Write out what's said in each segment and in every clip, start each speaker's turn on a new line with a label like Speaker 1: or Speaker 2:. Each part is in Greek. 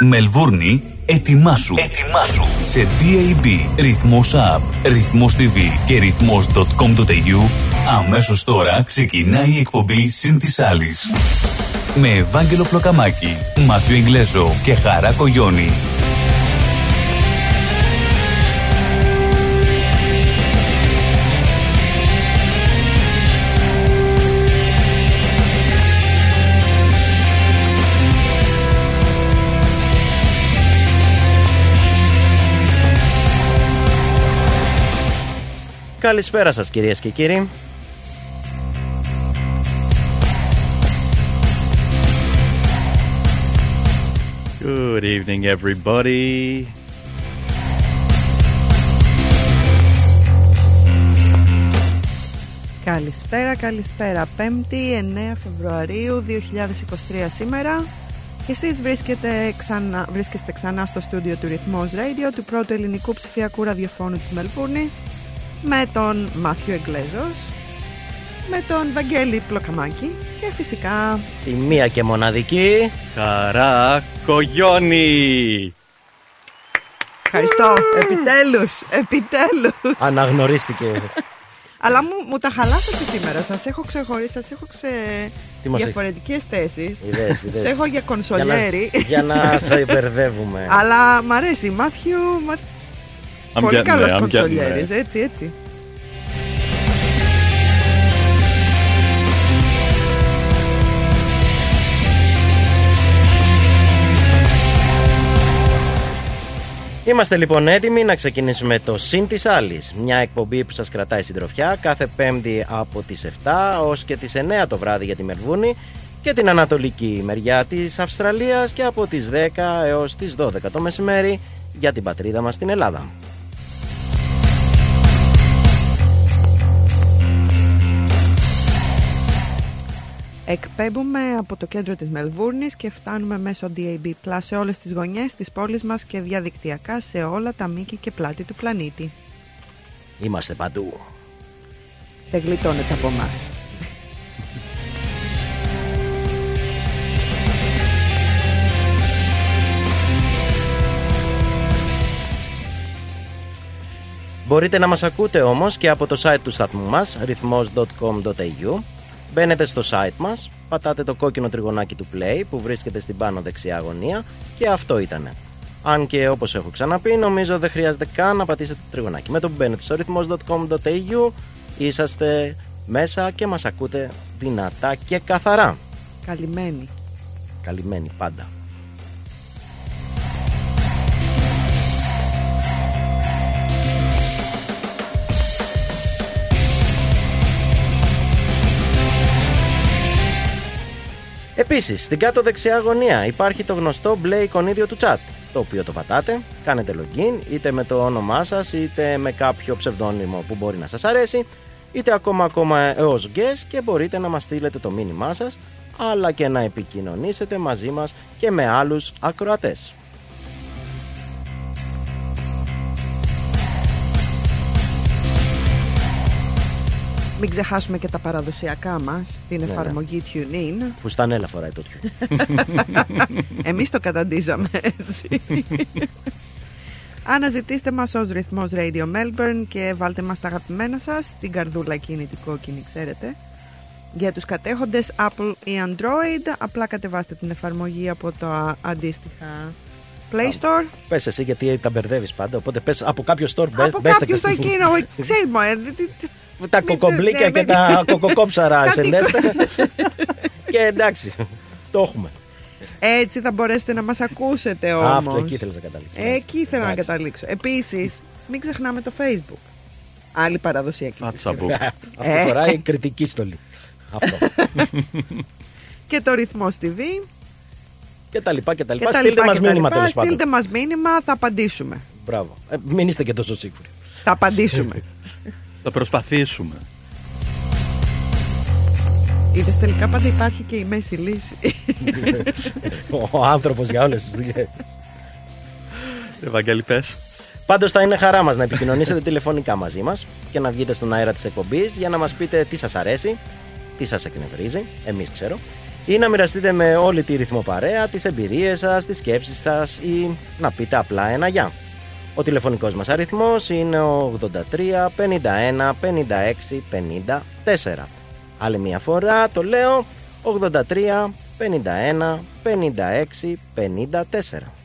Speaker 1: Μελβούρνη, ετοιμάσου. Ετοιμάσου. Σε DAB, ρυθμός app, ρυθμός TV και ρυθμός.com.au αμέσως τώρα ξεκινάει η εκπομπή Συν της Άλλης. Με Ευάγγελο Πλοκαμάκη, Μάθιο Ιγκλέζο και Χαρά Κογιόνι.
Speaker 2: Καλησπέρα σας κυρίες και κύριοι.
Speaker 3: Good evening, everybody.
Speaker 4: Καλησπέρα, καλησπέρα. 5η 9 Φεβρουαρίου 2023 σήμερα. Και εσείς βρίσκεστε ξανά, βρίσκεστε ξανά στο στούντιο του Ρυθμός Radio του πρώτου ελληνικού ψηφιακού ραδιοφώνου της Μελβούρνης με τον Μάθιο Εγκλέζος, με τον Βαγγέλη Πλοκαμάκη και φυσικά
Speaker 2: Η μία και μοναδική.
Speaker 3: Χαρά Κογιόνι.
Speaker 4: Ευχαριστώ, επιτέλους, επιτέλους
Speaker 2: Αναγνωρίστηκε.
Speaker 4: Αλλά μου, μου τα χαλάσατε σήμερα, σας έχω ξεχωρίσει, σας έχω σε
Speaker 2: Τι μας
Speaker 4: διαφορετικές θέσεις
Speaker 2: Ιδέες, ιδέες.
Speaker 4: Σε έχω για
Speaker 2: Για
Speaker 4: κονσολιέρι
Speaker 2: να, για να σε μπερδεύουμε.
Speaker 4: Αλλά μ' αρέσει, Μάθιου, μα...
Speaker 3: I'm
Speaker 4: πολύ
Speaker 3: getting
Speaker 4: καλός
Speaker 3: there, I'm getting
Speaker 4: κονσολιέρης,
Speaker 3: there.
Speaker 4: έτσι, έτσι
Speaker 2: Είμαστε λοιπόν έτοιμοι να ξεκινήσουμε το Συν της Άλλης, μια εκπομπή που σας κρατάει συντροφιά κάθε πέμπτη από τις 7 ως και τις 9 το βράδυ για τη Μερβούνη και την ανατολική μεριά της Αυστραλίας και από τις 10 έως τις 12 το μεσημέρι για την πατρίδα μας στην Ελλάδα.
Speaker 4: Εκπέμπουμε από το κέντρο της Μελβούρνης και φτάνουμε μέσω DAB Plus σε όλες τις γωνιές της πόλης μας και διαδικτυακά σε όλα τα μήκη και πλάτη του πλανήτη.
Speaker 2: Είμαστε παντού.
Speaker 4: Δεν γλιτώνετε από εμάς.
Speaker 2: Μπορείτε να μας ακούτε όμως και από το site του σταθμού μας, ρυθμός.com.au. Μπαίνετε στο site μας, πατάτε το κόκκινο τριγωνάκι του play που βρίσκεται στην πάνω δεξιά γωνία και αυτό ήτανε. Αν και όπως έχω ξαναπεί, νομίζω δεν χρειάζεται καν να πατήσετε το τριγωνάκι. Με το που μπαίνετε στο ρυθμός.com.au είσαστε μέσα και μας ακούτε δυνατά και καθαρά.
Speaker 4: Καλυμμένοι.
Speaker 2: Καλυμμένοι πάντα. Επίσης, στην κάτω δεξιά γωνία υπάρχει το γνωστό μπλε εικονίδιο του chat, το οποίο το πατάτε, κάνετε login είτε με το όνομά σας είτε με κάποιο ψευδόνυμο που μπορεί να σας αρέσει, είτε ακόμα ακόμα έως guest και μπορείτε να μας στείλετε το μήνυμά σας, αλλά και να επικοινωνήσετε μαζί μας και με άλλους ακροατές.
Speaker 4: Μην ξεχάσουμε και τα παραδοσιακά μας, την
Speaker 2: Ναι, ναι.
Speaker 4: εφαρμογή TuneIn.
Speaker 2: Φουστανέλα φοράει το τιου.
Speaker 4: Εμείς το καταντήσαμε έτσι. Αναζητήστε μας ως ρυθμός Radio Melbourne και βάλτε μας τα αγαπημένα σας, την καρδούλα εκείνη την κόκκινη, ξέρετε. Για τους κατέχοντες Apple ή Android, απλά κατεβάστε την εφαρμογή από το α, αντίστοιχα Play Store.
Speaker 2: Πες εσύ γιατί τα μπερδεύεις πάντα, οπότε πες από κάποιο store μπες,
Speaker 4: από
Speaker 2: μπες
Speaker 4: κάποιο στο εκείνο, ξέρεις μου, ε, τι- τι-
Speaker 2: τα
Speaker 4: Μην-
Speaker 2: κοκομπλίκια
Speaker 4: ναι,
Speaker 2: και
Speaker 4: με-
Speaker 2: τα κοκοκόψαρα
Speaker 4: Κάτι-
Speaker 2: συνδέστε και εντάξει, το έχουμε.
Speaker 4: έτσι θα μπορέσετε να μας ακούσετε όμως.
Speaker 2: Α, Αυτό εκεί ήθελα να καταλήξω.
Speaker 4: Ε, Εκεί ήθελα να
Speaker 2: Εντάξει.
Speaker 4: καταλήξω. Επίσης, μην ξεχνάμε το Facebook. Άλλη παραδοσιακή.
Speaker 3: Φάτσαμπου.
Speaker 2: Αυτό
Speaker 4: Ε.
Speaker 2: φοράει κριτική στολή. Αυτό.
Speaker 4: Και το ρυθμός TV.
Speaker 2: και τα λοιπά και τα
Speaker 4: Και
Speaker 2: λοιπά.
Speaker 4: τα
Speaker 2: Στείλτε
Speaker 4: λοιπά
Speaker 2: μας
Speaker 4: και τα
Speaker 2: μήνυμα
Speaker 4: λοιπά.
Speaker 2: τέλος πάντων.
Speaker 4: Στείλτε μας μήνυμα, θα απαντήσουμε.
Speaker 2: Μπράβο. Ε, μην είστε και τόσο σίγουροι.
Speaker 4: Θα απαντήσουμε.
Speaker 3: Θα προσπαθήσουμε.
Speaker 4: Είδες τελικά πάντα υπάρχει και η μέση λύση.
Speaker 2: Ο άνθρωπος για όλες τις δουλειές.
Speaker 3: Ευαγγέλη, πες.
Speaker 2: Πάντως θα είναι χαρά μας να επικοινωνήσετε τηλεφωνικά μαζί μας και να βγείτε στον αέρα της εκπομπής για να μας πείτε τι σας αρέσει, τι σας εκνευρίζει, εμείς ξέρω, ή να μοιραστείτε με όλη τη ρυθμοπαρέα τις εμπειρίες σας, τις σκέψεις σας ή να πείτε απλά ένα γεια. Ο τηλεφωνικός μας αριθμός είναι ο 83 51 56 54. Άλλη μια φορά το λέω 83 51 56 54.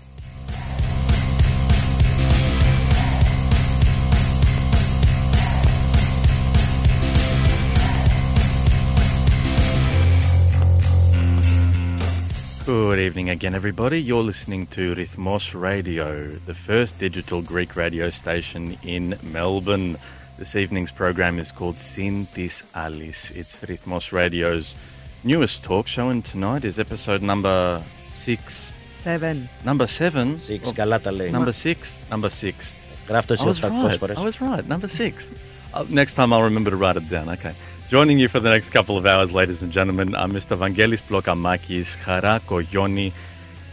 Speaker 3: Good evening again, everybody. You're listening to Rhythmos Radio, the first digital Greek radio station in Melbourne. This evening's program is called Synthis Alice. It's Rhythmos Radio's newest talk show, and tonight is episode number six.
Speaker 4: Seven.
Speaker 3: Number seven?
Speaker 2: Six, well, Galatale.
Speaker 3: Number six? Number six. I was right. I was right. Number six. Uh, next time I'll remember to write it down. Okay. Joining you for the next couple of hours, ladies and gentlemen, are Mr. Vangelis Blokamakis, Chara Koyoni,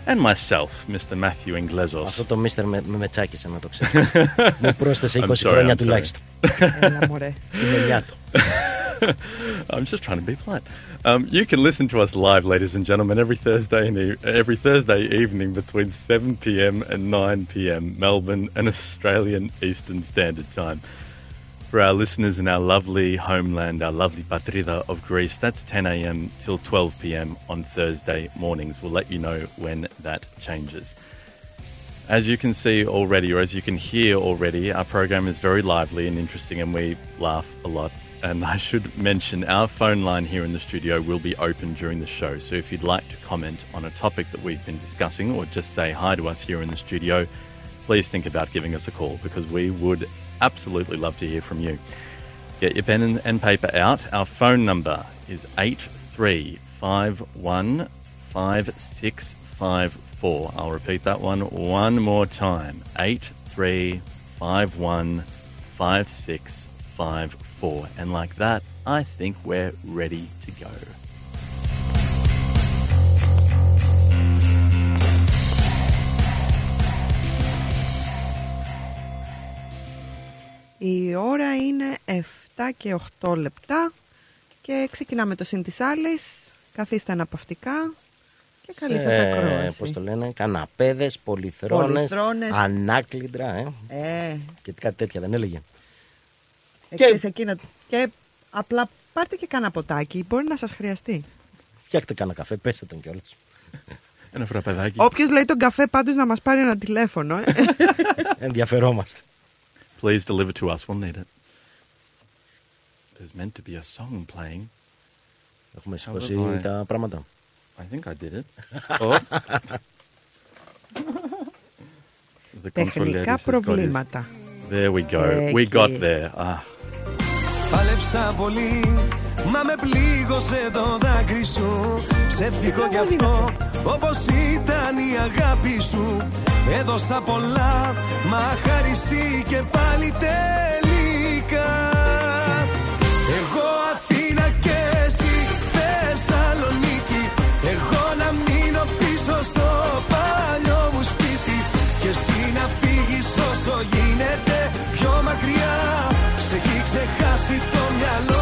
Speaker 3: and myself, Mr. Matthew Inglesos.
Speaker 2: Αυτό το μίστερ με, με μετσάκισε να το ξέρεις. Μου πρόσθεσε 20
Speaker 3: I'm sorry,
Speaker 2: χρόνια
Speaker 3: I'm sorry.
Speaker 2: τουλάχιστον.
Speaker 4: Έλα μωρέ.
Speaker 2: Την ελιά του.
Speaker 3: I'm just trying to be polite. Um, you can listen to us live, ladies and gentlemen, every Thursday and e- every Thursday evening between 7 p.m. and 9 p.m. Melbourne and Australian Eastern Standard Time. For our listeners in our lovely homeland, our lovely Patrida of Greece, that's 10 a.m. till 12 p.m. on Thursday mornings. We'll let you know when that changes. As you can see already, or as you can hear already, our program is very lively and interesting, and we laugh a lot. And I should mention our phone line here in the studio will be open during the show. So if you'd like to comment on a topic that we've been discussing or just say hi to us here in the studio, please think about giving us a call because we would absolutely love to hear from you. Get your pen and- paper out. Our phone number is 83515654. I'll repeat that one one more time. 83515654. And like that, I think we're ready to go.
Speaker 4: Η ώρα είναι 7 και 8 λεπτά και ξεκινάμε το συν της άλλης. Καθίστε αναπαυτικά και καλή σας
Speaker 2: Ε,
Speaker 4: ακρόαση.
Speaker 2: Πώς το λένε, καναπέδες, πολυθρόνες,
Speaker 4: Πολυθρόνες.
Speaker 2: ανάκλυντρα ε,
Speaker 4: Ε,
Speaker 2: και κάτι τέτοια δεν έλεγε.
Speaker 4: εξής εκείνα. Και απλά πάρτε και κάνα ποτάκι, μπορεί να σας χρειαστεί.
Speaker 2: Φτιάχτε κανένα καφέ, πέστε τον κιόλας.
Speaker 3: Ένα φραπεδάκι.
Speaker 4: Όποιος λέει τον καφέ πάντως να μας πάρει ένα τηλέφωνο. ε.
Speaker 2: Ενδιαφερόμαστε.
Speaker 3: Please deliver to us. We'll need it. There's meant to be a song playing.
Speaker 2: Έχουμε σηκώσει
Speaker 3: However, I-
Speaker 2: τα πράγματα.
Speaker 3: I think I did it. Oh. The
Speaker 4: Τεχνικά
Speaker 3: Consoletis has got his-
Speaker 4: προβλήματα.
Speaker 3: There we go. We
Speaker 4: Εκεί.
Speaker 3: got there. Ah,
Speaker 5: Πάλεψα πολύ, μα με πλήγωσε το δάκρυ σου. Ψεύτικο κι αυτό, όπως ήταν η αγάπη σου. Έδωσα πολλά, μα χαριστεί πάλι τελικά. Εγώ Αθήνα και εσύ Θεσσαλονίκη. Εγώ να μείνω πίσω στο παλιό μου σπίτι. Και εσύ να φύγεις όσο γίνεται πιο μακριά. Σε έχει ξεχάσει το μυαλό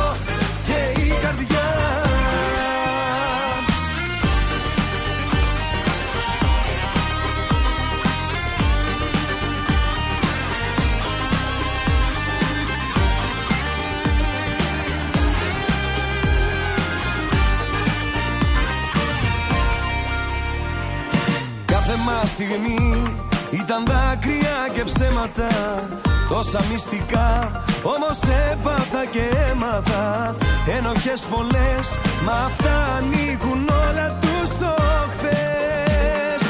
Speaker 5: στιγμή ήταν δάκρυα και ψέματα. Τόσα μυστικά όμως έπαθα και έμαθα. Ενοχές πολλές μα αυτά ανήκουν όλα τους στο χθες.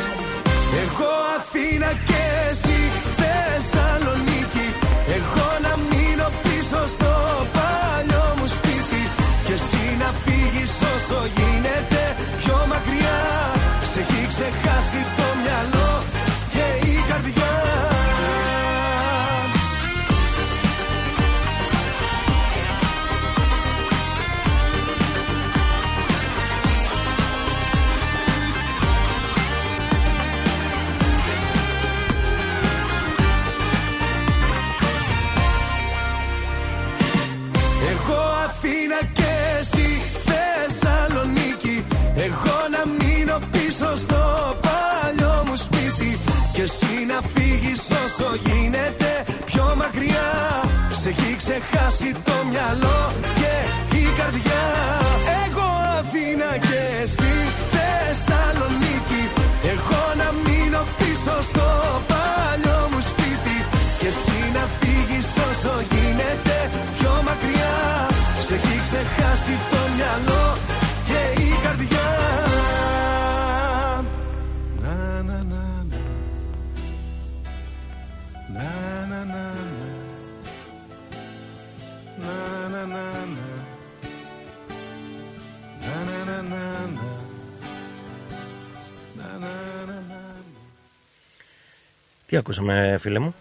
Speaker 5: Εγώ Αθήνα και εσύ Θεσσαλονίκη. Εγώ να μείνω πίσω στο παλιό μου σπίτι. Και εσύ να φύγεις όσο γίνεται πιο μακριά. Σε έχει ξεχάσει το μυαλό όσο γίνεται πιο μακριά. Σε έχει ξεχάσει το μυαλό και η καρδιά. Εγώ Αθήνα και εσύ Θεσσαλονίκη. Εγώ να μείνω πίσω στο παλιό μου σπίτι. Και εσύ να φύγεις όσο γίνεται πιο μακριά. Σε έχει ξεχάσει το μυαλό Να, να, να, να. Να, να, να, να, να. Να, να, να, να.
Speaker 2: Τι ακούσαμε, φίλε μου;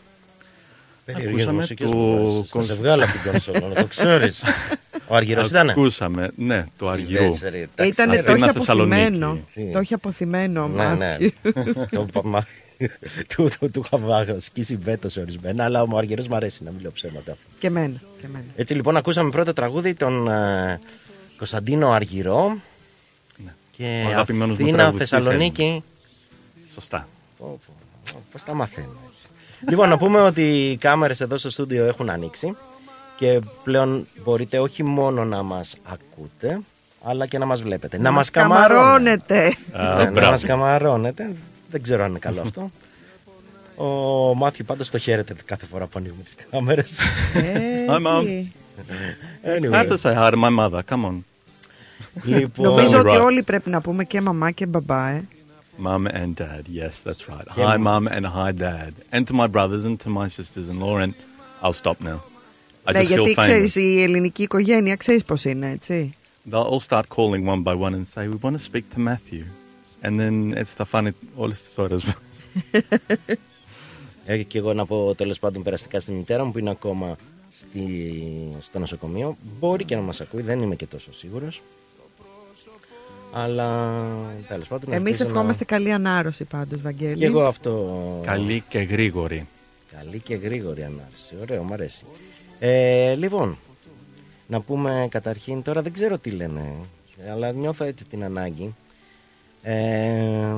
Speaker 2: Περίεργες
Speaker 3: Ακούσαμε
Speaker 2: μουσικές
Speaker 3: το
Speaker 2: που βάζεις. Θα
Speaker 3: κονσ-
Speaker 2: σε βγάλω από την κονσόλα, να το ξέρεις. Ο Αργυρός ήτανε.
Speaker 3: Ακούσαμε, ναι, το αργυρό.
Speaker 2: Είδες, ρε, τα
Speaker 4: Ήτανε
Speaker 2: ξέρεις.
Speaker 4: το έχει
Speaker 3: Αθήνα, Θεσσαλονίκη.
Speaker 4: αποθυμένο.
Speaker 2: Τι.
Speaker 4: Το έχει αποθυμένο.
Speaker 2: Ναι, ναι.
Speaker 4: Μάθη.
Speaker 2: Το παμα- Του του- του είχα σκίσει βέτο σε ορισμένα, αλλά ο Αργυρός μου αρέσει να μην λέω ψέματα.
Speaker 4: Και εμένα. Και εμένα.
Speaker 2: Έτσι λοιπόν ακούσαμε πρώτο τραγούδι τον ε, Κωνσταντίνο Αργυρό και
Speaker 3: Ναι. Ο αγαπημένος μου
Speaker 2: Αθήνα,
Speaker 3: τραγουδιστής
Speaker 2: Θεσσαλονίκη.
Speaker 3: Σωστά.
Speaker 2: Πω, πω, Πώς τα μαθαίνω έτσι. λοιπόν, να πούμε ότι οι κάμερες εδώ στο στούντιο έχουν ανοίξει και πλέον μπορείτε όχι μόνο να μας ακούτε, αλλά και να μας βλέπετε. Να, μας καμαρώνετε.
Speaker 3: Α,
Speaker 2: Ναι, να
Speaker 3: μπράβο.
Speaker 2: μας καμαρώνετε. Δεν ξέρω αν είναι καλό αυτό. Ο Μάθιου πάντως το χαίρεται κάθε φορά που ανοίγουμε τις κάμερες.
Speaker 4: Ε,
Speaker 3: Hi, Mom.
Speaker 4: τι.
Speaker 3: It's
Speaker 2: Anyway,
Speaker 3: hard to say hi to my mother. Come on.
Speaker 2: λοιπόν,
Speaker 4: Νομίζω
Speaker 3: only
Speaker 4: ότι
Speaker 3: right.
Speaker 4: όλοι πρέπει να πούμε και μαμά και μπαμπά, ε.
Speaker 3: Mum and dad. Yes, that's right.
Speaker 2: Yeah,
Speaker 3: Hi,
Speaker 2: Mum.
Speaker 3: mum, and hi, dad. And to my brothers and to my sisters in law. And I'll stop now. I
Speaker 4: ναι,
Speaker 3: just feel
Speaker 4: γιατί
Speaker 3: famous.
Speaker 4: ξέρεις η ελληνική οικογένεια, ξέρεις πώς είναι, έτσι.
Speaker 3: They'll all start calling one by one and say, We want to speak to Matthew. And then it's the funny. Όλες τις ώρες.
Speaker 2: Ε, και εγώ να πω τέλος πάντων περαστικά στη μητέρα μου που είναι ακόμα στη, στο νοσοκομείο. Μπορεί και να μας ακούει, δεν είμαι και τόσο σίγουρος. Αλλά τέλος πάντων.
Speaker 4: Εμείς
Speaker 2: ελπίζω να-
Speaker 4: ευχόμαστε καλή ανάρρωση πάντως, Βαγγέλη.
Speaker 2: Και εγώ αυτό.
Speaker 3: Καλή και γρήγορη.
Speaker 2: Καλή και γρήγορη ανάρρωση. Ωραίο, μου αρέσει. Ε, λοιπόν, να πούμε καταρχήν τώρα δεν ξέρω τι λένε, αλλά νιώθω έτσι την ανάγκη. Ε,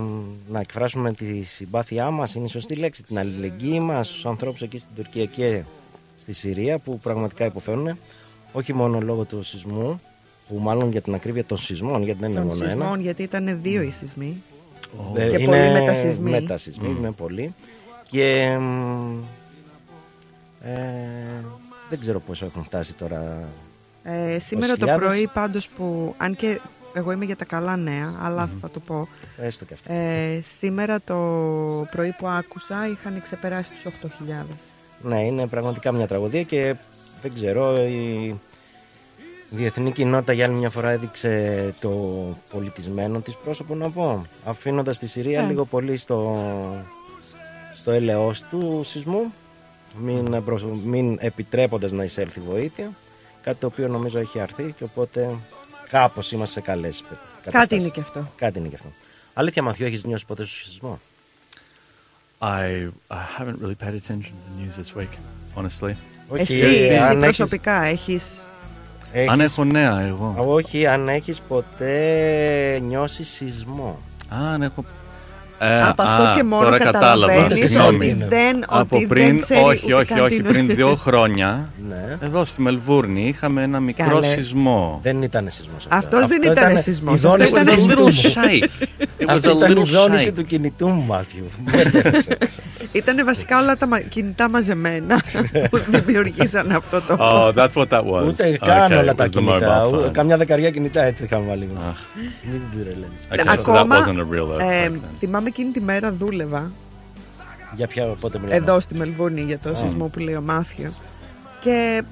Speaker 2: να εκφράσουμε τη συμπάθειά μας, είναι η σωστή λέξη, την αλληλεγγύη μας στους ανθρώπους εκεί στην Τουρκία και στη Συρία που πραγματικά υποφέρουν όχι μόνο λόγω του σεισμού που μάλλον για την ακρίβεια των σεισμών γιατί δεν είναι
Speaker 4: Των
Speaker 2: μόνο ένα
Speaker 4: σεισμών, γιατί ήταν δύο οι σεισμοί.
Speaker 2: ε,
Speaker 4: Και
Speaker 2: είναι
Speaker 4: πολλοί μετασυσμοί.
Speaker 2: μετασυσμοί, είναι πολλοί. Και μ, ε, δεν ξέρω πόσο έχουν φτάσει τώρα.
Speaker 4: Ε, σήμερα το
Speaker 2: χιλιάδες.
Speaker 4: πρωί πάντως που, αν και εγώ είμαι για τα καλά νέα, αλλά θα το πω.
Speaker 2: Έστω και αυτό.
Speaker 4: Ε, σήμερα το πρωί που άκουσα είχαν ξεπεράσει τους 8.000.
Speaker 2: Ναι, είναι πραγματικά μια τραγωδία και δεν ξέρω. Η διεθνή κοινότητα για άλλη μια φορά έδειξε το πολιτισμένο της πρόσωπο να πω. Αφήνοντας τη Συρία
Speaker 4: Ναι.
Speaker 2: λίγο πολύ στο, στο ελαιός του σεισμού. Μην, προσ- μην επιτρέποντας να εισέλθει βοήθεια. Κάτι το οποίο νομίζω έχει αρθεί και οπότε κάπως είμαστε σε καλές καταστάσεις.
Speaker 4: Κάτι είναι και αυτό.
Speaker 2: Κάτι είναι και αυτό. Αλήθεια Μαθιό, έχεις νιώσει ποτέ στο σεισμό.
Speaker 3: I, I haven't really paid attention to the news this week, honestly.
Speaker 4: Εσύ,
Speaker 2: ε,
Speaker 4: εσύ
Speaker 2: αν έχεις-
Speaker 4: προσωπικά έχεις...
Speaker 2: έχεις-
Speaker 3: Αν έχω νέα, εγώ.
Speaker 2: Όχι, αν έχεις ποτέ νιώσει σεισμό.
Speaker 3: Α, αν έχω. Ε,
Speaker 4: από αυτό
Speaker 3: α,
Speaker 4: και μόνο
Speaker 3: τώρα
Speaker 4: καταλαβαίνεις
Speaker 2: κατάλαβα.
Speaker 3: Συγγνώμη.
Speaker 4: ότι
Speaker 2: Συγγνώμη.
Speaker 4: δεν,
Speaker 3: Από
Speaker 4: ότι
Speaker 3: πριν,
Speaker 4: δεν ξέρει
Speaker 3: όχι,
Speaker 4: ούτε
Speaker 3: όχι,
Speaker 4: καν
Speaker 3: όχι,
Speaker 4: τι
Speaker 3: πριν
Speaker 4: είναι.
Speaker 3: δύο χρόνια,
Speaker 2: Ναι.
Speaker 3: εδώ στη Μελβούρνη είχαμε ένα μικρό
Speaker 4: Καλέ.
Speaker 3: σεισμό.
Speaker 2: Δεν ήταν σεισμός αυτό.
Speaker 4: Αυτός δεν ήταν σεισμός,
Speaker 2: η
Speaker 4: αυτός
Speaker 2: δόνηση
Speaker 3: It was
Speaker 2: του
Speaker 3: a
Speaker 2: κινητού
Speaker 3: little
Speaker 2: μου.
Speaker 3: shake. It was
Speaker 2: Αυτή
Speaker 3: a
Speaker 2: ήταν η
Speaker 3: little
Speaker 2: δόνηση
Speaker 3: shake.
Speaker 2: του κινητού μου, Μάθιου. Μπέρδεψε.
Speaker 4: Ήταν βασικά όλα τα μα- κινητά μαζεμένα που δημιουργήσαν αυτό το...
Speaker 3: Oh, that's what that was.
Speaker 2: Ούτε καν
Speaker 3: Okay,
Speaker 2: όλα
Speaker 3: it
Speaker 2: τα
Speaker 3: was the
Speaker 2: κινητά.
Speaker 3: mobile
Speaker 2: ου-
Speaker 3: phone.
Speaker 2: Καμιά δεκαριά κινητά έτσι είχαμε βάλει.
Speaker 3: Αχ,
Speaker 2: Μην την τρελαίνεις.
Speaker 3: okay, so that
Speaker 4: Ακόμα,
Speaker 3: wasn't a real
Speaker 4: ε,
Speaker 3: earthquake then.
Speaker 4: θυμάμαι εκείνη τη μέρα δούλευα
Speaker 2: Για ποια πότε μιλάμε;
Speaker 4: εδώ στη Μελβούρνη για το
Speaker 2: Α.
Speaker 4: σεισμό που λέει ο Μάθιο. Και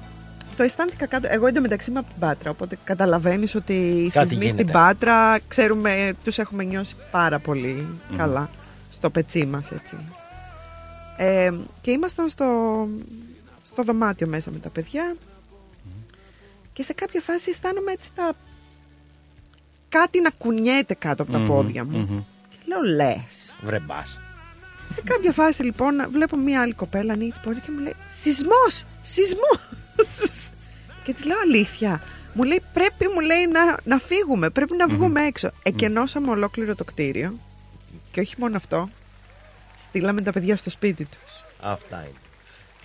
Speaker 4: το αισθάνθηκα κάτω. Εγώ εντωμεταξύ είμαι από την Πάτρα. Οπότε καταλαβαίνεις ότι οι
Speaker 2: Κάτι
Speaker 4: σεισμοί
Speaker 2: γίνεται.
Speaker 4: στην Πάτρα ξέρουμε, τους έχουμε νιώσει πάρα πολύ καλά στο πετσί μας, έτσι. Ε, και ήμασταν στο, στο δωμάτιο μέσα με τα παιδιά και σε κάποια φάση αισθάνομαι έτσι τα... κάτι να κουνιέται κάτω από τα
Speaker 3: Μμμ,
Speaker 4: πόδια μου.
Speaker 3: μμμ.
Speaker 4: Και λέω λες.
Speaker 2: Βρε μπας.
Speaker 4: Σε κάποια φάση λοιπόν βλέπω μια άλλη κοπέλα ανοίγει την πόρτα και μου λέει Σεισμός! Σεισμός! και της λέω αλήθεια. Μου λέει πρέπει μου λέει να, να φύγουμε, πρέπει να βγούμε έξω. Εκενώσαμε ολόκληρο το κτίριο. Και όχι μόνο αυτό. Στείλαμε τα παιδιά στο σπίτι τους.
Speaker 2: Αυτά είναι.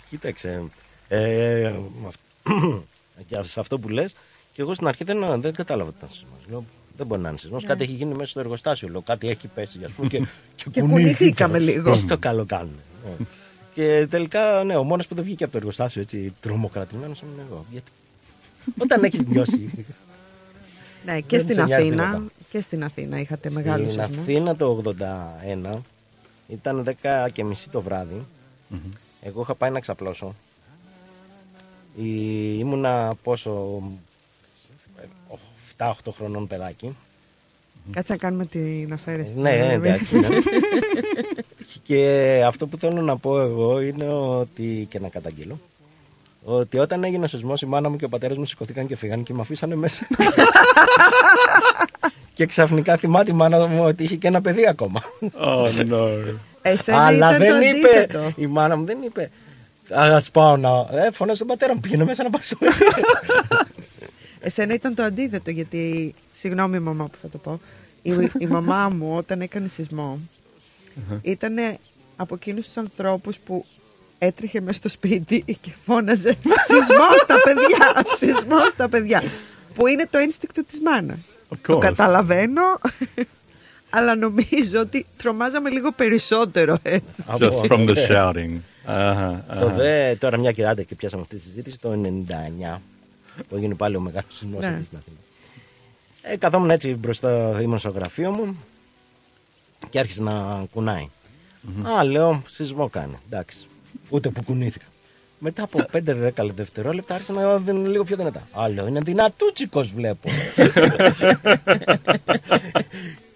Speaker 2: Κοίταξε. Ε, με αυ- και σε αυτό που λες, και εγώ στην αρχή δεν, δεν κατάλαβα τι ήταν σεισμός. Λέω, δεν μπορεί να είναι σεισμός. Κάτι έχει γίνει μέσα στο εργοστάσιο. Λέω, κάτι έχει πέσει, ας πούμε. Και,
Speaker 4: Και κουνηθήκαμε λίγο.
Speaker 2: Τι το καλό κάνουν. Ναι. και τελικά, ναι, ο μόνος που δεν βγήκε από το εργοστάσιο έτσι τρομοκρατημένος ήμουν εγώ. Γιατί. Όταν έχεις νιώσει.
Speaker 4: Ναι, και
Speaker 2: Δεν
Speaker 4: στην
Speaker 2: σε νοιάζει
Speaker 4: Αθήνα.
Speaker 2: τίποτα.
Speaker 4: Και στην Αθήνα είχατε μεγάλους
Speaker 2: Στην
Speaker 4: σεισμούς.
Speaker 2: Αθήνα το 81 ήταν 10 και μισή το βραδυ Εγώ είχα πάει να ξαπλώσω. Η... Ήμουνα πόσο. 7-8 χρονών παιδάκι.
Speaker 4: Κάτσε να κάνουμε την αφαίρεση.
Speaker 2: Ναι,
Speaker 4: Ε,
Speaker 2: εντάξει. ναι. και αυτό που θέλω να πω εγώ είναι ότι. και να καταγγείλω. Ότι όταν έγινε ο σεισμός, η μάνα μου και ο πατέρας μου σηκωθήκαν και φύγαν και με αφήσανε μέσα. και ξαφνικά θυμάται η μάνα μου ότι είχε και ένα παιδί ακόμα.
Speaker 3: Oh no.
Speaker 4: Εσένα
Speaker 2: Αλλά
Speaker 4: ήταν το
Speaker 2: δεν είπε.
Speaker 4: αντίθετο.
Speaker 2: Η μάνα μου δεν είπε. Α πάω να. Ε, φωνάζω τον πατέρα μου. Πήγαινε μέσα να πάρει το παιδί.
Speaker 4: Εσένα ήταν το αντίθετο, γιατί. Συγγνώμη, μαμά, που θα το πω. Η, η μαμά μου, όταν έκανε σεισμό, ήταν από εκείνους τους ανθρώπους που έτρεχε μέσα στο σπίτι και φώναζε Σεισμό στα παιδιά! Σεισμό στα παιδιά! Που είναι το ένστικτο της μάνας.
Speaker 3: Of
Speaker 4: Το
Speaker 3: course.
Speaker 4: καταλαβαίνω, αλλά νομίζω ότι τρομάζαμε λίγο περισσότερο. ε. έτσι.
Speaker 3: Just from the
Speaker 2: Ναι.
Speaker 3: shouting. Uh-huh,
Speaker 2: Το
Speaker 3: uh-huh.
Speaker 2: δε, τώρα μια και άντε και πιάσαμε αυτή τη συζήτηση, το 99 που έγινε πάλι ο μεγάλος σεισμός
Speaker 4: Ναι.
Speaker 2: εκεί στην Αθήνα. Ε, καθόμουν έτσι μπροστά, ήμουν στο γραφείο μου και άρχισε να κουναει Α, λέω, σεισμό κάνει. Εντάξει. Ούτε που κουνήθηκα. Μετά από 5-10 δευτερόλεπτα άρχισε να δίνουν λίγο πιο δυνατά. Α, λέω, είναι δυνατούτσικος βλέπω.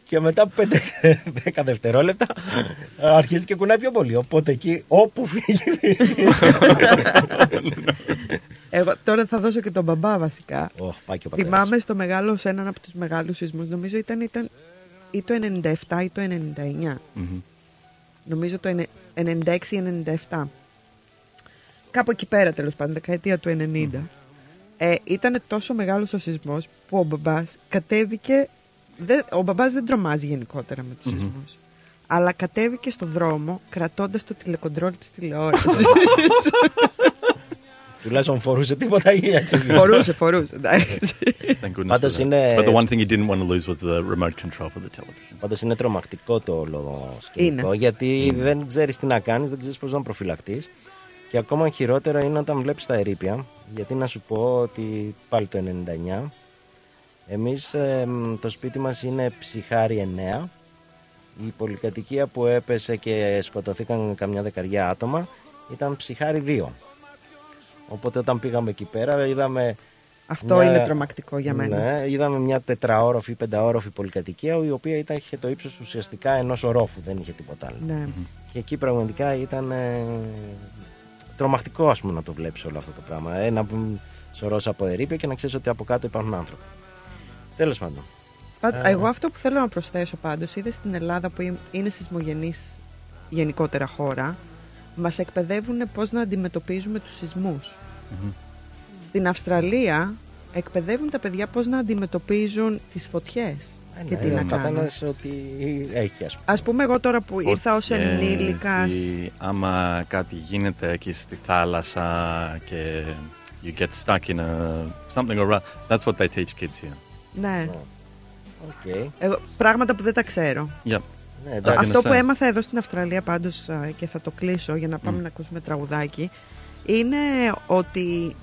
Speaker 2: και μετά από 5-10 δευτερόλεπτα αρχίζει και κουνάει πιο πολύ. Οπότε εκεί όπου φύγει.
Speaker 4: Εγώ τώρα θα δώσω και τον μπαμπά βασικά.
Speaker 2: Ωχ, πάει και ο πατέρας.
Speaker 4: Θυμάμαι στο μεγάλο, σε έναν από τους μεγάλους σεισμούς, νομίζω ήταν, ήταν ή το 97 ή το 99. Νομίζω το 96 ή 97. Κάπου εκεί πέρα τέλος πάντων, δεκαετία του 90. Ε, ήταν τόσο μεγάλος ο σεισμός που ο μπαμπάς κατέβηκε, δεν, ο μπαμπάς δεν τρομάζει γενικότερα με τους σεισμούς. Αλλά κατέβηκε στο δρόμο κρατώντας το τηλεκοντρόλ της τηλεόρασης.
Speaker 2: Τουλάχιστον φορούσε τίποτα ή έτσι.
Speaker 4: φορούσε, φορούσε. εντάξει.
Speaker 3: Thank goodness.
Speaker 2: Πάντως
Speaker 3: for that.
Speaker 2: είναι-
Speaker 3: But the one thing he didn't want to lose was the remote control for the television.
Speaker 2: Πάντως είναι τρομακτικό το όλο σκηνικό.
Speaker 4: Είναι.
Speaker 2: Γιατί δεν ξέρεις τι να κάνεις, δεν ξέρεις πώς να προφυλακτείς. Και ακόμα χειρότερο είναι όταν βλέπεις τα ερήπια. Γιατί να σου πω ότι πάλι το 99 εμείς το σπίτι μας είναι ψυχάρι 9. Η πολυκατοικία που έπεσε και σκοτωθήκαν καμιά δεκαριά άτομα ήταν ψυχάρι 2. Οπότε όταν πήγαμε εκεί πέρα είδαμε
Speaker 4: Αυτό
Speaker 2: μια-
Speaker 4: είναι τρομακτικό για μένα.
Speaker 2: Ναι, είδαμε μια τετραόροφη, πενταόροφη πολυκατοικία, η οποία ήταν, είχε το ύψος ουσιαστικά ενός ορόφου, δεν είχε τίποτα άλλο.
Speaker 4: Ναι.
Speaker 2: Και εκεί πραγματικά ήταν ε, τρομακτικό, ας πούμε, να το βλέπεις όλο αυτό το πράγμα. Ένα σωρό από ερήπια και να ξέρεις ότι από κάτω υπάρχουν άνθρωποι. Τέλος πάντων.
Speaker 4: Πάντ- Εγώ αυτό που θέλω να προσθέσω πάντως είδες στην Ελλάδα που είναι- είναι σεισμογενής γενικότερα χώρα μας εκπαιδεύουν πώς να αντιμετωπίζουμε τους σεισμούς. Στην Αυστραλία εκπαιδεύουν τα παιδιά πώς να αντιμετωπίζουν τις φωτιές και τι
Speaker 2: Ε,
Speaker 4: να
Speaker 2: ο καθένας
Speaker 4: κάνουν.
Speaker 2: ότι έχει, ας πούμε.
Speaker 4: Ας πούμε εγώ τώρα που ήρθα ως
Speaker 3: Φωτιές
Speaker 4: ενήλικας
Speaker 3: ή άμα κάτι γίνεται εκεί στη θάλασσα και you get stuck in a something or other. That's what they teach kids here.
Speaker 4: ναι,
Speaker 2: Οκ.
Speaker 4: εγώ, πράγματα που δεν τα ξέρω.
Speaker 3: Yep.
Speaker 2: Ναι, εντάξει.
Speaker 4: Αυτό που
Speaker 3: understand.
Speaker 4: έμαθα εδώ στην Αυστραλία πάντως α, και θα το κλείσω για να πάμε να ακούσουμε τραγουδάκι είναι ότι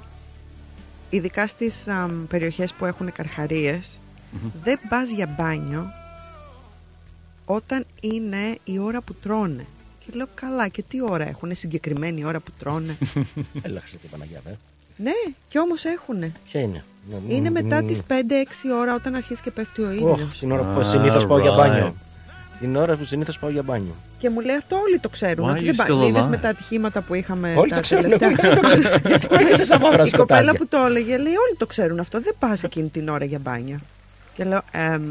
Speaker 4: ειδικά στις α, περιοχές που έχουν καρχαρίες δεν πας για μπάνιο όταν είναι η ώρα που τρώνε. Και λέω καλά και τι ώρα έχουν, συγκεκριμένη ώρα που τρώνε;
Speaker 2: Έλα, Χριστέ Παναγιά, δε.
Speaker 4: ναι, και όμως έχουν.
Speaker 2: Ποια είναι; Ναι,
Speaker 4: Είναι
Speaker 2: μ,
Speaker 4: μετά
Speaker 2: μ,
Speaker 4: τις 5-6 ώρα όταν αρχίζει και πέφτει ο
Speaker 2: Ωχ,
Speaker 4: ήλιος.
Speaker 2: την ώρα που
Speaker 3: Ah,
Speaker 2: συνήθως πάω για
Speaker 3: right.
Speaker 2: μπάνιο. Την ώρα που συνήθως πάω για μπάνιο.
Speaker 4: Και μου λέει αυτό όλοι το ξέρουν.
Speaker 3: Why
Speaker 4: Ότι
Speaker 3: are
Speaker 4: δεν
Speaker 3: you
Speaker 4: πα-
Speaker 3: still
Speaker 4: είδες
Speaker 3: alive?
Speaker 4: με τα ατυχήματα που είχαμε
Speaker 2: Όλοι
Speaker 4: τα
Speaker 2: το ξέρουν.
Speaker 4: τελευταία.
Speaker 2: εγώ δεν το ξέρω. Γιατί πηγαίνετε στα μαύρα
Speaker 4: Η κοπέλα
Speaker 2: σκοτάδια.
Speaker 4: που το έλεγε λέει όλοι το ξέρουν αυτό. Δεν πας εκείνη την ώρα για μπάνια. Και λέω «Εμ,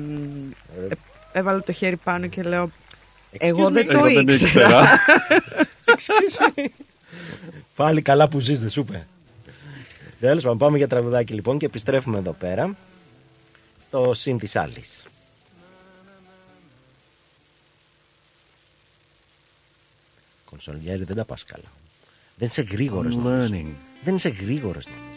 Speaker 4: ε, έβαλα το χέρι πάνω και λέω εγώ δεν το
Speaker 3: Εγώ δεν
Speaker 4: ήξερα.
Speaker 2: Πάλι καλά που ζεις, δεν σου είπε. Τέλος πάντων, πάμε για τραγουδάκι λοιπόν και επιστρέφουμε εδώ πέρα στο συν της άλλης.
Speaker 6: Σαλιέρη, δεν τα πας καλά. Δεν είσαι γρήγορος.
Speaker 3: learning.
Speaker 6: Δεν είσαι γρήγορος νομίζω.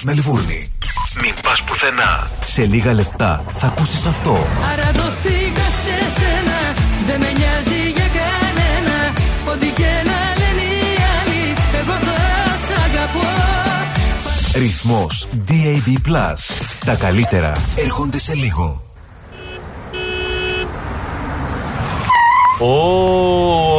Speaker 7: Ρυθμός Μελβούρνη. Μην πας πουθενά. Σε λίγα λεπτά θα ακούσεις αυτό.
Speaker 8: Αρατωθήκα σε σένα, δεν με νοιάζει για κανένα Ό,τι και να λένε οι άλλοι, εγώ θα σ' αγαπώ
Speaker 7: Ρυθμός DAB+. Τα καλύτερα έρχονται σε λίγο.
Speaker 1: Ω,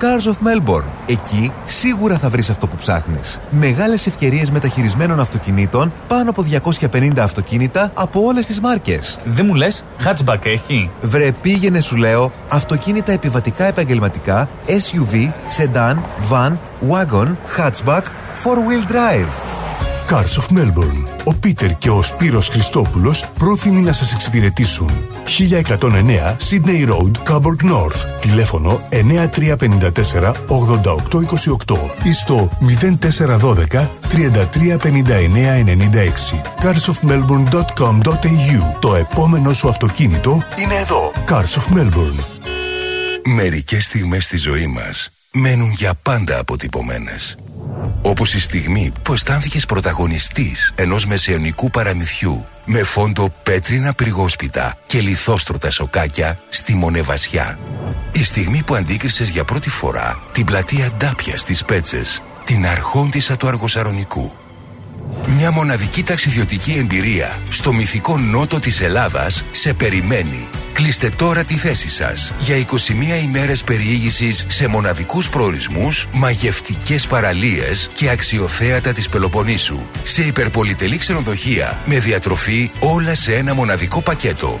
Speaker 7: Cars of Melbourne. Εκεί σίγουρα θα βρεις αυτό που ψάχνεις. Μεγάλες ευκαιρίες μεταχειρισμένων αυτοκινήτων, πάνω από 250 αυτοκίνητα από όλες τις μάρκες.
Speaker 1: Δεν μου λες, hatchback έχει;
Speaker 7: Βρε πήγαινε σου λέω αυτοκίνητα επιβατικά επαγγελματικά, SUV, sedan, van, wagon, hatchback, four-wheel drive.
Speaker 9: Cars of Melbourne. ο Πίτερ και ο Σπύρος Χριστόπουλος πρόθυμοι να σας εξυπηρετήσουν. 1109 Sydney Road, Coburg North. Τηλέφωνο 9354 8828 ή στο 0412 335996. carsofmelbourne.com.au Το επόμενο σου αυτοκίνητο είναι εδώ. Cars of Melbourne.
Speaker 10: Μερικές στιγμές στη ζωή μας μένουν για πάντα αποτυπωμένες. Όπως η στιγμή που αισθάνθηκες πρωταγωνιστής ενός μεσαιωνικού παραμυθιού με φόντο πέτρινα πριγόσπιτα και λιθόστρωτα σοκάκια στη Μονεβασιά. Η στιγμή που αντίκρισες για πρώτη φορά την πλατεία Ντάπια στις Πέτσες, την αρχόντισσα του Αργοσαρονικού. Μια μοναδική ταξιδιωτική εμπειρία στο μυθικό νότο της Ελλάδας σε περιμένει. Κλείστε τώρα τη θέση σας για 21 ημέρες περιήγησης σε μοναδικούς προορισμούς, μαγευτικές παραλίες και αξιοθέατα της Πελοποννήσου. Σε υπερπολιτελή ξενοδοχεία με διατροφή όλα σε ένα μοναδικό πακέτο.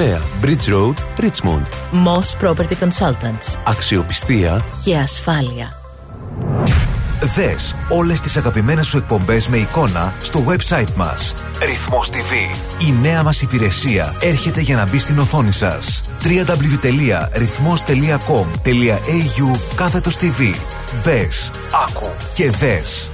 Speaker 11: Bridge Road, Richmond.
Speaker 12: Moss Property Consultants.
Speaker 11: Αξιοπιστία
Speaker 12: και ασφάλεια.
Speaker 7: Δες όλες τις αγαπημένες σου εκπομπές με εικόνα στο website μας. Ρυθμός TV. Η νέα μας υπηρεσία έρχεται για να μπει στην οθόνη σας. www.rythmos.com.au κάθετος TV. Μπες, άκου και δες.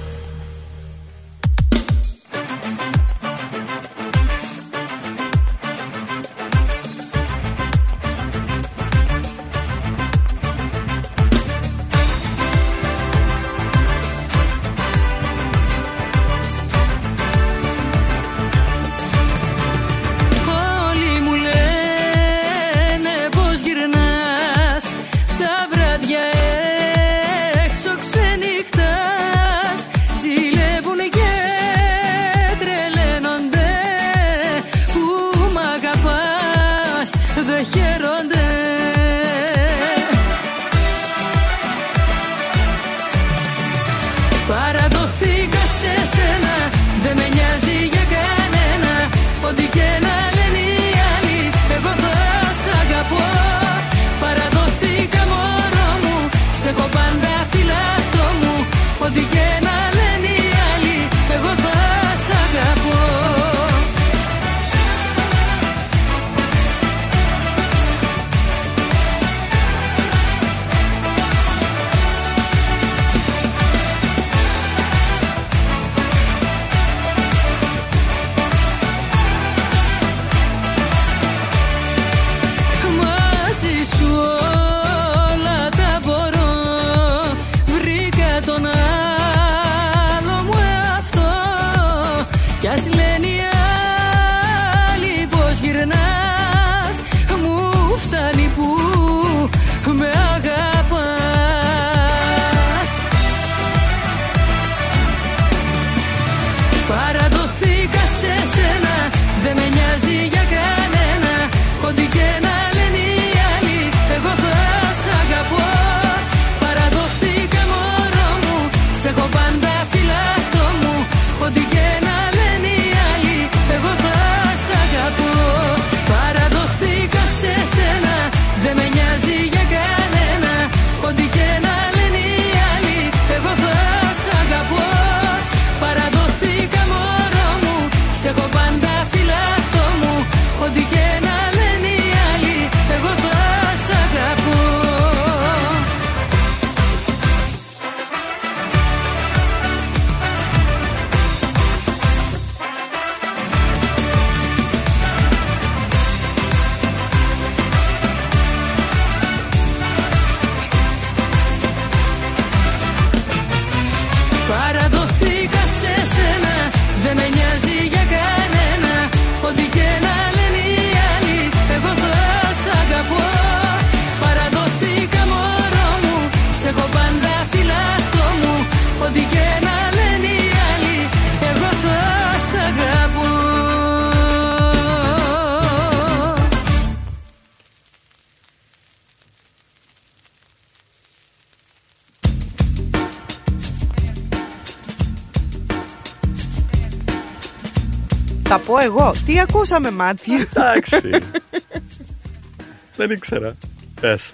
Speaker 4: Εγώ. Τι ακούσαμε, Μάθιου.
Speaker 3: Εντάξει. Δεν ήξερα. Πες.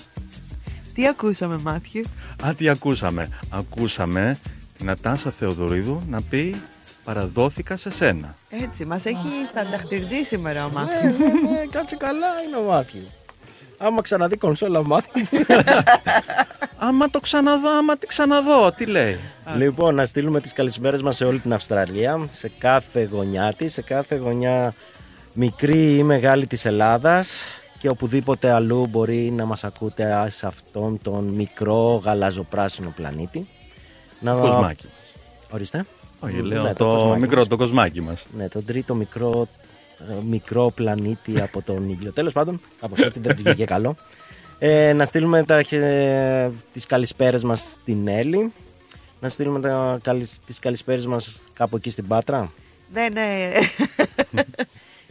Speaker 4: Τι ακούσαμε, Μάθιου.
Speaker 3: Α, τι ακούσαμε. Ακούσαμε την Ατάσα Θεοδωρίδου να πει παραδόθηκα σε σένα.
Speaker 4: Έτσι, μας έχει στανταχτηρδεί σήμερα ο
Speaker 2: Ναι,
Speaker 4: Μάθιου.
Speaker 2: ναι, ναι, κάτσε καλά είναι ο Μάθιου. Άμα ξαναδεί κονσόλα Μάθιου.
Speaker 3: Άμα το ξαναδώ, άμα τη ξαναδώ, τι λέει.
Speaker 2: Λοιπόν, να στείλουμε τις καλησπέρες μας σε όλη την Αυστραλία, σε κάθε γωνιά της, σε κάθε γωνιά μικρή ή μεγάλη της Ελλάδας και οπουδήποτε αλλού μπορεί να μας ακούτε σε αυτόν τον μικρό γαλαζοπράσινο πλανήτη. Να...
Speaker 3: Κοσμάκι.
Speaker 2: Ορίστε.
Speaker 3: Όχι, λέω
Speaker 2: Ναι,
Speaker 3: το,
Speaker 2: κοσμάκι
Speaker 3: μικρό,
Speaker 2: μας.
Speaker 3: το κοσμάκι μας.
Speaker 2: Ναι, τον τρίτο μικρό, ε, μικρό πλανήτη από τον ήλιο. Τέλος πάντων, κάπως έτσι δεν του βγήκε καλό. Ε, να στείλουμε τα, χε- τις καλησπέρες μας στην Έλλη. Να στείλουμε τα, καλης- τις καλησπέρες μας κάπου εκεί στην Πάτρα.
Speaker 4: Ναι, ναι.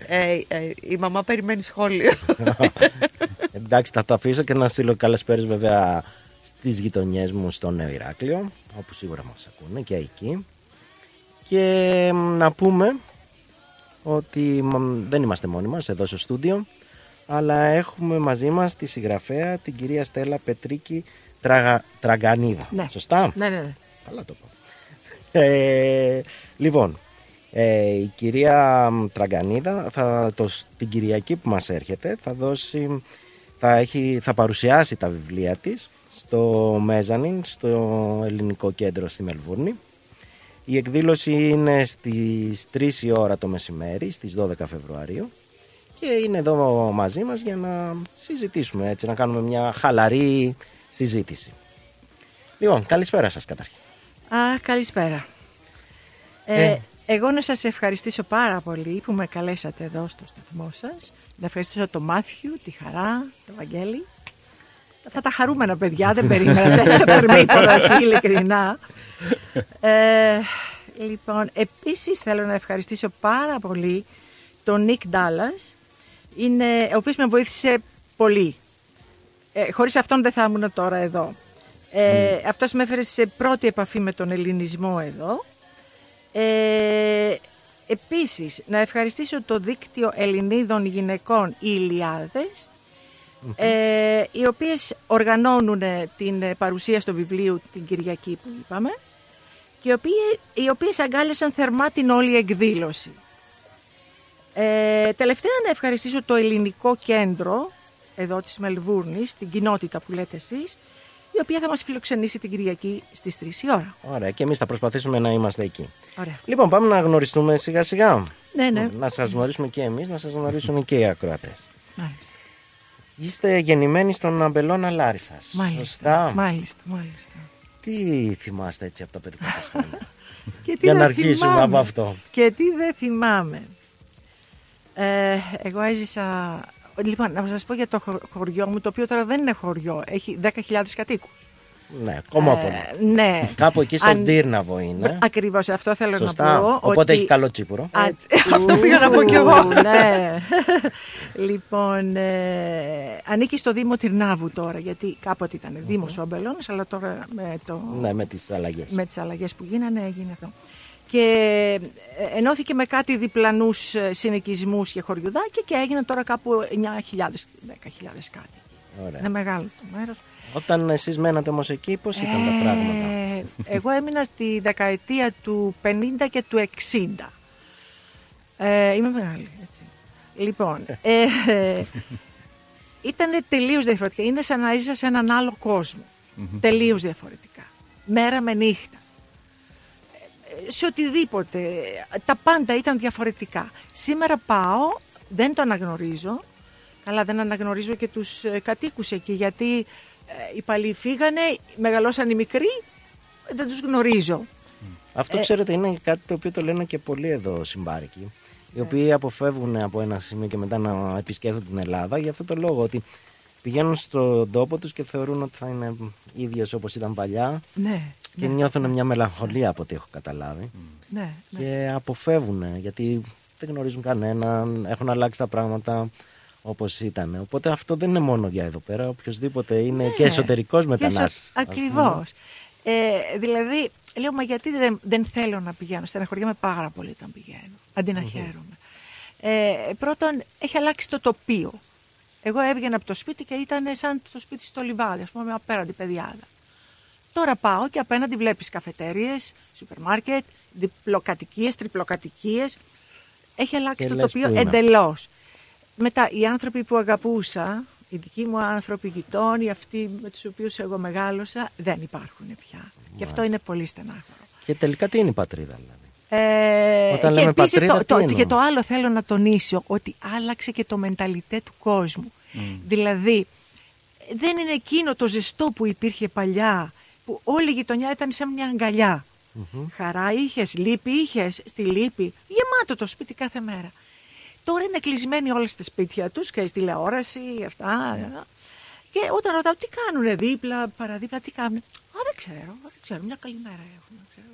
Speaker 4: Ε, ε, η μαμά περιμένει σχόλιο.
Speaker 2: Εντάξει, θα το αφήσω και να στείλω καλησπέρες βέβαια στις γειτονιές μου στο Νέο Ηράκλειο, όπου σίγουρα μας ακούνε και εκεί. Και μ, να πούμε ότι μ, δεν είμαστε μόνοι μας εδώ στο στούντιο, αλλά έχουμε μαζί μας τη συγγραφέα, την κυρία Στέλλα Πετρίκη Τραγα... Τραγκανίδα.
Speaker 13: Ναι.
Speaker 2: Σωστά;
Speaker 13: Ναι, ναι, ναι.
Speaker 2: Καλά το πω. Ε, λοιπόν, ε, η κυρία μ, Τραγκανίδα θα, το, την Κυριακή που μας έρχεται θα δώσει, θα, έχει, θα παρουσιάσει τα βιβλία της στο Μέζανιν, στο ελληνικό κέντρο στη Μελβούρνη. Η εκδήλωση είναι στις 3 η ώρα το μεσημέρι, στις 12 Φεβρουαρίου και είναι εδώ μαζί μας για να συζητήσουμε έτσι, να κάνουμε μια χαλαρή συζήτηση. Λοιπόν, καλησπέρα σας καταρχήν.
Speaker 13: Α, καλησπέρα. Ε,
Speaker 2: Ε.
Speaker 13: Εγώ να σας ευχαριστήσω πάρα πολύ που με καλέσατε εδώ στο σταθμό σας. Να ευχαριστήσω τον Μάθιου, τη Χαρά, τον Βαγγέλη. Αυτά τα χαρούμενα παιδιά, δεν περίμενα τέτοια θερμή υποδοχή, ειλικρινά. Ε, λοιπόν, επίσης θέλω να ευχαριστήσω πάρα πολύ τον Νίκ Ντάλλας, είναι, ο οποίος με βοήθησε πολύ. Ε, χωρίς αυτόν δεν θα ήμουν τώρα εδώ. Ε, Αυτός με έφερε σε πρώτη επαφή με τον ελληνισμό εδώ. Ε, επίσης, να ευχαριστήσω το δίκτυο Ελληνίδων γυναικών οι Ηλιάδες, ε, οι οποίες οργανώνουν την ε, παρουσία στο βιβλίο την Κυριακή που είπαμε και οι οποίες, οι οποίες αγκάλιασαν θερμά την όλη εκδήλωση. Ε, τελευταία να ευχαριστήσω το ελληνικό κέντρο εδώ της Μελβούρνης, την κοινότητα που λέτε εσείς, η οποία θα μας φιλοξενήσει την Κυριακή στις 3 η ώρα.
Speaker 2: Ωραία, και εμείς θα προσπαθήσουμε να είμαστε εκεί.
Speaker 13: Ωραία.
Speaker 2: Λοιπόν, πάμε να γνωριστούμε σιγά σιγά.
Speaker 13: Ναι, ναι.
Speaker 2: Να σας γνωρίσουμε και εμείς, να σας γνωρίσουν και οι ακροατές.
Speaker 13: Μάλιστα.
Speaker 2: Είστε γεννημένοι στον Αμπελώνα Λάρισας.
Speaker 13: Μάλιστα.
Speaker 2: Σωστά.
Speaker 13: Μάλιστα, μάλιστα.
Speaker 2: Τι θυμάστε έτσι από τα παιδικά σας χρόνια;
Speaker 13: Και τι
Speaker 2: Για να
Speaker 13: δεν
Speaker 2: αρχίσουμε
Speaker 13: θυμάμαι.
Speaker 2: από αυτό.
Speaker 13: Και τι δεν θυμάμαι. Ε, εγώ έζησα... Λοιπόν, να σας πω για το χω- χωριό μου, το οποίο τώρα δεν είναι χωριό. Έχει 10.000 κατοίκους.
Speaker 2: ναι, ακόμα
Speaker 13: Ε,
Speaker 2: πολύ.
Speaker 13: ναι.
Speaker 2: Κάπου εκεί στον
Speaker 13: Αν-
Speaker 2: Τύρναβο είναι.
Speaker 13: Ακριβώς, αυτό θέλω
Speaker 2: Σωστά.
Speaker 13: να πω.
Speaker 2: Οπότε
Speaker 13: ότι...
Speaker 2: έχει καλό τσίπουρο.
Speaker 13: Α,
Speaker 4: Αυτό πήγα να πω κι εγώ.
Speaker 13: ναι. λοιπόν, ε, ανήκει στο Δήμο Τυρνάβου τώρα, γιατί κάποτε ήταν Δήμος Όμπελονας, αλλά τώρα με, το,
Speaker 2: Ναι, με τις αλλαγές.
Speaker 13: με τις αλλαγές που γίνανε έγινε αυτό. Και ε, ενώθηκε με κάτι διπλανούς ε, συνοικισμούς και χωριουδάκια και έγιναν τώρα κάπου 9.000, 10.000 κάτι.
Speaker 2: Ωραία.
Speaker 13: Είναι μεγάλο το μέρος.
Speaker 2: Όταν εσείς μένατε όμως εκεί, πώς ήταν τα πράγματα;
Speaker 13: Ε, εγώ έμεινα στη δεκαετία του 50 και του 60. Ε, είμαι μεγάλη, έτσι. Λοιπόν, ε, ήταν τελείως διαφορετικά. Είναι σαν να είσαι σε έναν άλλο κόσμο. Τελείως διαφορετικά. Μέρα με νύχτα. Ε, Σε οτιδήποτε. Τα πάντα ήταν διαφορετικά. Σήμερα πάω, δεν το αναγνωρίζω. Καλά, δεν αναγνωρίζω και τους ε, κατοίκους εκεί, γιατί ε, οι παλιοί φύγανε, μεγαλώσαν οι μικροί, δεν τους γνωρίζω.
Speaker 2: Αυτό
Speaker 13: Ε,
Speaker 2: ξέρετε είναι κάτι το οποίο το λένε και πολλοί εδώ συμπάρικοι. Οι οποίοι αποφεύγουν από ένα σημείο και μετά να επισκέφτονται την Ελλάδα για αυτό το λόγο ότι πηγαίνουν στον τόπο τους και θεωρούν ότι θα είναι ίδιος όπως ήταν παλιά
Speaker 13: Ναι,
Speaker 2: και
Speaker 13: ναι,
Speaker 2: νιώθουν μια μελαγχολία από ό,τι έχω καταλάβει
Speaker 13: ναι, ναι.
Speaker 2: και αποφεύγουν γιατί δεν γνωρίζουν κανέναν, έχουν αλλάξει τα πράγματα όπως ήταν. Οπότε αυτό δεν είναι μόνο για εδώ πέρα, οποιοδήποτε είναι και εσωτερικός μετανάστης. ας πούμε.
Speaker 13: Ακριβώς. Ε, δηλαδή, λέω, μα γιατί δεν, δεν θέλω να πηγαίνω. Στεναχωριέμαι πάρα πολύ όταν πηγαίνω. Αντί να χαίρομαι. Ε, πρώτον, έχει αλλάξει το τοπίο. Εγώ έβγαινα από το σπίτι και ήταν σαν το σπίτι στο λιβάδι, ας πούμε, με απέραντη παιδιάδα. Τώρα πάω και απέναντι βλέπεις καφετέριες, σούπερ μάρκετ, διπλοκατοικίες, τριπλοκατοικίες. Έχει αλλάξει
Speaker 2: Και
Speaker 13: το
Speaker 2: λες,
Speaker 13: τοπίο
Speaker 2: πού είναι.
Speaker 13: εντελώς. Μετά, οι άνθρωποι που αγαπούσα, οι δικοί μου άνθρωποι γειτόνοι, αυτοί με τους οποίους εγώ μεγάλωσα, δεν υπάρχουν πια. Και αυτό είναι πολύ στενάχωρο.
Speaker 2: Και τελικά τι είναι η πατρίδα, δηλαδή.
Speaker 13: Ε,
Speaker 2: Όταν
Speaker 13: και
Speaker 2: λέμε
Speaker 13: επίσης
Speaker 2: πατρίδα,
Speaker 13: το,
Speaker 2: τι
Speaker 13: το,
Speaker 2: εννοούμε;
Speaker 13: και το άλλο θέλω να τονίσω ότι άλλαξε και το μενταλιτέ του κόσμου. Δηλαδή, δεν είναι εκείνο το ζεστό που υπήρχε παλιά, που όλη η γειτονιά ήταν σαν μια αγκαλιά. Χαρά είχες, λύπη είχες, στη λύπη, γεμάτο το σπίτι κάθε μέρα. Τώρα είναι κλεισμένοι όλα στα σπίτια τους και στη τηλεόραση, αυτά. Και όταν ρωτάω τι κάνουνε δίπλα, παραδίπλα, τι κάνουν. Α, δεν ξέρω, α, δεν ξέρω, μια καλή μέρα έχουν. Ξέρω.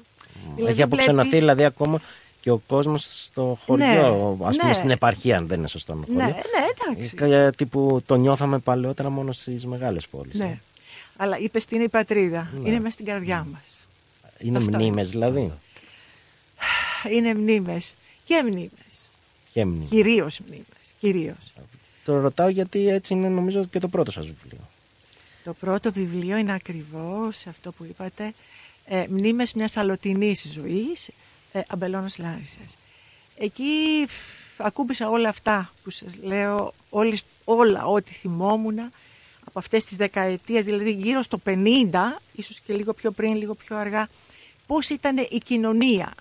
Speaker 13: Δηλαδή,
Speaker 2: Έχει αποξενωθεί
Speaker 13: βλέπεις-
Speaker 2: δηλαδή ακόμα και ο κόσμος στο χωριό,
Speaker 13: Ναι,
Speaker 2: ας πούμε
Speaker 13: ναι.
Speaker 2: στην επαρχία, αν δεν είναι σωστό το χωριό.
Speaker 13: Ναι, ναι, εντάξει.
Speaker 2: Γιατί που το νιώθαμε παλαιότερα μόνο στις μεγάλες πόλεις.
Speaker 13: Ναι. Αλλά είπες τι είναι η πατρίδα.
Speaker 2: Ναι.
Speaker 13: Είναι μέσα στην καρδιά μας.
Speaker 2: Είναι
Speaker 13: Αυτό
Speaker 2: μνήμες δηλαδή.
Speaker 13: Είναι μνήμες. Και μνήμες.
Speaker 2: Και μνήμες.
Speaker 13: Κυρίως μνήμες. Κυρίως.
Speaker 2: Το ρωτάω γιατί έτσι είναι νομίζω και το πρώτο σας βιβλίο.
Speaker 13: Το πρώτο βιβλίο είναι ακριβώς αυτό που είπατε. Ε, μνήμες μιας αλλοτινής ζωής. Ε, Αμπελώνας Λάρισας. Εκεί φ, ακούμπησα όλα αυτά που σας λέω. Όλες, όλα ό,τι θυμόμουν από αυτές τις δεκαετίες. Δηλαδή γύρω στο 50, ίσως και λίγο πιο πριν, λίγο πιο αργά. Πώς ήταν η κοινωνία,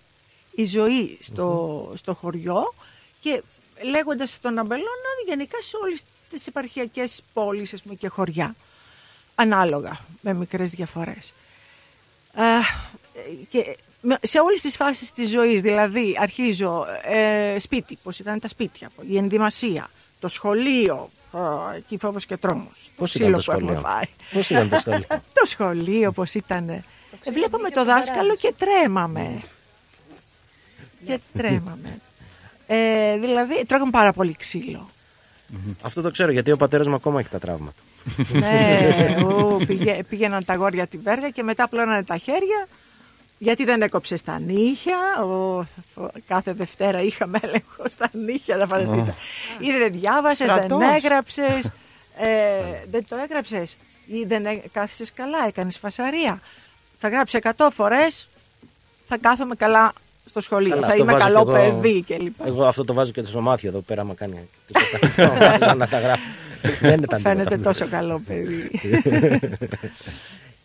Speaker 13: η ζωή στο, στο χωριό και λέγοντας τον Αμπελώνα γενικά σε όλες τις επαρχιακές πόλεις ας πούμε, και χωριά ανάλογα με μικρές διαφορές. Α, και με- σε όλες τις φάσεις της ζωής, δηλαδή αρχίζω ε, σπίτι, πώς ήταν τα σπίτια, η ενδυμασία, το σχολείο, α, εκεί φόβος και τρόμος.
Speaker 2: Πώς
Speaker 13: ξύλο
Speaker 2: ήταν το
Speaker 13: που έχουμε
Speaker 2: σχολείο;
Speaker 13: φάει.
Speaker 2: Πώς ήταν το σχολείο;
Speaker 13: το σχολείο πώς ήταν. Ε, Βλέπαμε το δάσκαλο και τρέμαμε. και τρέμαμε. Ε, δηλαδή, τρώγαμε πάρα πολύ ξύλο.
Speaker 2: Αυτό το ξέρω γιατί ο πατέρας μου ακόμα έχει τα τραύματα.
Speaker 13: ναι, ου, πήγε, πήγαιναν τα γόρια τη βέργα και μετά πλώνανε τα χέρια γιατί δεν έκοψε τα νύχια. Ο, ο- κάθε Δευτέρα είχαμε έλεγχο στα νύχια, να φανταστείτε. Ή δεν διάβασες, δεν
Speaker 4: Στρατός.
Speaker 13: έγραψες. Ε, δεν το έγραψες. Ή δεν έ- κάθισες καλά, έκανες φασαρία. Θα γράψει 100 φορές, θα κάθομαι καλά στο σχολείο.
Speaker 2: Καλά,
Speaker 13: θα
Speaker 2: αυτό
Speaker 13: είμαι
Speaker 2: βάζω
Speaker 13: καλό
Speaker 2: κι εγώ-
Speaker 13: παιδί κλπ.
Speaker 2: Εγώ αυτό το βάζω και στο μάθιο εδώ πέρα, μα κάνει τίποτα. Σαν να τα γράφω. Δεν ήταν
Speaker 13: Φαίνεται
Speaker 2: τίποτα.
Speaker 13: τόσο καλό παιδί.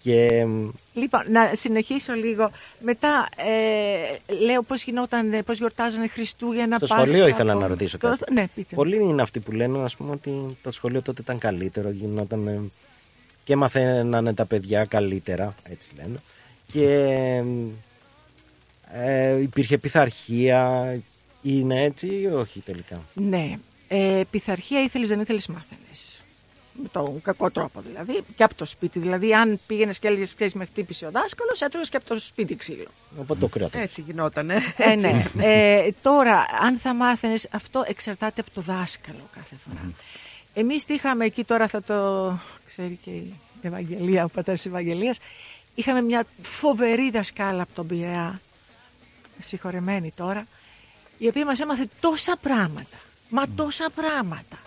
Speaker 2: Και μ,
Speaker 13: Λοιπόν, να συνεχίσω λίγο. Μετά ε, λέω πώς γινόταν, ε, πώς γιορτάζανε Χριστούγεννα,
Speaker 2: στο
Speaker 13: Πάσχα,
Speaker 2: σχολείο ήθελα να
Speaker 13: πώς-
Speaker 2: ρωτήσω
Speaker 13: Το-
Speaker 2: κάτι.
Speaker 13: Ναι, πείτε.
Speaker 2: Πολλοί είναι αυτοί που λένε ας πούμε, ότι το σχολείο τότε ήταν καλύτερο, γινόταν ε, και μαθαίνανε τα παιδιά καλύτερα, έτσι λένε. Και ε, υπήρχε πειθαρχία, είναι έτσι ή όχι τελικά;
Speaker 13: Ναι. Ε, πειθαρχία ήθελες δεν ήθελες μάθαινες. Με τον κακό τρόπο δηλαδή. Και από το σπίτι. Δηλαδή, αν πήγαινες και έλεγες, ξέρεις, με χτύπησε ο δάσκαλος, έτρωγες και από το σπίτι ξύλο.
Speaker 2: Οπότε το κράτο.
Speaker 4: Έτσι γινότανε.
Speaker 13: Ε, ναι. ε, τώρα, αν θα μάθαινες, αυτό εξαρτάται από το δάσκαλο κάθε φορά. Εμείς τι είχαμε εκεί, τώρα θα το ξέρει και η Ευαγγελία, ο πατέρας της Ευαγγελίας, είχαμε μια φοβερή δασκάλα από τον Πειραιά, συγχωρεμένη τώρα, η οποία μας έμαθε τόσα πράγματα. Μα τόσα πράγματα.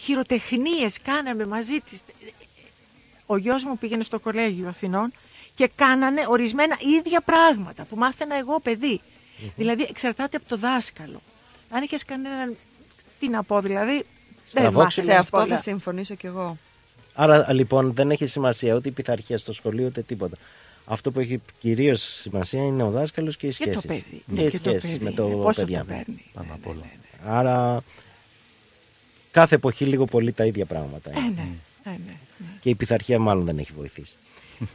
Speaker 13: Χειροτεχνίες κάναμε μαζί της. Ο γιος μου πήγαινε στο κολέγιο Αθηνών και κάνανε ορισμένα ίδια πράγματα που μάθαινα εγώ παιδί. Δηλαδή εξαρτάται από το δάσκαλο. Αν είχες κανέναν, τι να πω δηλαδή, δεν
Speaker 2: Στραβόξυλο.
Speaker 13: μάθαινες
Speaker 4: Σε αυτό
Speaker 13: πολλά.
Speaker 4: θα συμφωνήσω κι εγώ.
Speaker 2: Άρα λοιπόν δεν έχει σημασία ούτε η πειθαρχία στο σχολείο ούτε τίποτα. Αυτό που έχει κυρίως σημασία είναι ο δάσκαλος και οι
Speaker 13: Και το
Speaker 2: σχέσεις.
Speaker 13: παιδί.
Speaker 2: Και οι
Speaker 13: Και το
Speaker 2: σχέσεις
Speaker 13: παιδί,
Speaker 2: με το
Speaker 13: ναι. Πόσο
Speaker 2: παιδιά.
Speaker 13: το παίρνει.
Speaker 3: Πάνω απ' όλα.
Speaker 2: Άρα κάθε εποχή λίγο πολύ τα ίδια πράγματα.
Speaker 13: Ε,
Speaker 2: είναι.
Speaker 13: ναι, ναι, ναι.
Speaker 2: Και η πειθαρχία μάλλον δεν έχει βοηθήσει.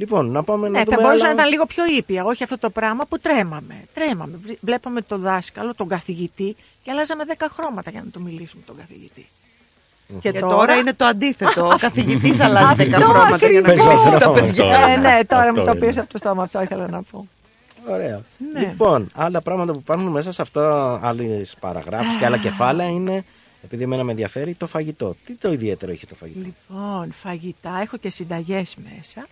Speaker 2: λοιπόν, να πάμε να
Speaker 13: Ναι, θα
Speaker 2: δούμε
Speaker 13: μπορούσε
Speaker 2: άλλα...
Speaker 13: να ήταν λίγο πιο ήπια, όχι αυτό το πράγμα που τρέμαμε. Τρέμαμε. Βλέ- Βλέπαμε τον δάσκαλο, τον καθηγητή και αλλάζαμε 10 χρώματα για να το μιλήσουμε τον καθηγητή.
Speaker 4: Και τώρα είναι το αντίθετο. Ο καθηγητής αλλάζει
Speaker 13: Αυτό
Speaker 4: 10 χρώματα για να
Speaker 13: ακριβώς.
Speaker 4: μιλήσει στα
Speaker 2: Αυτό
Speaker 4: παιδιά.
Speaker 13: Ε, ναι, τώρα
Speaker 3: Αυτό
Speaker 13: μου το
Speaker 3: είναι.
Speaker 13: πήρες από το στόμα, αυτό ήθελα να πω.
Speaker 2: Ωραία.
Speaker 13: Ναι.
Speaker 2: Λοιπόν, άλλα πράγματα που υπάρχουν μέσα σε αυτά, άλλες παραγράφους και άλλα κεφάλαια είναι, επειδή εμένα με ενδιαφέρει, το φαγητό. Τι το ιδιαίτερο έχει το φαγητό;
Speaker 13: Λοιπόν, φαγητά, έχω και συνταγές μέσα.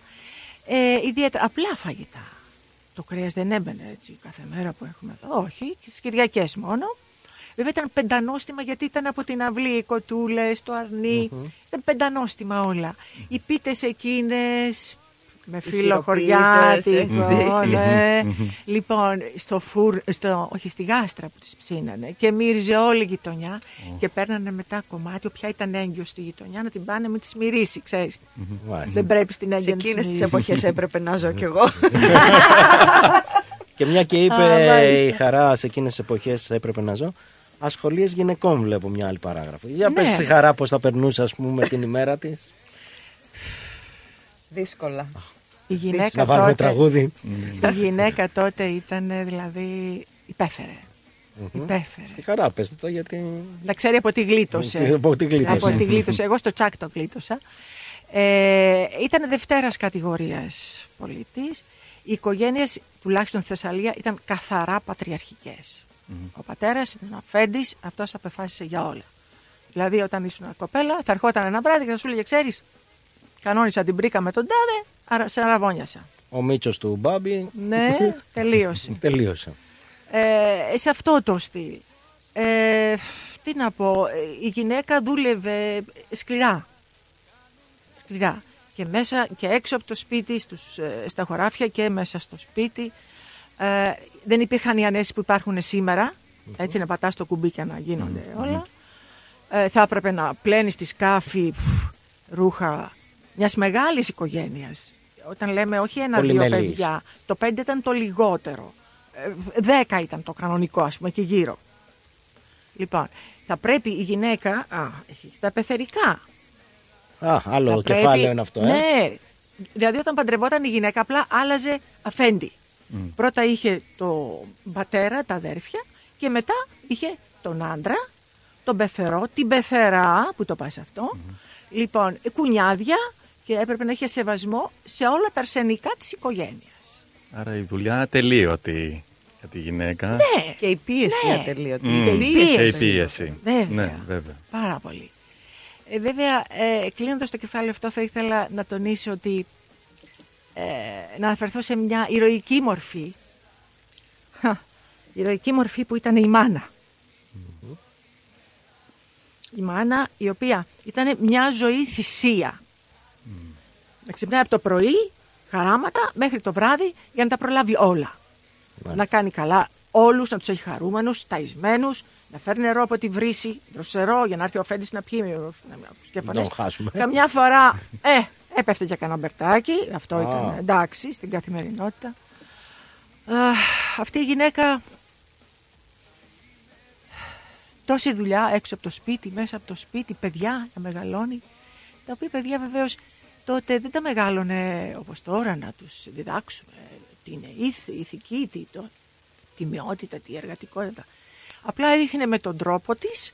Speaker 13: Ε, ιδιαίτερα, απλά φαγητά. Το κρέας δεν έμπαινε έτσι κάθε μέρα που έχουμε εδώ. Όχι, και τις Κυριακές μόνο. Βέβαια ήταν πεντανόστιμα γιατί ήταν από την αυλή οι κοτούλες, το αρνι Ήταν πεντανόστιμα όλα. Οι πίτες εκείνες με φίλο
Speaker 4: χειροποίητες,
Speaker 13: χωριάτικο,
Speaker 4: έτσι.
Speaker 13: ναι. Λοιπόν, στο φουρ, στο, όχι στη γάστρα που τις ψήνανε και μύριζε όλη η γειτονιά και παίρνανε μετά κομμάτι, όποια ήταν έγκυο στη γειτονιά, να την πάνε με τη μυρίσει, ξέρεις. Δεν πρέπει στην
Speaker 4: Σε
Speaker 13: έγκυο να της
Speaker 4: εκείνες τις
Speaker 13: μυρίσει.
Speaker 4: εποχές έπρεπε να ζω κι εγώ.
Speaker 2: Και μια και είπε
Speaker 13: Α, μάλιστα.
Speaker 2: η χαρά σε εκείνες τις εποχές έπρεπε να ζω. Ασχολίες γυναικών βλέπω μια άλλη παράγραφο. Για
Speaker 13: Ναι.
Speaker 2: πες η χαρά πώς θα περνούσε, ας πούμε, την ημέρα της.
Speaker 4: Δύσκολα.
Speaker 13: Η γυναίκα
Speaker 2: Να βάλουμε
Speaker 13: τότε,
Speaker 2: τραγούδι.
Speaker 13: η γυναίκα τότε ήταν δηλαδή υπέφερε. Υπέφερε.
Speaker 2: Στη χαρά, πες το γιατί.
Speaker 13: Να ξέρει από τι γλίτωσε.
Speaker 2: Από τι γλίτωσε.
Speaker 13: Από τι γλίτωσε. Εγώ στο τσάκ το γλίτωσα. Ε, ήταν δευτέρας κατηγορίας πολίτης. Οι οικογένειες, τουλάχιστον στη Θεσσαλία, ήταν καθαρά πατριαρχικές. Ο πατέρας ήταν αφέντης, αυτός απεφάσισε για όλα. Δηλαδή, όταν ήσουν κοπέλα, θα ερχόταν ένα βράδυ και θα σου έλεγε: Ξέρεις, κανόνισα την πρίκα με τον τάδε, αρα- σε αραβώνιασα.
Speaker 2: Ο Μίτσος του Μπάμπη.
Speaker 13: Ναι, τελείωσε.
Speaker 2: Τελείωσε.
Speaker 13: Ε, σε αυτό το στυλ. Ε, τι να πω, ε, η γυναίκα δούλευε σκληρά. Σκληρά. Και μέσα και έξω από το σπίτι, στους, ε, στα χωράφια και μέσα στο σπίτι. Ε, δεν υπήρχαν οι ανέσεις που υπάρχουν σήμερα, έτσι να πατάς το κουμπί και να γίνονται όλα. Ε, θα έπρεπε να πλένεις τη σκάφη πφ, ρούχα μιας μεγάλης οικογένειας. Όταν λέμε όχι ένα-δύο
Speaker 2: Πολυμελής.
Speaker 13: παιδιά, το πέντε ήταν το λιγότερο. Ε, Δέκα ήταν το κανονικό, ας πούμε, και γύρω. Λοιπόν, θα πρέπει η γυναίκα, α, έχει τα πεθερικά.
Speaker 2: Α, άλλο
Speaker 13: Θα πρέπει-
Speaker 2: κεφάλαιο είναι αυτό, ε.
Speaker 13: Ναι. Δηλαδή όταν παντρευόταν η γυναίκα απλά άλλαζε αφέντη. Πρώτα είχε το πατέρα, τα αδέρφια και μετά είχε τον άντρα, τον πεθερό, την πεθερά, που το πας αυτό. Λοιπόν, κουνιάδια και έπρεπε να είχε σεβασμό σε όλα τα αρσενικά της οικογένειας.
Speaker 3: Άρα η δουλειά ατελείωτη για τη γυναίκα.
Speaker 13: Ναι.
Speaker 4: Και η πίεση
Speaker 13: Ναι.
Speaker 4: ατελείωτη.
Speaker 3: Μμ.
Speaker 4: Η
Speaker 3: Και
Speaker 4: πίεση.
Speaker 3: η πίεση.
Speaker 13: Βέβαια.
Speaker 3: Ναι, βέβαια.
Speaker 13: Πάρα πολύ. Ε, βέβαια, ε, κλείνοντας το κεφάλαιο αυτό θα ήθελα να τονίσω ότι ε, να αναφερθώ σε μια ηρωική μορφή. Χα, ηρωική μορφή που ήταν η μάνα. Η μάνα η οποία ήταν μια ζωή θυσία. Να ξυπνάει από το πρωί, χαράματα, μέχρι το βράδυ για να τα προλάβει όλα. Να κάνει καλά όλους, να τους έχει χαρούμενους, ταϊσμένους, να φέρνει νερό από τη βρύση, δροσερό, για να έρθει ο Φέντης να πιει με σκεφανές.
Speaker 2: Τον χάσουμε.
Speaker 13: Καμιά φορά, ε, έπεφτε για κανένα μπερτάκι, αυτό
Speaker 2: Α.
Speaker 13: ήταν εντάξει στην καθημερινότητα. Αχ, αυτή η γυναίκα τόση δουλειά έξω από το σπίτι, μέσα από το σπίτι, παιδιά να μεγαλώνει, τα οποία παιδιά βεβαίως τότε δεν τα μεγάλωνε όπως τώρα να τους διδάξουμε τι είναι ήθη, ηθική, τι το, τιμιότητα, τι εργατικότητα. Απλά έδειχνε με τον τρόπο της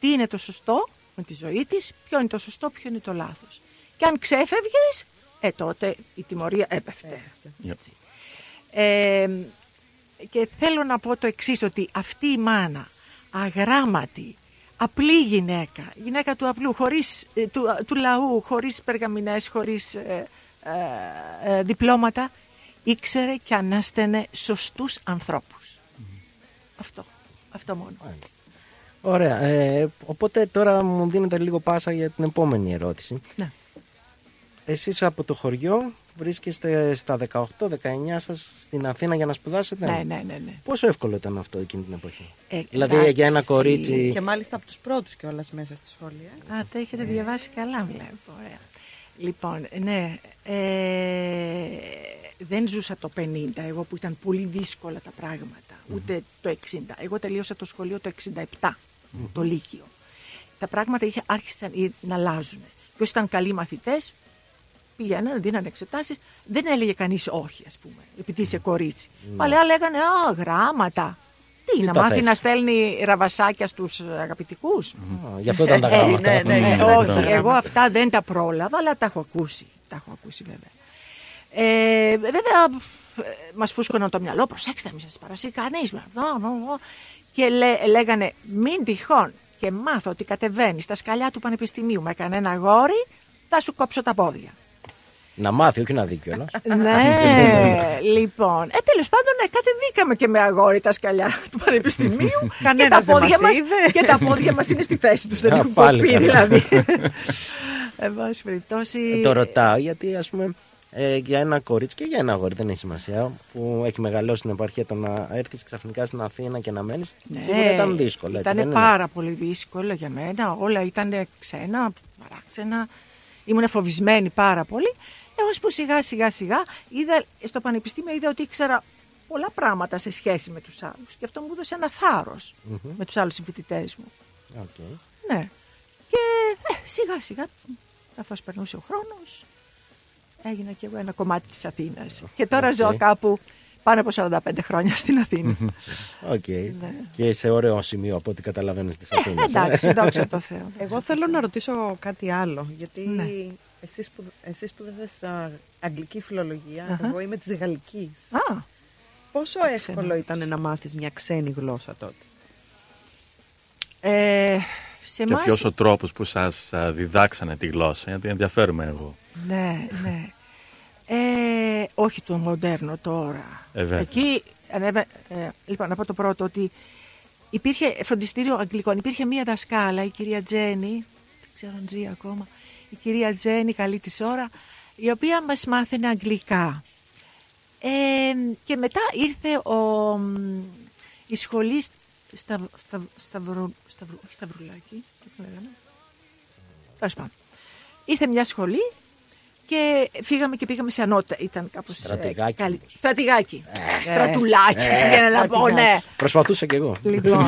Speaker 13: τι είναι το σωστό με τη ζωή της, ποιο είναι το σωστό, ποιο είναι το λάθος. Και αν ξέφευγες, ε, τότε η τιμωρία έπεφτε. Έτσι. Ε, και θέλω να πω το εξής, ότι αυτή η μάνα, αγράμματη, απλή γυναίκα, γυναίκα του απλού, χωρίς, ε, του, του λαού, χωρίς περγαμηνές, χωρίς ε, ε, ε, διπλώματα, ήξερε και ανάστενε σωστούς ανθρώπους. Αυτό. Αυτό μόνο.
Speaker 2: Ωραία. Ε, οπότε τώρα μου δίνετε λίγο πάσα για την επόμενη ερώτηση.
Speaker 13: Ναι.
Speaker 2: Εσείς από το χωριό βρίσκεστε στα 18-19 σας στην Αθήνα για να σπουδάσετε;
Speaker 13: Ναι, ναι, ναι. ναι.
Speaker 2: Πόσο εύκολο ήταν αυτό εκείνη την εποχή;
Speaker 13: Ε,
Speaker 2: δηλαδή
Speaker 13: εντάξει.
Speaker 2: για ένα κορίτσι...
Speaker 4: Και μάλιστα από τους πρώτους κιόλας μέσα στη σχολεία.
Speaker 13: Α, τα έχετε διαβάσει καλά, βλέπω. Ωραία. Λοιπόν, ναι, ε, δεν ζούσα το 50, εγώ που ήταν πολύ δύσκολα τα πράγματα, ούτε το 60. Εγώ τελείωσα το σχολείο το 67, το Λύκειο. Τα πράγματα είχε, άρχισαν ή- να αλλάζουν. Και όσοι ήταν καλοί μαθητές, πηγαίνανε, δίνανε εξετάσεις, δεν έλεγε κανείς όχι, ας πούμε, επειδή είσαι κορίτσι. Παλαιά λέγανε, α, γράμματα. Τι, να
Speaker 2: τα
Speaker 13: μάθει
Speaker 2: θες.
Speaker 13: να στέλνει ραβασάκια στους αγαπητικούς;
Speaker 2: Α, Γι' αυτό ήταν τα
Speaker 13: Ε,
Speaker 2: γράμματα.
Speaker 4: ναι, ναι,
Speaker 13: ε,
Speaker 4: ναι.
Speaker 13: όχι, εγώ αυτά δεν τα πρόλαβα, αλλά τα έχω ακούσει. Τα έχω ακούσει βέβαια. Ε, βέβαια, ε, μας φούσκωναν το μυαλό, προσέξτε, μην σας παρασύρει κανείς. με αυτό, νο, νο». Και λέ- λέγανε, μην τυχόν και μάθω ότι κατεβαίνεις στα σκαλιά του πανεπιστημίου με κανένα γόρι, θα σου κόψω τα πόδια.
Speaker 2: Να μάθει, όχι να δει κιόλας.
Speaker 13: ναι, λοιπόν. Ε, τέλος πάντων, ναι, κατεβήκαμε και με αγόρι τα σκαλιά του Πανεπιστημίου. και, τα
Speaker 4: Κανένας δεν
Speaker 13: πόδια
Speaker 4: μας
Speaker 13: μας,
Speaker 4: είδε.
Speaker 13: και τα πόδια μας είναι στη θέση τους. Δεν
Speaker 2: Α,
Speaker 13: έχουν
Speaker 2: πάλι
Speaker 13: κοπεί,
Speaker 2: καλά.
Speaker 13: δηλαδή. Εν πάση περιπτώσει.
Speaker 2: Το ρωτάω γιατί ας πούμε ε, για ένα κορίτσι και για ένα αγόρι δεν έχει σημασία που έχει μεγαλώσει στην επαρχία το να έρθεις ξαφνικά στην Αθήνα και να μένεις. Σίγουρα ήταν δύσκολο. Έτσι,
Speaker 13: Ήταν
Speaker 2: δεν είναι;
Speaker 13: πάρα πολύ δύσκολο για μένα. Όλα ήταν ξένα, παράξενα. Ήμουν φοβισμένη πάρα πολύ. Εγώ που σιγά σιγά σιγά είδα, στο πανεπιστήμιο είδα ότι ήξερα πολλά πράγματα σε σχέση με τους άλλους. Και αυτό μου έδωσε ένα θάρρος
Speaker 2: Μμμ.
Speaker 13: με τους άλλους συμφοιτητές μου.
Speaker 2: Οκ.
Speaker 13: Ναι. Και ε, σιγά σιγά, καθώς περνούσε ο χρόνος, έγινα και εγώ ένα κομμάτι της Αθήνας. Και τώρα
Speaker 2: Οκ.
Speaker 13: ζω κάπου πάνω από 45 χρόνια στην Αθήνα.
Speaker 2: Οκ. Και σε ωραίο σημείο από ό,τι καταλαβαίνεις της Αθήνας.
Speaker 13: Ναι. εντάξει, δόξα τω Θεώ.
Speaker 4: Εγώ θέλω να ρωτήσω κάτι άλλο. Γιατί
Speaker 13: Ναι.
Speaker 4: Εσείς, που, εσείς σπουδάσατε στα αγγλική φιλολογία,
Speaker 13: Αχα.
Speaker 4: εγώ είμαι της γαλλικής.
Speaker 13: Α,
Speaker 4: Πόσο εύκολο ήταν να μάθεις μια ξένη γλώσσα τότε;
Speaker 13: ε, σε
Speaker 3: Και
Speaker 13: εμάς...
Speaker 3: ποιος ο τρόπος που σας α, διδάξανε τη γλώσσα, γιατί ενδιαφέρομαι εγώ.
Speaker 13: Ναι, ναι. Ε, όχι το μοντέρνο τώρα.
Speaker 3: Ε, βέβαια.
Speaker 13: Εκεί, ανέβε, ε, λοιπόν, να πω το πρώτο, ότι υπήρχε φροντιστήριο αγγλικών. Υπήρχε μία δασκάλα, η κυρία Τζένι, δεν ξέρω αν ζει ακόμα, η κυρία Τζένι, καλή της ώρα, η οποία μας μάθαινε αγγλικά. Ε, και μετά ήρθε ο, μ, η σχολή στα, στα, σταυρο, σταυρο, όχι Σταυρουλάκη, πώς το λέγανε. Τέλος πάντων. Ήρθε μια σχολή και φύγαμε και πήγαμε σε ανώτατα. Ήταν κάπως... ε,
Speaker 2: Στρατηγάκι,
Speaker 13: καλή-
Speaker 2: μήπως.
Speaker 13: Στρατηγάκι. Στρατουλάκι.
Speaker 2: Ε,
Speaker 13: για να πω, ναι.
Speaker 2: Προσπαθούσα κι εγώ.
Speaker 13: Λοιπόν.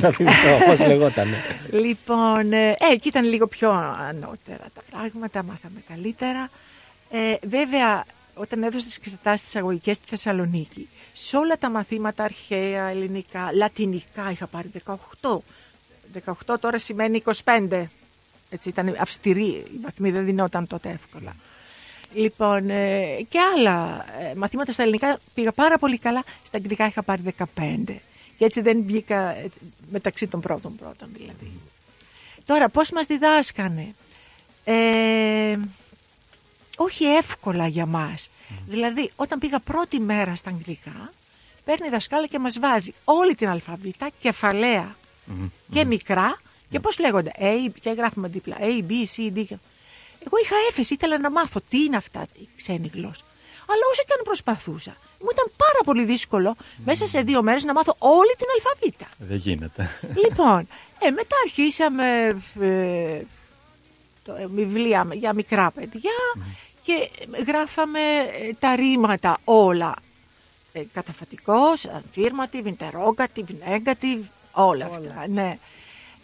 Speaker 2: να θυμηθώ πώς λεγόταν.
Speaker 13: Λοιπόν, ε, ε, εκεί ήταν λίγο πιο ανώτερα τα πράγματα, μάθαμε καλύτερα. Ε, βέβαια, όταν έδωσα τις εξετάσεις τις αγωγικές στη Θεσσαλονίκη, σε όλα τα μαθήματα αρχαία, ελληνικά, λατινικά είχα πάρει 18. 18 τώρα σημαίνει 25. Έτσι ήταν αυστηρή, η βαθμή δεν δινόταν τότε εύκολα. Λοιπόν, ε, και άλλα ε, μαθήματα στα ελληνικά πήγα πάρα πολύ καλά, στα αγγλικά είχα πάρει 15. Και έτσι δεν βγήκα ε, μεταξύ των πρώτων πρώτων δηλαδή. Τώρα, πώς μας διδάσκανε; Ε, όχι εύκολα για μας. Δηλαδή, όταν πήγα πρώτη μέρα στα αγγλικά, παίρνει η δασκάλα και μας βάζει όλη την αλφαβήτα, κεφαλαία και μικρά. Και πώς λέγονται, A, και γράφουμε δίπλα, A, B, C, D. Εγώ είχα έφεση, ήθελα να μάθω τι είναι αυτά η ξένη γλώσσα. Αλλά όσο και αν προσπαθούσα, μου ήταν πάρα πολύ δύσκολο μέσα σε δύο μέρες να μάθω όλη την αλφαβήτα.
Speaker 3: Δεν γίνεται.
Speaker 13: Λοιπόν, ε, μετά αρχίσαμε ε, το, ε, βιβλία για μικρά παιδιά και γράφαμε ε, τα ρήματα όλα. Ε, καταφατικός, affirmative, interrogative, negative, όλα, αυτά. Ναι.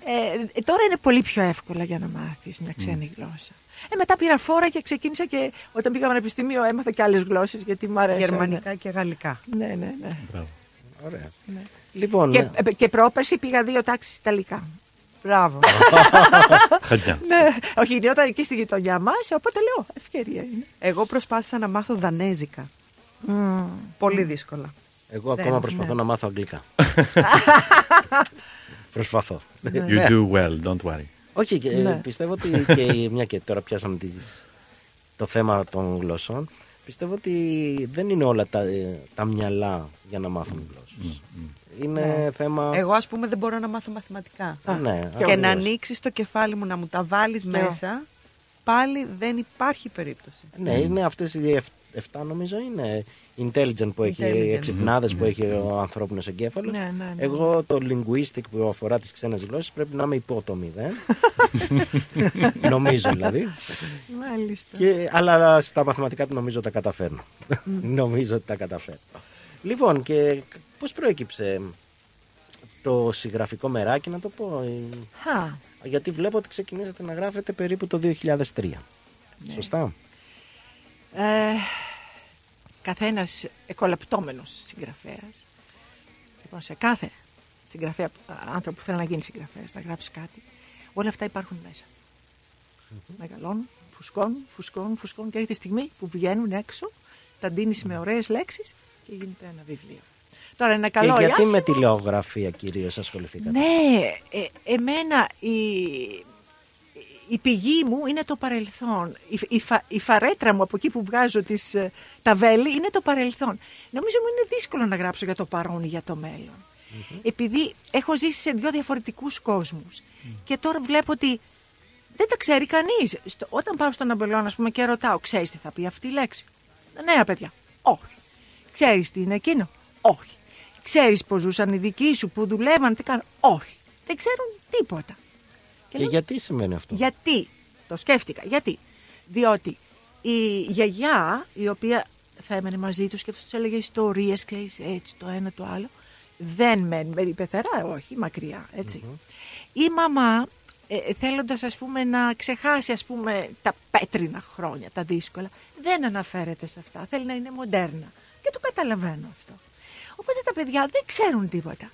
Speaker 13: Ε, ε, τώρα είναι πολύ πιο εύκολα για να μάθεις μια ξένη γλώσσα. Ε, μετά πήρα φόρα και ξεκίνησα και όταν πήγα πανεπιστήμιο έμαθα και άλλες γλώσσες γιατί μου αρέσαν.
Speaker 4: Γερμανικά και γαλλικά.
Speaker 13: Ναι, ναι, ναι.
Speaker 3: Μπράβο.
Speaker 2: Ωραία.
Speaker 13: ναι.
Speaker 2: Λοιπόν,
Speaker 13: Και,
Speaker 2: ναι.
Speaker 13: ε, και πρόπερση πήγα δύο τάξεις Ιταλικά.
Speaker 4: Μπράβο.
Speaker 3: Χαλιά.
Speaker 13: Ναι, όχι, γινόταν εκεί στη γειτονιά μας, οπότε λέω ευκαιρία είναι.
Speaker 4: Εγώ προσπάθησα να μάθω δανέζικα. Πολύ δύσκολα.
Speaker 2: εγώ
Speaker 4: δεν-
Speaker 2: ακόμα προσπαθώ να μάθω αγγλικά. Προσπαθώ.
Speaker 3: You do well, don't worry.
Speaker 2: Όχι, και,
Speaker 13: Ναι.
Speaker 2: πιστεύω ότι και μια και τώρα πιάσαμε τις, το θέμα των γλώσσων, πιστεύω ότι δεν είναι όλα τα, ε, τα μυαλά για να μάθουν γλώσσες. Είναι θέμα...
Speaker 4: Εγώ, ας πούμε, δεν μπορώ να μάθω μαθηματικά.
Speaker 2: ναι,
Speaker 4: και
Speaker 2: ακριβώς.
Speaker 4: να ανοίξεις το κεφάλι μου να μου τα βάλεις
Speaker 13: εγώ.
Speaker 4: μέσα, πάλι δεν υπάρχει περίπτωση.
Speaker 2: Ναι, είναι αυτές οι 7 νομίζω είναι intelligent που έχει,
Speaker 4: Intelligent.
Speaker 2: εξυπνάδες που έχει ο ανθρώπινος εγκέφαλος.
Speaker 13: Ναι, ναι, ναι.
Speaker 2: Εγώ το linguistic που αφορά τις ξένες γλώσσες πρέπει να είμαι υπό το μηδέν. νομίζω δηλαδή.
Speaker 13: Μάλιστα.
Speaker 2: Και, αλλά στα μαθηματικά του νομίζω τα καταφέρνω. νομίζω ότι τα καταφέρνω. Λοιπόν, και πώς προέκυψε το συγγραφικό μεράκι, να το πω. ε,
Speaker 13: Χα,
Speaker 2: Γιατί βλέπω ότι ξεκινήσατε να γράφετε περίπου το 2003. Σωστά.
Speaker 13: Ε, καθένας εκολαπτώμενος συγγραφέας. Λοιπόν, σε κάθε συγγραφέα, α, άνθρωπο που θέλει να γίνει συγγραφέας, να γράψει κάτι, όλα αυτά υπάρχουν μέσα. Μεγαλώνουν, φουσκώνουν, φουσκώνουν, φουσκώνουν και έρχεται η στιγμή που βγαίνουν έξω, τα ντύνεις με ωραίες λέξεις και γίνεται ένα βιβλίο. Τώρα ένα καλό
Speaker 2: και
Speaker 13: ή
Speaker 2: γιατί
Speaker 13: άσχημο,
Speaker 2: με τηλεογραφία κυρίως ασχοληθήκατε;
Speaker 13: Ναι, ε, εμένα η, η πηγή μου είναι το παρελθόν. Η, η, φα- η φαρέτρα μου από εκεί που βγάζω τις, ε, τα βέλη είναι το παρελθόν. Νομίζω μου είναι δύσκολο να γράψω για το παρόν ή για το μέλλον. Επειδή έχω ζήσει σε δύο διαφορετικούς κόσμους. Και τώρα βλέπω ότι δεν τα ξέρει κανείς. Στο- Όταν πάω στον αμπελόν, ας πούμε, και ρωτάω, ξέρεις τι θα πει αυτή η λέξη; Ναι, παιδιά. Όχι. Ξέρεις τι είναι εκείνο; Όχι. Ξέρεις πώς ζούσαν οι δικοί σου, που δουλεύαν, τι κάνουν; Όχι. Δεν ξέρουν τίποτα.
Speaker 2: Και γιατί σημαίνει αυτό;
Speaker 13: Γιατί, το σκέφτηκα, γιατί. Διότι η γιαγιά, η οποία θα έμενε μαζί τους και τους έλεγε ιστορίες και είσαι έτσι το ένα το άλλο, δεν μένει, με πεθερά, όχι, μακριά, έτσι. Η μαμά, ε, θέλοντας ας πούμε να ξεχάσει ας πούμε τα πέτρινα χρόνια, τα δύσκολα, δεν αναφέρεται σε αυτά, θέλει να είναι μοντέρνα. Και το καταλαβαίνω αυτό. Οπότε τα παιδιά δεν ξέρουν τίποτα.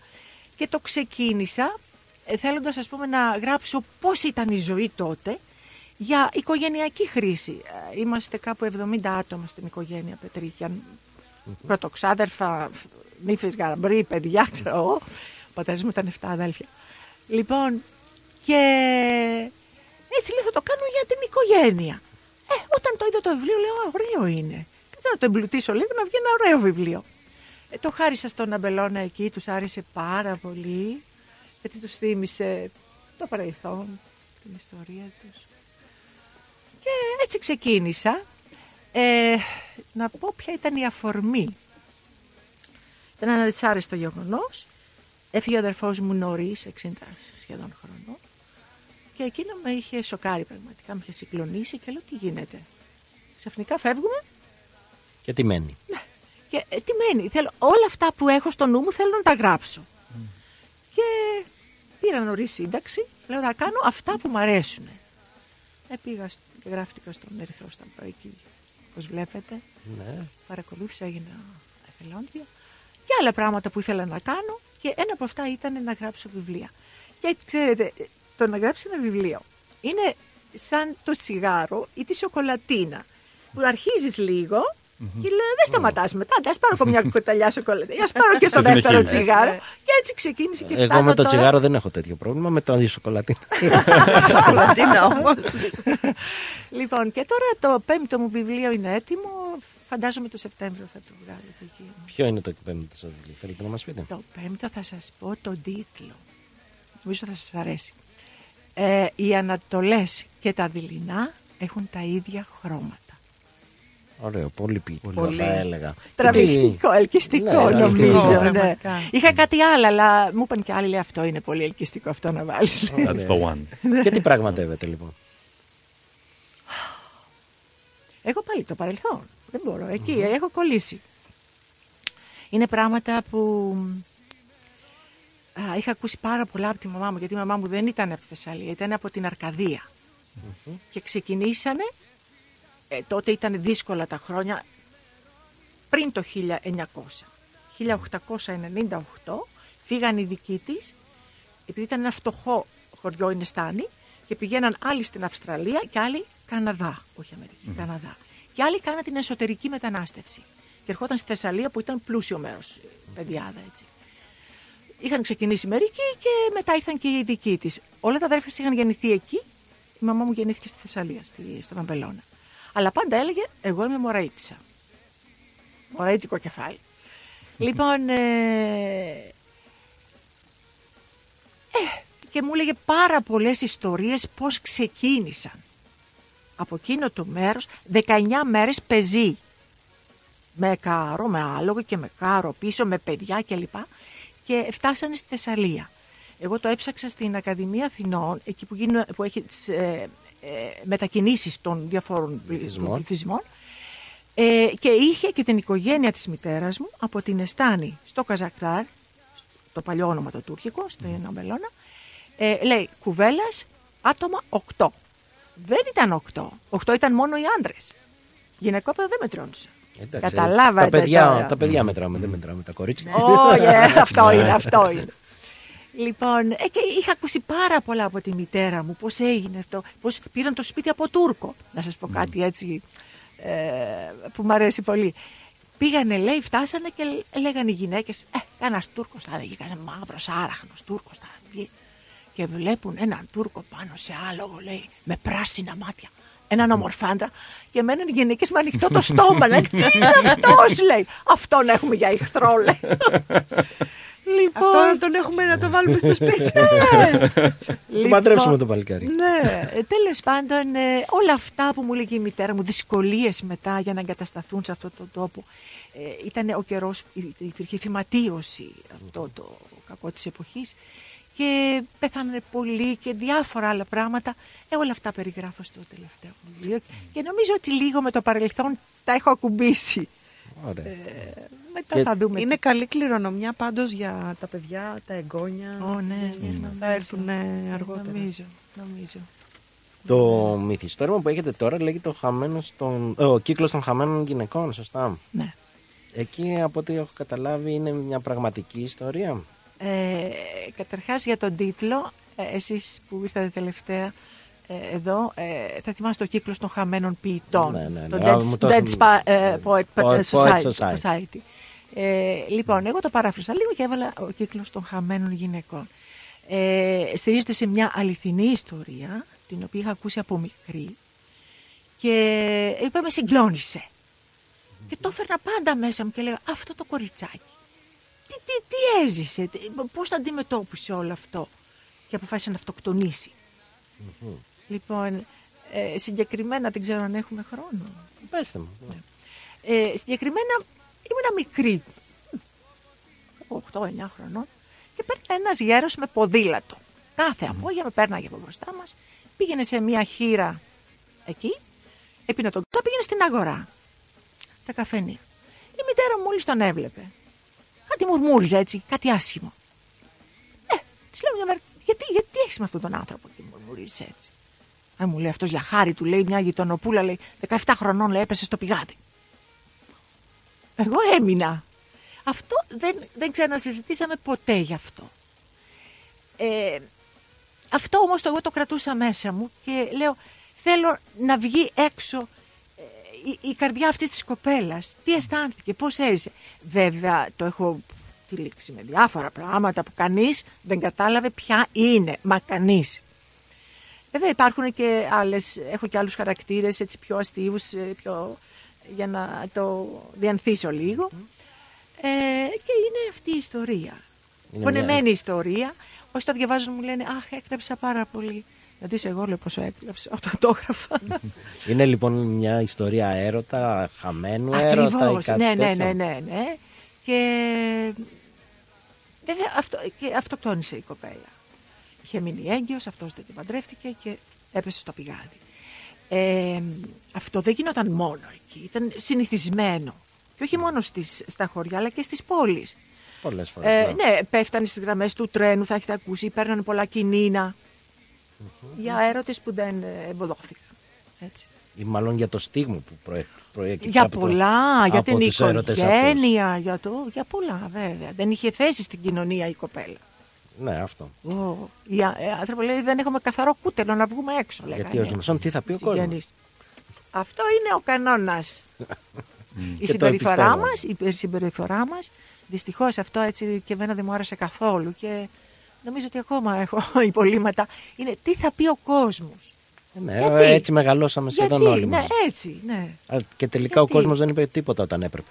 Speaker 13: Και το ξεκίνησα ε, θέλοντας ας πούμε να γράψω πώς ήταν η ζωή τότε για οικογενειακή χρήση. Ε, Είμαστε κάπου 70 άτομα στην οικογένεια Πετρίκιαν. Πρωτοξάδερφα, νύφες γαμπρί, παιδιά, ξέρω εγώ. Ο πατέρας μου ήταν 7 αδέλφια. Λοιπόν, και έτσι λέω θα το κάνω για την οικογένεια. Ε, όταν το είδα το βιβλίο λέω «Α, ωραίο είναι. Κάτσε να το εμπλουτίσω λίγο να βγει ένα ωραίο βιβλίο. Ε, το χάρισα στον Αμπελώνα εκεί, τους άρεσε πάρα πολύ, γιατί τους θύμισε το παρελθόν, την ιστορία τους. Και έτσι ξεκίνησα. Ε, να πω ποια ήταν η αφορμή. Ήταν ένα δυσάρεστο γεγονός. Έφυγε ο αδερφός μου νωρίς, 60 σχεδόν χρονών. Και εκείνο με είχε σοκάρει πραγματικά, με είχε συγκλονίσει και λέω τι γίνεται; Ξαφνικά φεύγουμε
Speaker 2: Και τι μένει;
Speaker 13: και ε, τι μένει; Θέλω, όλα αυτά που έχω στο νου μου θέλω να τα γράψω. Και πήρα νωρίς σύνταξη. Λέω να κάνω αυτά που μου αρέσουν. Ε, πήγα σ- και γράφτηκα στον Ερυθρό Σταυρό εκεί, όπως βλέπετε.
Speaker 2: Ναι.
Speaker 13: Παρακολούθησα, έγινα εθελόντια. Και άλλα πράγματα που ήθελα να κάνω. Και ένα από αυτά ήταν να γράψω βιβλία. Και ξέρετε, το να γράψει ένα βιβλίο είναι σαν το τσιγάρο ή τη σοκολατίνα. Που αρχίζεις λίγο και λέει δεν σταματάς μετά. Α πάρω και μια κουταλιά σοκολατίνα. Α πάρω και στο
Speaker 2: Το
Speaker 13: δεύτερο
Speaker 2: συνεχίζεις.
Speaker 13: τσιγάρο. Και έτσι ξεκίνησε και
Speaker 2: Εγώ
Speaker 13: φτάνω
Speaker 2: με το
Speaker 13: τώρα.
Speaker 2: τσιγάρο δεν έχω τέτοιο πρόβλημα, με το αντισοκολατίνα.
Speaker 4: Σοκολατίνα όμως.
Speaker 13: Λοιπόν, και τώρα το πέμπτο μου βιβλίο είναι έτοιμο. Φαντάζομαι το Σεπτέμβριο θα το βγάλετε εκεί.
Speaker 2: Ποιο είναι το πέμπτο σας βιβλίο, θέλετε να μας πείτε;
Speaker 13: Το πέμπτο θα σας πω τον τίτλο. Νομίζω θα σας αρέσει. Ε, οι Ανατολές και τα Δειλινά έχουν τα ίδια χρώματα.
Speaker 2: Ωραίο, πολύ ποιητικό
Speaker 13: Πολύ.
Speaker 2: θα έλεγα.
Speaker 13: Τραβηχτικό, ελκυστικό
Speaker 2: Ναι,
Speaker 13: νομίζω.
Speaker 2: ελκυστικό.
Speaker 13: ναι.
Speaker 4: Πραγματικά.
Speaker 13: Είχα κάτι άλλο, αλλά μου είπαν και άλλοι λέει, αυτό είναι πολύ ελκυστικό αυτό να βάλεις.
Speaker 3: That's the one.
Speaker 2: Και τι πραγματεύετε λοιπόν;
Speaker 13: Έχω πάλι το παρελθόν. Δεν μπορώ. Εκεί έχω κολλήσει. Είναι πράγματα που α, είχα ακούσει πάρα πολλά από τη μαμά μου, γιατί η μαμά μου δεν ήταν από τη Θεσσαλία, ήταν από την αρκαδια Και ξεκινήσανε, ε, τότε ήταν δύσκολα τα χρόνια, πριν το 1900. 1898 φύγαν οι δικοί της, επειδή ήταν ένα φτωχό χωριό η Νεστάνη, και πηγαίναν άλλοι στην Αυστραλία και άλλοι Καναδά, όχι Αμερική, Καναδά. Και άλλοι κάναν την εσωτερική μετανάστευση. Και ερχόταν στη Θεσσαλία που ήταν πλούσιο μέρος, παιδιάδα έτσι. Είχαν ξεκινήσει μερικοί και μετά ήρθαν και οι δικοί της. Όλα τα αδέρφια της είχαν γεννηθεί εκεί. Η μαμά μου γεννήθηκε στη Θεσσαλία, στη, στον Αμπελώνα. Αλλά πάντα έλεγε: Εγώ είμαι Μωραίτησα. Μωραίτικο κεφάλι. λοιπόν, ε, ε, και μου έλεγε πάρα πολλές ιστορίες πώς ξεκίνησαν. Από εκείνο το μέρος 19 μέρες πεζή. Με κάρο, με άλογο και με κάρο πίσω, με παιδιά κλπ. Και φτάσανε στη Θεσσαλία. Εγώ το έψαξα στην Ακαδημία Αθηνών, εκεί που, γίνουν, που έχει τις ε, ε, μετακινήσεις των διαφόρων
Speaker 2: Πληθυσμών.
Speaker 13: πληθυσμών. Ε, και είχε και την οικογένεια της μητέρας μου από την Εστάνη στο Καζακτάρ, το παλιό όνομα το τουρκικό, στο Αμπελώνα, ε, λέει κουβέλας άτομα 8. Δεν ήταν 8. 8 ήταν μόνο οι άντρες. Γυναικόπαιδα δεν μετρώνουσαν.
Speaker 2: Εντάξει,
Speaker 13: Καταλάβατε
Speaker 2: Τα παιδιά,
Speaker 13: τώρα.
Speaker 2: τα παιδιά μετράμε, δεν μετράμε τα κορίτσια.
Speaker 13: Όχι, ε, αυτό
Speaker 2: Ναι.
Speaker 13: είναι, αυτό είναι. Λοιπόν, ε, και είχα ακούσει πάρα πολλά από τη μητέρα μου πώς έγινε αυτό, πώς πήραν το σπίτι από Τούρκο. Να σας πω κάτι έτσι ε, που μου αρέσει πολύ. Πήγανε, λέει, φτάσανε και λέ- λέγανε οι γυναίκες, ε, κανένας Τούρκος θα έλεγε, κανένας μαύρος άραχνος Τούρκος θα βγει. και βλέπουν έναν Τούρκο πάνω σε άλογο, λέει, με πράσινα μάτια. Έναν ομορφάντρα και με έναν γυναίκες με ανοιχτό το στόμα. Λέει, τι είναι αυτός, λέει. Αυτόν έχουμε για εχθρό, λέει. Λοιπόν,
Speaker 4: Αυτό να τον έχουμε να το βάλουμε στο σπίτι.
Speaker 2: Του παντρέψουμε το παλικάρι.
Speaker 13: ναι, τέλος πάντων, ε, όλα αυτά που μου λέγει η μητέρα μου, δυσκολίες μετά για να εγκατασταθούν σε αυτόν τον τόπο. Ε, ήταν ο καιρός, υπήρχε φυματίωση αυτό το κακό της εποχής και πέθανε πολλοί και διάφορα άλλα πράγματα. Ε, όλα αυτά περιγράφω στο τελευταίο μου βιβλίο και νομίζω ότι λίγο με το παρελθόν τα έχω ακουμπήσει.
Speaker 2: Ωραία.
Speaker 13: Μετά
Speaker 2: Και
Speaker 13: θα δούμε.
Speaker 4: Είναι καλή κληρονομιά πάντως για τα παιδιά, τα εγγόνια.
Speaker 13: Ω, ναι,
Speaker 4: τις
Speaker 13: ναι,
Speaker 4: θα έρθουν ε, αργότερα.
Speaker 13: Νομίζω, νομίζω.
Speaker 2: Το μυθιστόρημα που έχετε τώρα λέγεται ο, χαμένος των... ε, ο κύκλος των χαμένων γυναικών, σωστά;
Speaker 13: Ναι.
Speaker 2: Εκεί από ό,τι έχω καταλάβει είναι μια πραγματική ιστορία;
Speaker 13: Ε, καταρχάς για τον τίτλο, ε, εσείς που ήρθατε τελευταία ε, εδώ, ε, θα θυμάστε το κύκλο των χαμένων ποιητών.
Speaker 2: Ναι, ναι,
Speaker 13: Το
Speaker 2: ναι. Α,
Speaker 13: Dead,
Speaker 2: μου το
Speaker 13: Dead
Speaker 2: έχουν-
Speaker 13: Spa- ε, Poet,
Speaker 2: Poet-
Speaker 13: Society.
Speaker 2: Poet Society.
Speaker 13: Society. Ε, λοιπόν, εγώ το παράφρασα λίγο και έβαλα ο κύκλος των χαμένων γυναικών. Ε, στηρίζεται σε μια αληθινή ιστορία, την οποία είχα ακούσει από μικρή και είπα με συγκλώνησε. Και το έφερνα πάντα μέσα μου και λέγα αυτό το κοριτσάκι. Τι, τι, τι έζησε, τι, πώς το αντιμετώπισε όλο αυτό και αποφάσισε να αυτοκτονήσει. Λοιπόν, ε, συγκεκριμένα δεν ξέρω αν έχουμε χρόνο.
Speaker 2: Πέστε μου.
Speaker 13: Ε, συγκεκριμένα ήμουν μικρή, 8-9 χρονών, και παίρνει ένας γέρος με ποδήλατο. Κάθε απόγευμα πέρναγε από μπροστά μας, πήγαινε σε μια χείρα εκεί, έπινε τον καφέ, πήγαινε στην αγορά, στα καφενεία. Η μητέρα μου μόλις τον έβλεπε. Κάτι μουρμούριζε έτσι, κάτι άσχημο. Ε, της λέω μια μέρα, γιατί, γιατί έχεις με αυτόν τον άνθρωπο; και μουρμουρίζει έτσι. Ε, μου λέει αυτός για χάρη του, λέει μια γειτονοπούλα, λέει 17 χρονών, λέει έπεσε στο πηγάδι. Εγώ έμεινα. Αυτό δεν, δεν ξανασυζητήσαμε ποτέ γι' αυτό. Ε, αυτό όμως το εγώ το κρατούσα μέσα μου και λέω θέλω να βγει έξω ε, η, η καρδιά αυτής της κοπέλας. Τι αισθάνθηκε, πώς έζησε. Βέβαια το έχω τυλίξει με διάφορα πράγματα που κανείς δεν κατάλαβε ποια είναι. Μα κανείς. Βέβαια υπάρχουν και άλλες, έχω και άλλους χαρακτήρες έτσι πιο αστείους, ε, πιο, για να το διανθίσω λίγο. Ε, και είναι αυτή η ιστορία.
Speaker 2: Είναι
Speaker 13: Πονεμένη
Speaker 2: μια-
Speaker 13: ιστορία. Όσοι το διαβάζουν μου λένε Αχ, έκλαψα πάρα πολύ. Να δεις εγώ λέω πόσο έκλαψα όταν το έγραφα.
Speaker 2: Είναι λοιπόν μια ιστορία έρωτα, χαμένου έρωτα ή
Speaker 13: Ακριβώς.
Speaker 2: κάτι
Speaker 13: Ναι, ναι,
Speaker 2: τέτοιο.
Speaker 13: ναι, ναι, ναι. Και βέβαια αυτό, και αυτοκτόνησε η κοπέλα. Είχε μείνει έγκυος, αυτός δεν την παντρεύτηκε και έπεσε στο πηγάδι. Ε, αυτό δεν γινόταν μόνο εκεί, ήταν συνηθισμένο. Και όχι μόνο στις, στα χωριά, αλλά και στις πόλεις.
Speaker 2: Πολλές φορές.
Speaker 13: Ε, ναι, πέφτανε στις γραμμές του τρένου, θα έχετε ακούσει, παίρνανε πολλά κινήνα για έρωτες που δεν ε, εμποδόθηκαν. Έτσι.
Speaker 2: Ή μάλλον για το στίγμα που προέ... προέκυψε
Speaker 13: Για
Speaker 2: από το-
Speaker 13: πολλά, για
Speaker 2: από
Speaker 13: την
Speaker 2: τους έρωτες αυτούς.
Speaker 13: οικογένεια, για, το, για πολλά βέβαια. Δεν είχε θέση στην κοινωνία η κοπέλα.
Speaker 2: Ναι, αυτό.
Speaker 13: Ω, οι α- ε, άνθρωποι λέει δεν έχουμε καθαρό κούτελο να βγούμε έξω.
Speaker 2: Γιατί
Speaker 13: λέγανε.
Speaker 2: ως γνωστόν τι θα πει ο κόσμος;
Speaker 13: Συγγενείς. Αυτό είναι ο κανόνας. η
Speaker 2: Και το
Speaker 13: συμπεριφορά
Speaker 2: εμπιστεύομαι.
Speaker 13: μας, η περι- συμπεριφορά μας, δυστυχώς αυτό έτσι και εμένα δεν μου άρεσε καθόλου και νομίζω ότι ακόμα έχω υπολείμματα. Είναι τι θα πει ο κόσμος;
Speaker 2: Ναι,
Speaker 13: Γιατί;
Speaker 2: έτσι μεγαλώσαμε σχεδόν
Speaker 13: Γιατί,
Speaker 2: όλοι
Speaker 13: ναι,
Speaker 2: μας.
Speaker 13: έτσι, ναι.
Speaker 2: Α, Και τελικά ο
Speaker 13: Γιατί;
Speaker 2: κόσμος δεν είπε τίποτα όταν έπρεπε.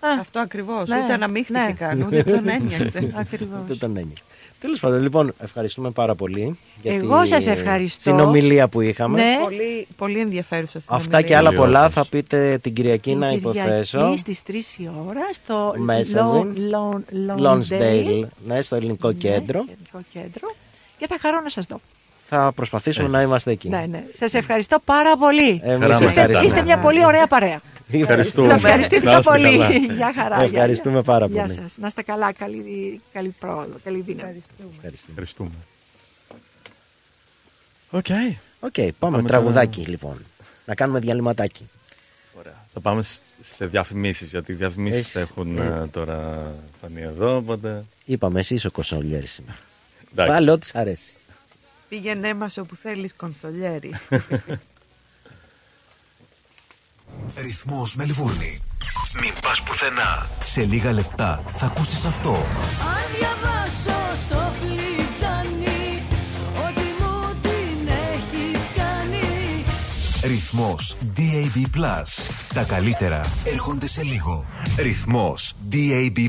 Speaker 13: Ναι, α,
Speaker 4: Αυτό ακριβώς.
Speaker 13: Ναι,
Speaker 4: Ούτε αναμίχθηκε
Speaker 13: ναι.
Speaker 4: καν, ούτε τον ένοιαξε.
Speaker 13: ακριβώς.
Speaker 2: Δεν τον έννοια. Τέλος πάντων, λοιπόν, ευχαριστούμε πάρα πολύ για
Speaker 13: Εγώ
Speaker 2: τη
Speaker 13: σας ευχαριστώ.
Speaker 2: συνομιλία που είχαμε.
Speaker 13: Ναι.
Speaker 4: πολύ, πολύ ενδιαφέρουσα
Speaker 2: Αυτά και
Speaker 4: συνομιλία.
Speaker 2: άλλα
Speaker 3: Πολύ
Speaker 2: πολλά
Speaker 3: ωραίες.
Speaker 2: θα πείτε την Κυριακή να
Speaker 13: Την
Speaker 2: υποθέσω.
Speaker 13: Κυριακή στις 3 η ώρα στο
Speaker 2: Messaging.
Speaker 13: Lon- Lon-
Speaker 2: Lonsdale,
Speaker 13: Lonsdale.
Speaker 2: ναι, στο ελληνικό
Speaker 13: Ναι,
Speaker 2: κέντρο.
Speaker 13: ελληνικό κέντρο. Και θα χαρώ να σας δω.
Speaker 2: Θα προσπαθήσουμε να είμαστε εκεί.
Speaker 13: Ναι, ναι. Σας ευχαριστώ πάρα πολύ.
Speaker 2: Εμείς
Speaker 3: Χαρά μας.
Speaker 13: Είστε,
Speaker 2: ευχαριστούμε.
Speaker 13: είστε μια πολύ ωραία παρέα.
Speaker 3: Ευχαριστούμε.
Speaker 13: Θα ευχαριστείτε
Speaker 3: Να είστε
Speaker 13: πολύ.
Speaker 3: καλά.
Speaker 13: Γεια χαρά. γεια,
Speaker 2: Ευχαριστούμε
Speaker 13: γεια.
Speaker 2: πάρα
Speaker 13: Γεια
Speaker 2: πολύ.
Speaker 13: σας. Να είστε καλά. Καλή, καλή πρόοδο. Καλή δύναμη.
Speaker 2: Ευχαριστούμε.
Speaker 3: Ευχαριστούμε. OK.
Speaker 2: OK, πάμε
Speaker 3: Πάμε
Speaker 2: τραγουδάκι λοιπόν. Να κάνουμε διαλειμματάκι.
Speaker 3: Θα πάμε σ- σε διαφημίσεις, γιατί οι διαφημίσεις
Speaker 2: Εσύ-
Speaker 3: έχουν
Speaker 2: ε.
Speaker 3: ε, τώρα φανεί εδώ, οπότε...
Speaker 2: Είπαμε εσύ ο κονσολιέρης σήμερα.
Speaker 3: Εντάξει.
Speaker 2: Πάλι ό,τι σ' αρέσει.
Speaker 4: Πήγαινε μας όπου θέλεις κονσολιέρι.
Speaker 7: Ρυθμός Μελβούρνη.
Speaker 10: Μην πας πουθενά.
Speaker 7: Σε λίγα λεπτά θα ακούσεις αυτό.
Speaker 14: Αν διαβάσω στο φλιτζάνι ότι μου την έχεις κάνει.
Speaker 7: Ρυθμός DAB+. Τα καλύτερα έρχονται σε λίγο. Ρυθμός DAB+.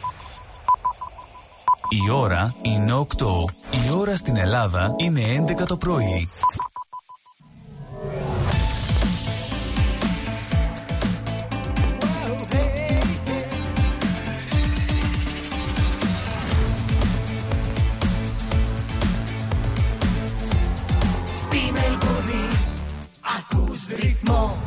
Speaker 1: Η ώρα είναι 8. Η ώρα στην Ελλάδα είναι 11 το πρωί.
Speaker 5: Στη Μελβούνι ακούς ρυθμό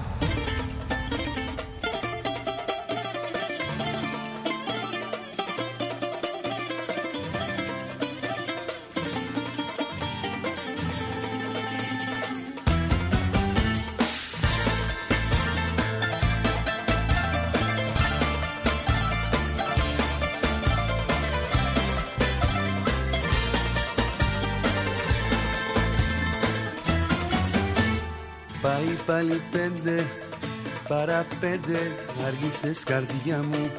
Speaker 15: παρά πέντε Άργησες καρδιά μου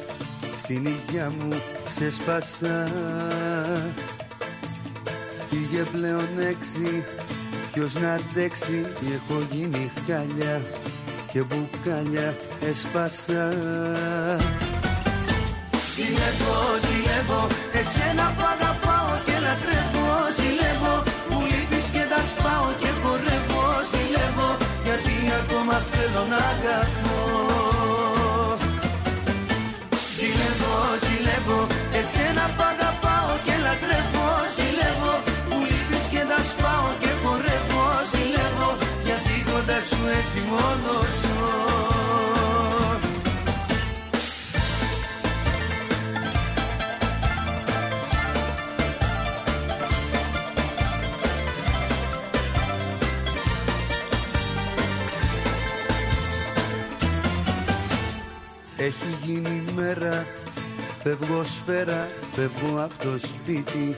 Speaker 15: Στην υγειά μου ξεσπάσα Πήγε πλέον έξι Ποιος να αντέξει Έχω γίνει χάλια Και μπουκάλια έσπασα.
Speaker 5: Ζηλεύω, ζηλεύω Εσένα που αγαπάω και λατρεύω. Ζηλεύω Μου λείπεις και τα σπάω και χορεύω. Ζηλεύω Γιατί ακόμα θέλω να αγαπώ έτσι μόνος ζω
Speaker 15: Έχει γίνει μέρα Φεύγω σφαίρα Φεύγω από το σπίτι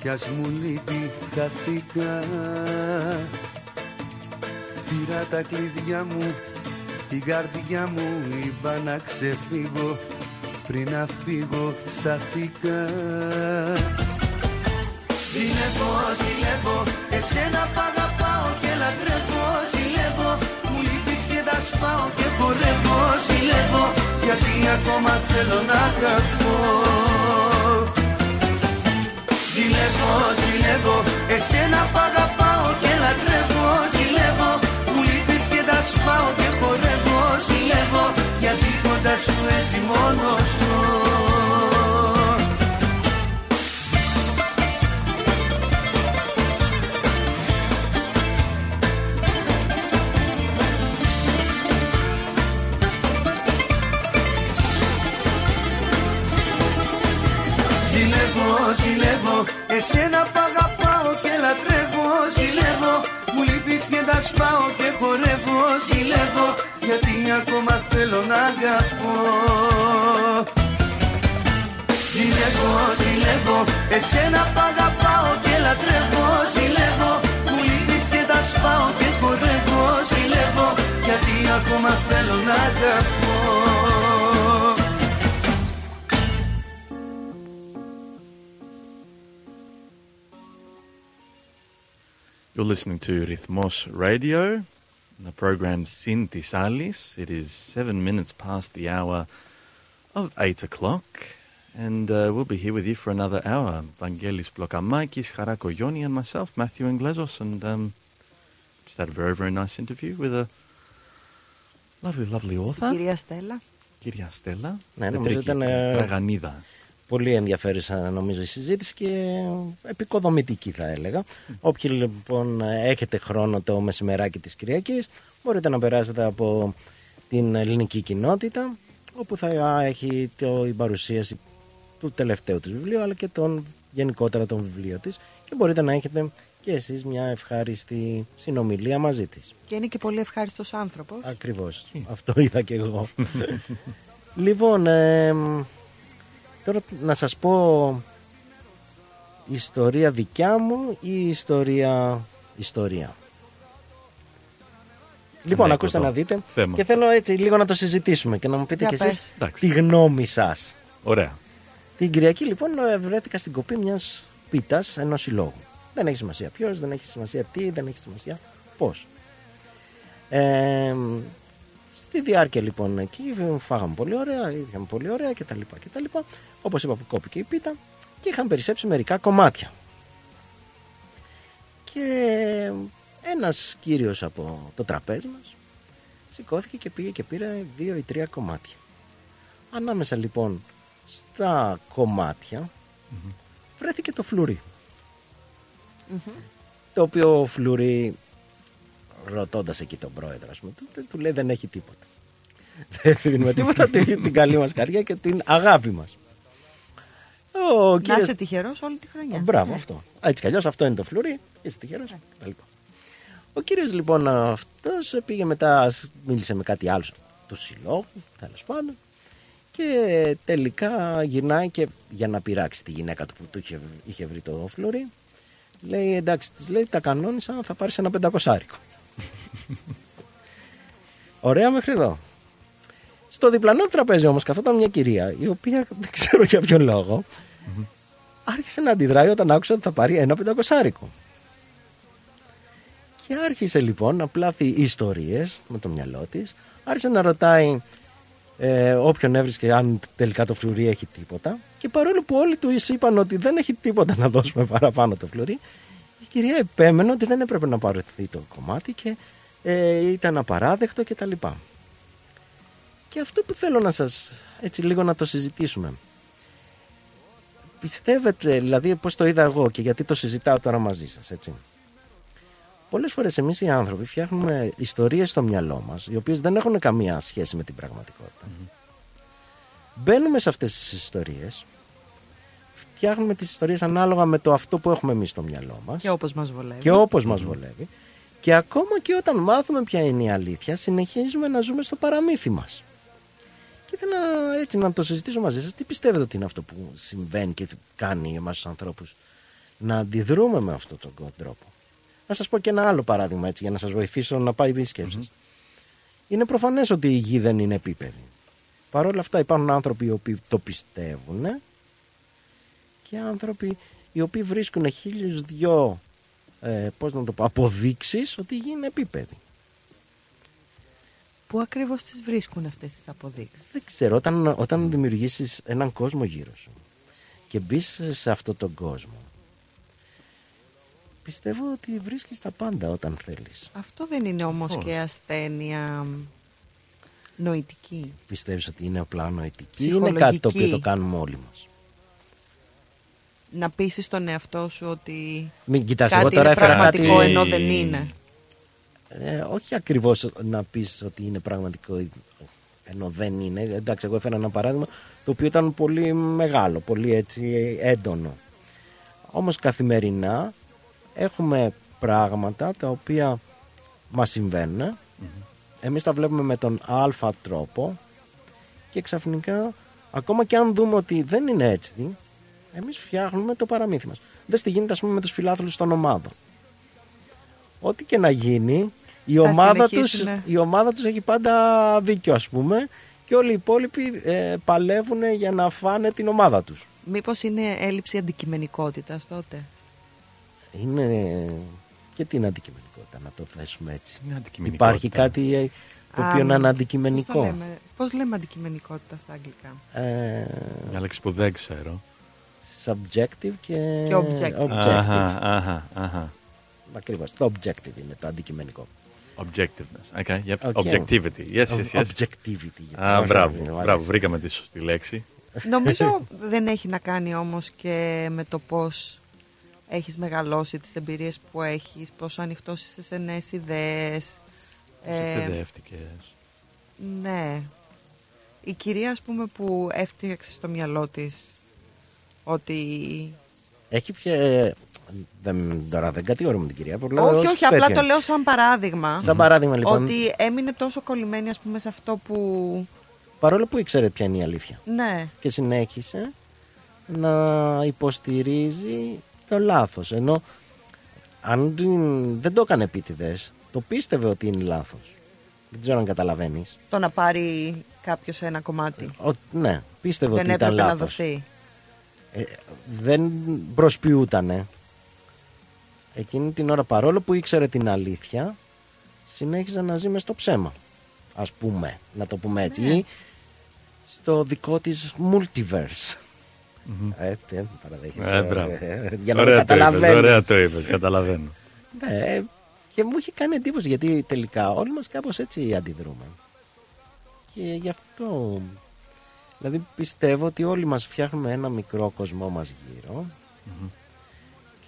Speaker 15: Κι ας μου λείπει χαθήκα Πήρα τα κλειδιά μου Την καρδιά μου Είπα να ξεφύγω. Πριν να φύγω σταθήκα
Speaker 5: Ζηλεύω, ζηλεύω Εσένα που αγαπάω και λατρεύω. Ζηλεύω Μου λείπεις και τα σπάω και χορεύω Ζηλεύω Γιατί ακόμα θέλω να αγαπώ. Ζηλεύω, ζηλεύω Εσένα που αγαπάω και λατρεύω. Ζηλεύω Μου λείπεις και τα σπάω και χορεύω Ζηλεύω Γιατί κοντά σου έτσι μόνος ζω. Ζηλεύω, ζηλεύω Εσένα που αγαπάω και λατρεύω Ζηλεύω Μου λείπεις και τα σπάω και χορεύω. Ζηλεύω Γιατί ακόμα θέλω να αγαπώ. Ζηλεύω, ζηλεύω Εσένα που αγαπάω και λατρεύω. Ζηλεύω Μου λείπεις και τα σπάω και χορεύω. Ζηλεύω Γιατί ακόμα θέλω να αγαπώ
Speaker 3: You're listening to Rhythmos Radio, and the program Sinti Salis. It is seven minutes past the hour of eight o'clock, and uh, we'll be here with you for another hour. Vangelis Blokamakis, Harako Yoni, and myself, Matthew Inglesos, and um, just had a very, very nice interview with a lovely, lovely author.
Speaker 4: Κυρία Στέλλα.
Speaker 3: Κυρία Στέλλα.
Speaker 2: Ναι, νομίζω
Speaker 3: Πετρική,
Speaker 2: ήταν, ε,
Speaker 3: Τραγανίδα.
Speaker 2: Πολύ ενδιαφέρουσα νομίζω η συζήτηση και επικοδομητική θα έλεγα. Όποιοι λοιπόν έχετε χρόνο το μεσημεράκι της Κυριακής μπορείτε να περάσετε από την ελληνική κοινότητα όπου θα έχει το, η παρουσίαση του τελευταίου της βιβλίου αλλά και των γενικότερα των βιβλίων της και μπορείτε να έχετε και εσείς μια ευχάριστη συνομιλία μαζί της.
Speaker 4: Και είναι και πολύ ευχάριστος άνθρωπος.
Speaker 2: Ακριβώς. Αυτό είδα και εγώ. λοιπόν, εμ, τώρα να σας πω ιστορία δικιά μου ή ιστορία ιστορία. Λοιπόν,
Speaker 3: Ναι,
Speaker 2: ακούστε
Speaker 3: εδώ.
Speaker 2: να δείτε
Speaker 3: Θέμα.
Speaker 2: και θέλω έτσι λίγο να το συζητήσουμε και να μου πείτε
Speaker 4: Για
Speaker 2: κι εσείς
Speaker 4: πες.
Speaker 2: τη γνώμη σας.
Speaker 3: Ωραία.
Speaker 2: Την Κυριακή λοιπόν ε, βρέθηκα στην κοπή μιας πίτας ενός συλλόγου. Δεν έχει σημασία ποιος, δεν έχει σημασία τι, δεν έχει σημασία πώς. Ε, στη διάρκεια λοιπόν εκεί φάγαμε πολύ ωραία, είχαμε πολύ ωραία κτλ. κτλ. Όπως είπα που κόπηκε η πίτα και είχαν περισσέψει μερικά κομμάτια. Και ένας κύριος από το τραπέζι μας σηκώθηκε και πήγε και πήρε δύο ή τρία κομμάτια. Ανάμεσα λοιπόν στα κομμάτια βρέθηκε το φλουρί. Το οποίο φλουρί, ρωτώντας εκεί τον πρόεδρο, ας πούμε, του, του λέει δεν έχει τίποτα. Δεν δίνουμε τίποτα, την, την καλή μας καρδιά και την αγάπη μας. Ο
Speaker 4: Να
Speaker 2: κύριος-
Speaker 4: είσαι τυχερός όλη τη χρονιά.
Speaker 2: Μπράβο,
Speaker 4: Ναι.
Speaker 2: αυτό. Έτσι κι αλλιώς αυτό είναι το φλουρί. Είσαι τυχερός. Ο κύριος λοιπόν αυτός πήγε μετά, σ- μίλησε με κάτι άλλο του συλλόγου, τέλος πάντων. Και τελικά γυρνάει και για να πειράξει τη γυναίκα του που του είχε, είχε βρει το φλουρί. Λέει εντάξει, της λέει τα κανόνισα, θα πάρεις ένα πεντακοσάρικο. Ωραία μέχρι εδώ. Στο διπλανό τραπέζι όμως καθόταν μια κυρία η οποία δεν ξέρω για ποιο λόγο άρχισε να αντιδράει όταν άκουσε ότι θα πάρει ένα πεντακοσάρικο. Και άρχισε λοιπόν να πλάθει ιστορίες με το μυαλό της. Άρχισε να ρωτάει ε, όποιον έβρισκε αν τελικά το φλουρί έχει τίποτα. Και παρόλο που όλοι τους είπαν ότι δεν έχει τίποτα να δώσουμε παραπάνω το φλουρί, η κυρία επέμενε ότι δεν έπρεπε να πάρθει το κομμάτι και ε, ήταν απαράδεκτο κτλ. Και, και αυτό που θέλω να σας έτσι λίγο να το συζητήσουμε. Πιστεύετε, δηλαδή πώς το είδα εγώ και γιατί το συζητάω τώρα μαζί σας, έτσι. Πολλές φορές εμείς οι άνθρωποι φτιάχνουμε ιστορίες στο μυαλό μας, οι οποίες δεν έχουν καμία σχέση με την πραγματικότητα. Μπαίνουμε σε αυτές τις ιστορίες, φτιάχνουμε τις ιστορίες ανάλογα με το αυτό που έχουμε εμείς στο μυαλό μας
Speaker 4: Και όπως μας βολεύει.
Speaker 2: και όπως μας βολεύει. Και ακόμα και όταν μάθουμε ποια είναι η αλήθεια, συνεχίζουμε να ζούμε στο παραμύθι μας. Και ήθελα έτσι να το συζητήσω μαζί σας. Τι πιστεύετε ότι είναι αυτό που συμβαίνει και κάνει εμάς τους ανθρώπους; Να αντιδρούμε με αυτόν τον τρόπο. Να σας πω και ένα άλλο παράδειγμα έτσι για να σας βοηθήσω να πάει η σκέψη σας. Είναι προφανές ότι η γη δεν είναι επίπεδη. Παρ' όλα αυτά υπάρχουν άνθρωποι οι οποίοι το πιστεύουν και άνθρωποι οι οποίοι βρίσκουν χίλιους δυο ε, πώς να το πω, αποδείξεις ότι η γη είναι επίπεδη.
Speaker 4: Πού ακριβώς τις βρίσκουν αυτές τις αποδείξεις;
Speaker 2: Δεν ξέρω, όταν, όταν δημιουργήσεις έναν κόσμο γύρω σου και μπεις σε αυτόν τον κόσμο, πιστεύω ότι βρίσκεις τα πάντα όταν θέλεις.
Speaker 4: Αυτό δεν είναι όμως
Speaker 2: Πώς;
Speaker 4: και ασθένεια μ, νοητική.
Speaker 2: Πιστεύεις ότι είναι απλά νοητική ή είναι κάτι το οποίο το κάνουμε όλοι μας;
Speaker 4: Να πείσεις τον εαυτό σου ότι
Speaker 2: Μην κοιτάς,
Speaker 4: κάτι
Speaker 2: εγώ τώρα
Speaker 4: είναι
Speaker 2: έφερα
Speaker 4: πραγματικό
Speaker 2: κάτι...
Speaker 4: ενώ δεν είναι.
Speaker 2: Ε, όχι ακριβώς να πεις ότι είναι πραγματικό ενώ δεν είναι. Εντάξει, εγώ έφερα ένα παράδειγμα το οποίο ήταν πολύ μεγάλο, πολύ έτσι έντονο. Όμως καθημερινά έχουμε πράγματα τα οποία μας συμβαίνουν. Εμείς τα βλέπουμε με τον αλφα τρόπο και ξαφνικά ακόμα και αν δούμε ότι δεν είναι έτσι εμείς φτιάχνουμε το παραμύθι μας. Δεν τι γίνεται ας πούμε με τους φιλάθλους των ομάδων. Ό,τι και να γίνει η
Speaker 4: Θα
Speaker 2: ομάδα, τους,
Speaker 4: συνεχίσουνε.
Speaker 2: η ομάδα τους έχει πάντα δίκιο ας πούμε και όλοι οι υπόλοιποι ε, παλεύουν για να φάνε την ομάδα τους.
Speaker 4: Μήπως είναι έλλειψη αντικειμενικότητας τότε;
Speaker 2: Είναι και την αντικειμενικότητα να το θέσουμε έτσι.
Speaker 3: Είναι αντικειμενικότητα.
Speaker 2: Υπάρχει κάτι ε, το οποίο
Speaker 4: Α,
Speaker 2: να είναι
Speaker 4: Πώς, το
Speaker 2: αντικειμενικό.
Speaker 4: λέμε, πώς λέμε αντικειμενικότητα στα αγγλικά;
Speaker 2: Ε,
Speaker 3: Μια λέξη που δεν ξέρω.
Speaker 2: Subjective και,
Speaker 4: Και objective.
Speaker 2: objective.
Speaker 3: Αχα, αχα, αχα.
Speaker 2: Ακριβώς. Το objective είναι το αντικειμενικό.
Speaker 3: Objectiveness. Okay, yep.
Speaker 2: Okay.
Speaker 3: Objectivity. Yes, yes, yes.
Speaker 2: Objectivity.
Speaker 3: Α,
Speaker 2: Όχι,
Speaker 3: μπράβο,
Speaker 2: μου
Speaker 3: μπράβο,
Speaker 2: αρέσει.
Speaker 3: βρήκαμε τη σωστή λέξη.
Speaker 4: Νομίζω δεν έχει να κάνει όμως και με το πώς έχεις μεγαλώσει τις εμπειρίες που έχεις, πόσο ανοιχτός είσαι σε νέες ιδέες. Ε,
Speaker 3: Εκπαιδεύτηκες.
Speaker 4: ναι. Η κυρία, ας πούμε, που έφτιαξε στο μυαλό της ότι...
Speaker 2: Έχει πια. Δεν, τώρα δεν κατηγορούμε την κυρία. απλά
Speaker 4: όχι,
Speaker 2: ως
Speaker 4: όχι, απλά
Speaker 2: τέτοιο.
Speaker 4: το λέω σαν παράδειγμα.
Speaker 2: Σαν παράδειγμα, λοιπόν.
Speaker 4: Ότι έμεινε τόσο κολλημένη, ας πούμε, σε αυτό που...
Speaker 2: Παρόλο που ήξερε ποια είναι η αλήθεια.
Speaker 4: Ναι.
Speaker 2: Και συνέχισε να υποστηρίζει το λάθος. Ενώ αν την- δεν το έκανε επίτηδες, το πίστευε ότι είναι λάθος. Δεν ξέρω αν καταλαβαίνεις.
Speaker 4: Το να πάρει κάποιος ένα κομμάτι.
Speaker 2: Ο, ναι, πίστευε
Speaker 4: δεν
Speaker 2: ότι ήταν
Speaker 4: έπρεπε να
Speaker 2: λάθος.
Speaker 4: δοθεί.
Speaker 2: Ε, δεν προσποιούτανε. Εκείνη την ώρα παρόλο που ήξερε την αλήθεια, συνέχιζε να ζει μες στο ψέμα. Ας πούμε, να το πούμε έτσι.
Speaker 4: Ναι.
Speaker 2: Ή στο δικό της multiverse. Ε, τι παραδέχεσαι.
Speaker 3: Ε, μπράβο.
Speaker 2: ε, για να
Speaker 3: Ωραία
Speaker 2: μην
Speaker 3: το είπες,
Speaker 2: καταλαβαίνεις.
Speaker 3: Ωραία το είπες, καταλαβαίνω.
Speaker 2: Ναι, και μου είχε κάνει εντύπωση γιατί τελικά όλοι μας κάπως έτσι αντιδρούμε. Και γι' αυτό, δηλαδή πιστεύω ότι όλοι μας φτιάχνουμε ένα μικρό κοσμό μας γύρω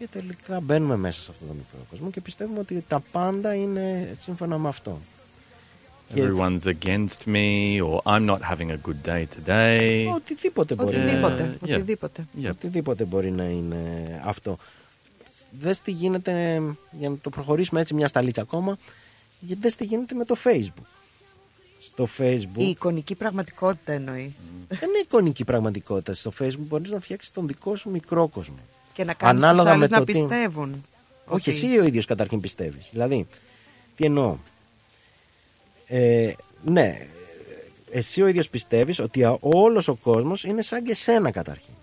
Speaker 2: και τελικά μπαίνουμε μέσα σε αυτό το μικρό κόσμο και πιστεύουμε ότι τα πάντα είναι σύμφωνα με αυτό. Και
Speaker 3: Everyone's against me, or I'm not having a good day today.
Speaker 2: Οτιδήποτε μπορεί
Speaker 4: Οτιδήποτε,
Speaker 3: Ε, yeah.
Speaker 4: οτιδήποτε.
Speaker 3: Yeah.
Speaker 2: Οτιδήποτε μπορεί να είναι αυτό. Δες τι γίνεται, για να το προχωρήσουμε έτσι μια σταλίτσα ακόμα, γιατί δες τι γίνεται με το Facebook. Στο Facebook
Speaker 4: Η εικονική πραγματικότητα εννοεί.
Speaker 2: δεν είναι εικονική πραγματικότητα. Στο Facebook μπορείς να φτιάξεις τον δικό σου μικρό κόσμο.
Speaker 4: Και να κάνεις
Speaker 2: Ανάλογα
Speaker 4: τους άλλους
Speaker 2: με
Speaker 4: να
Speaker 2: το τι-
Speaker 4: πιστεύουν.
Speaker 2: Όχι,
Speaker 4: ότι-
Speaker 2: εσύ ο ίδιος καταρχήν πιστεύεις. Δηλαδή, τι εννοώ; Ε, ναι, εσύ ο ίδιος πιστεύεις ότι α- όλος ο κόσμος είναι σαν και εσένα καταρχήν.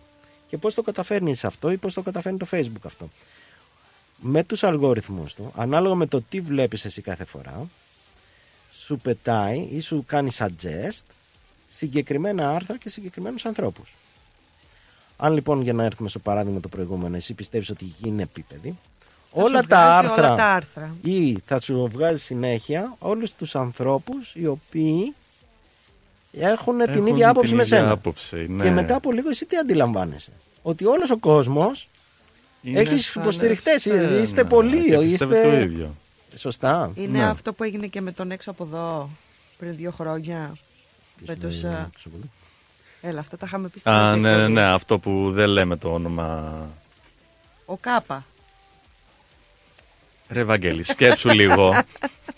Speaker 2: Και πώς το καταφέρνεις αυτό ή πώς το καταφέρνει το Facebook αυτό. Με τους αλγόριθμους του, ανάλογα με το τι βλέπεις εσύ κάθε φορά, σου πετάει ή σου κάνει suggest συγκεκριμένα άρθρα και συγκεκριμένους ανθρώπους. Αν λοιπόν για να έρθουμε στο παράδειγμα το προηγούμενο, εσύ πιστεύεις ότι η γη είναι επίπεδη,
Speaker 4: Θα
Speaker 2: όλα
Speaker 4: σου
Speaker 2: τα,
Speaker 4: βγάζει
Speaker 2: άρθρα,
Speaker 4: όλα τα άρθρα.
Speaker 2: ή θα σου βγάζει συνέχεια όλους τους ανθρώπους οι οποίοι έχουν, την
Speaker 3: Έχουν
Speaker 2: ίδια άποψη
Speaker 3: την
Speaker 2: με
Speaker 3: ίδια
Speaker 2: σένα.
Speaker 3: άποψη, ναι.
Speaker 2: Και μετά από λίγο εσύ τι αντιλαμβάνεσαι; Ότι όλος ο κόσμος
Speaker 3: Είναι
Speaker 2: έχεις
Speaker 3: σαν
Speaker 2: υποστηριχτές,
Speaker 3: εσένα
Speaker 2: είστε πολλοί,
Speaker 3: και πιστεύεις
Speaker 2: είστε...
Speaker 3: το ίδιο.
Speaker 2: Σωστά.
Speaker 4: Είναι
Speaker 2: Ναι.
Speaker 4: αυτό που έγινε και με τον έξω από εδώ πριν δύο χρόνια. Με τους,
Speaker 2: είναι
Speaker 4: α,
Speaker 2: έξω από εδώ;
Speaker 4: Έλα, αυτά τα είχαμε πει στην
Speaker 3: Α,
Speaker 4: πρώτη
Speaker 3: ναι, ναι,
Speaker 4: εκπομπή.
Speaker 3: ναι, αυτό που δεν λέμε το όνομα.
Speaker 4: Ο Κάπα.
Speaker 3: Ρε Βαγγέλη, σκέψου λίγο.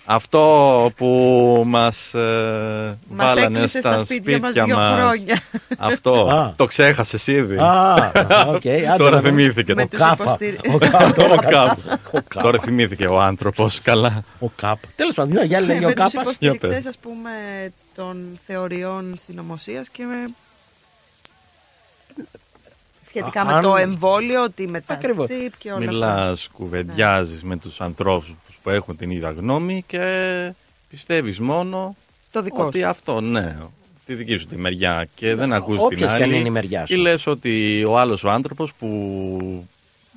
Speaker 3: Αυτό που μας, ε, βάλανε
Speaker 4: έκλεισε
Speaker 3: στα,
Speaker 4: στα σπίτια μας δύο
Speaker 3: μας.
Speaker 4: χρόνια.
Speaker 3: Αυτό,
Speaker 2: Α.
Speaker 3: το ξέχασες ήδη.
Speaker 2: Α, οκ, άντε
Speaker 3: Τώρα
Speaker 2: να δούμε.
Speaker 3: θυμήθηκε.
Speaker 4: Με
Speaker 3: το
Speaker 4: τους
Speaker 2: Κάπα.
Speaker 4: υποστηρι-
Speaker 2: Ο Κάπα.
Speaker 3: Ο Κάπα. Τώρα θυμήθηκε ο άνθρωπος, καλά.
Speaker 2: Ο Κάπα. Τέλος πάντων, ναι, για λέγει ο
Speaker 4: με τους
Speaker 2: Κάπας.
Speaker 4: υποστηρικτές, ας πούμε, των θεωριών συνωμοσίας και με... Σχετικά
Speaker 2: Α,
Speaker 4: με
Speaker 2: αν-
Speaker 4: το εμβόλιο, ότι με τα
Speaker 2: Ακριβώς.
Speaker 4: τσίπ και όλα αυτά.
Speaker 3: Μιλάς, κουβεντιάζεις με τους ανθρώπους που έχουν την ίδια γνώμη και πιστεύεις μόνο
Speaker 4: Το δικό
Speaker 3: ότι
Speaker 4: σου.
Speaker 3: αυτό, ναι, τη δική σου τη μεριά και δεν ακούς την
Speaker 2: όποιες και αν
Speaker 3: άλλη.
Speaker 2: είναι η μεριά σου.
Speaker 3: Ή λες ότι ο άλλος ο άνθρωπος που,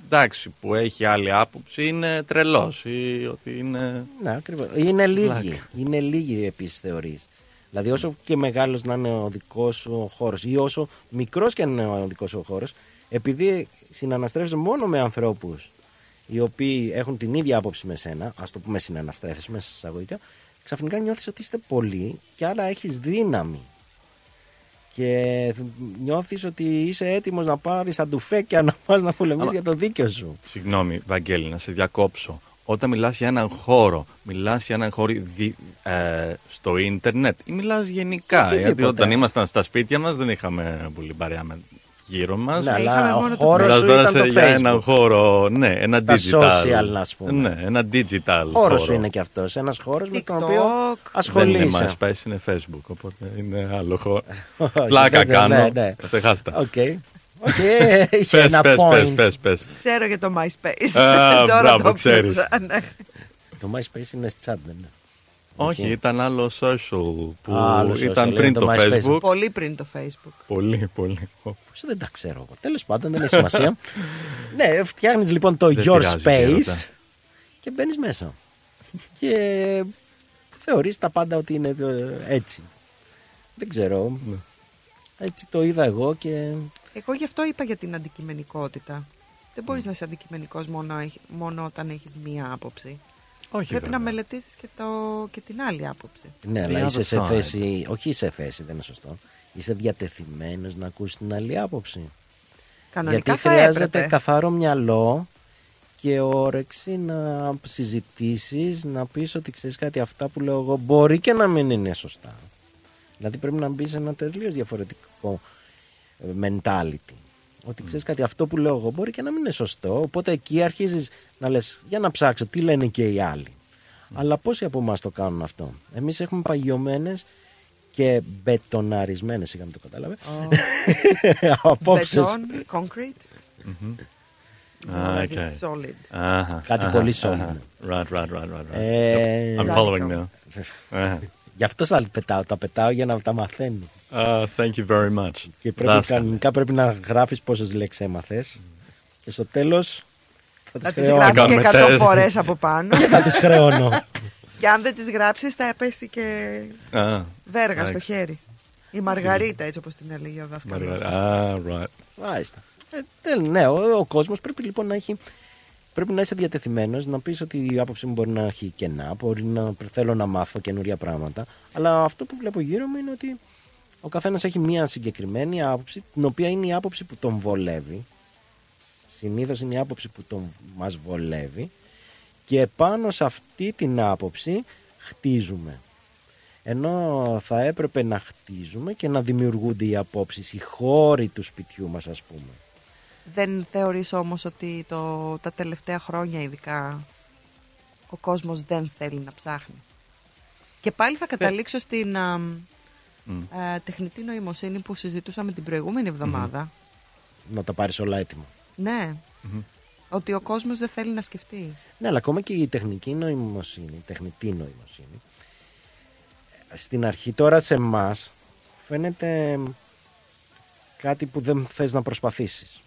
Speaker 3: εντάξει, που έχει άλλη άποψη είναι τρελός ή ότι είναι...
Speaker 2: Ναι, ακριβώς. Είναι λίγοι.
Speaker 3: Πλάκα.
Speaker 2: Είναι λίγοι επίσης θεωρείς. Δηλαδή, όσο και μεγάλος να είναι ο δικός σου χώρος ή όσο μικρός και αν είναι ο δικός σου χώρος, επειδή συναναστρέφεσαι μόνο με ανθρώπους οι οποίοι έχουν την ίδια άποψη με σένα, ας το πούμε συναναστρέφεσαι μέσα σε εισαγωγικά, ξαφνικά νιώθεις ότι είστε πολλοί και άρα έχεις δύναμη. Και νιώθεις ότι είσαι έτοιμος να πάρεις τα ντουφέκια να πας να πολεμήσεις για το δίκιο σου.
Speaker 3: Συγγνώμη, Βαγγέλη, να σε διακόψω. Όταν μιλάς για έναν χώρο, μιλάς για έναν χώρο δι- ε, στο ίντερνετ ή μιλάς γενικά.
Speaker 2: Οτιδήποτε.
Speaker 3: Γιατί όταν ήμασταν στα σπίτια μας δεν είχαμε πολύ παρέα με γύρω μας.
Speaker 2: Ναι,
Speaker 4: είχαμε
Speaker 2: αλλά ο
Speaker 4: μόνο το
Speaker 2: χώρος
Speaker 3: Μιλάς
Speaker 2: σου
Speaker 3: τώρα
Speaker 2: ήταν
Speaker 3: σε-
Speaker 2: το
Speaker 3: για έναν
Speaker 2: Facebook.
Speaker 3: χώρο, ναι, ένα
Speaker 2: Τα
Speaker 3: digital.
Speaker 2: social, ας πούμε.
Speaker 3: Ναι, ένα digital
Speaker 2: Χώρος
Speaker 3: χώρο.
Speaker 2: είναι και αυτός, ένας χώρος με τον
Speaker 4: TikTok.
Speaker 2: οποίο
Speaker 3: Δεν
Speaker 2: ασχολείσαι.
Speaker 3: είναι MySpace, είναι Facebook, οπότε είναι άλλο χώρο.
Speaker 2: Όχι,
Speaker 3: Πλάκα
Speaker 2: ναι, ναι,
Speaker 3: κάνω,
Speaker 2: ναι, ναι.
Speaker 3: ξεχάστα.
Speaker 2: Οκ. Οκ, είχε
Speaker 3: Πες,
Speaker 2: ένα
Speaker 3: πες,
Speaker 2: point.
Speaker 3: πες, πες, πες.
Speaker 4: Ξέρω για το MySpace.
Speaker 3: Α,
Speaker 4: Τώρα
Speaker 3: μπράβο,
Speaker 4: το
Speaker 3: ξέρεις.
Speaker 4: πιάσα, ναι.
Speaker 2: Το MySpace είναι chat, δεν είναι;
Speaker 3: Όχι, ήταν άλλο social που
Speaker 2: Α, άλλο social,
Speaker 3: ήταν
Speaker 2: είναι
Speaker 3: πριν
Speaker 2: το
Speaker 3: το
Speaker 2: MySpace.
Speaker 3: Facebook.
Speaker 4: Πολύ πριν το Facebook.
Speaker 3: Πολύ, πολύ.
Speaker 2: Πώς δεν τα ξέρω εγώ. Τέλος πάντων, δεν έχει σημασία. ναι, φτιάχνεις λοιπόν το
Speaker 3: Δεν
Speaker 2: Your
Speaker 3: πειράζει,
Speaker 2: Space
Speaker 3: γέροντα.
Speaker 2: και μπαίνεις μέσα. Και θεωρείς τα πάντα ότι είναι ε, έτσι. Δεν ξέρω.
Speaker 3: Ναι.
Speaker 2: Έτσι το είδα εγώ και
Speaker 4: Εγώ γι' αυτό είπα για την αντικειμενικότητα. Δεν μπορείς να είσαι αντικειμενικός μόνο, έχ- μόνο όταν έχεις μία άποψη.
Speaker 3: Όχι,
Speaker 4: Πρέπει
Speaker 3: βέβαια.
Speaker 4: να μελετήσεις και, το, και την άλλη άποψη.
Speaker 2: Ναι,
Speaker 3: The
Speaker 2: αλλά είσαι
Speaker 3: other
Speaker 2: σε
Speaker 3: side.
Speaker 2: θέση. Όχι σε θέση, δεν είναι σωστό. Είσαι διατεθειμένος να ακούσεις την άλλη άποψη.
Speaker 4: Κανονικά
Speaker 2: Γιατί
Speaker 4: θα
Speaker 2: χρειάζεται
Speaker 4: έπρεπε.
Speaker 2: καθαρό μυαλό και όρεξη να συζητήσεις, να πεις ότι ξέρεις κάτι αυτά που λέω εγώ μπορεί και να μην είναι σωστά. Δηλαδή πρέπει να μπει σε ένα τελείως διαφορετικό ε, mentality. Ότι ξέρεις κάτι αυτό που λέω εγώ μπορεί και να μην είναι σωστό. Οπότε εκεί αρχίζεις να λες για να ψάξω τι λένε και οι άλλοι. Αλλά πόσοι από εμάς το κάνουν αυτό; Εμείς έχουμε παγιωμένες και μπετοναρισμένες, είχαμε το κατάλαβε. Απόψεις.
Speaker 4: Μπετόν, concrete.
Speaker 3: Ah,
Speaker 4: like
Speaker 3: okay.
Speaker 4: it's solid.
Speaker 3: Uh-huh,
Speaker 2: Κάτι
Speaker 3: uh-huh,
Speaker 2: πολύ
Speaker 3: uh-huh.
Speaker 2: solid.
Speaker 3: Right, right, right, right, right.
Speaker 2: Ε,
Speaker 3: Yep. I'm following
Speaker 4: Radical.
Speaker 3: now. Uh-huh.
Speaker 2: Γι' αυτό τα πετάω. Τα πετάω για να τα μαθαίνεις.
Speaker 3: Uh, thank you very much.
Speaker 2: Και πρέπει,
Speaker 3: Δάσκαλε.
Speaker 2: κανονικά πρέπει να γράφεις πόσες λέξεις έμαθες. Και στο τέλος θα τις
Speaker 4: Θα τις
Speaker 2: χρεώνω.
Speaker 4: γράψεις και
Speaker 3: Κάνουμε
Speaker 4: 100
Speaker 3: τεστ.
Speaker 4: φορές από πάνω.
Speaker 2: Και θα τις χρεώνω.
Speaker 4: και αν δεν τις γράψεις θα πέσει και
Speaker 3: Ah,
Speaker 4: βέργα στο
Speaker 3: Right.
Speaker 4: χέρι. Η Μαργαρίτα, έτσι όπως την έλεγε ο δάσκαλος.
Speaker 3: right, ah, right.
Speaker 2: Μάλιστα. Ε, τέλ- ναι, ο, ο κόσμος πρέπει λοιπόν να έχει. Πρέπει να είσαι διατεθειμένος να πεις ότι η άποψη μου μπορεί να έχει κενά, μπορεί να θέλω να μάθω καινούρια πράγματα. Αλλά αυτό που βλέπω γύρω μου είναι ότι ο καθένας έχει μία συγκεκριμένη άποψη, την οποία είναι η άποψη που τον βολεύει. Συνήθως είναι η άποψη που τον μας βολεύει. Και πάνω σε αυτή την άποψη χτίζουμε. Ενώ θα έπρεπε να χτίζουμε και να δημιουργούνται οι απόψεις, οι χώροι του σπιτιού μας ας πούμε.
Speaker 4: Δεν θεωρείς όμως ότι το, τα τελευταία χρόνια ειδικά ο κόσμος δεν θέλει να ψάχνει. Και πάλι θα καταλήξω στην α, α, τεχνητή νοημοσύνη που συζητούσαμε την προηγούμενη εβδομάδα.
Speaker 2: Να τα πάρεις όλα έτοιμα.
Speaker 4: Ναι. Ότι ο κόσμος δεν θέλει να σκεφτεί.
Speaker 2: Ναι, αλλά ακόμα και η τεχνική νοημοσύνη, η τεχνητή νοημοσύνη, στην αρχή τώρα σε εμάς φαίνεται κάτι που δεν θες να προσπαθήσεις.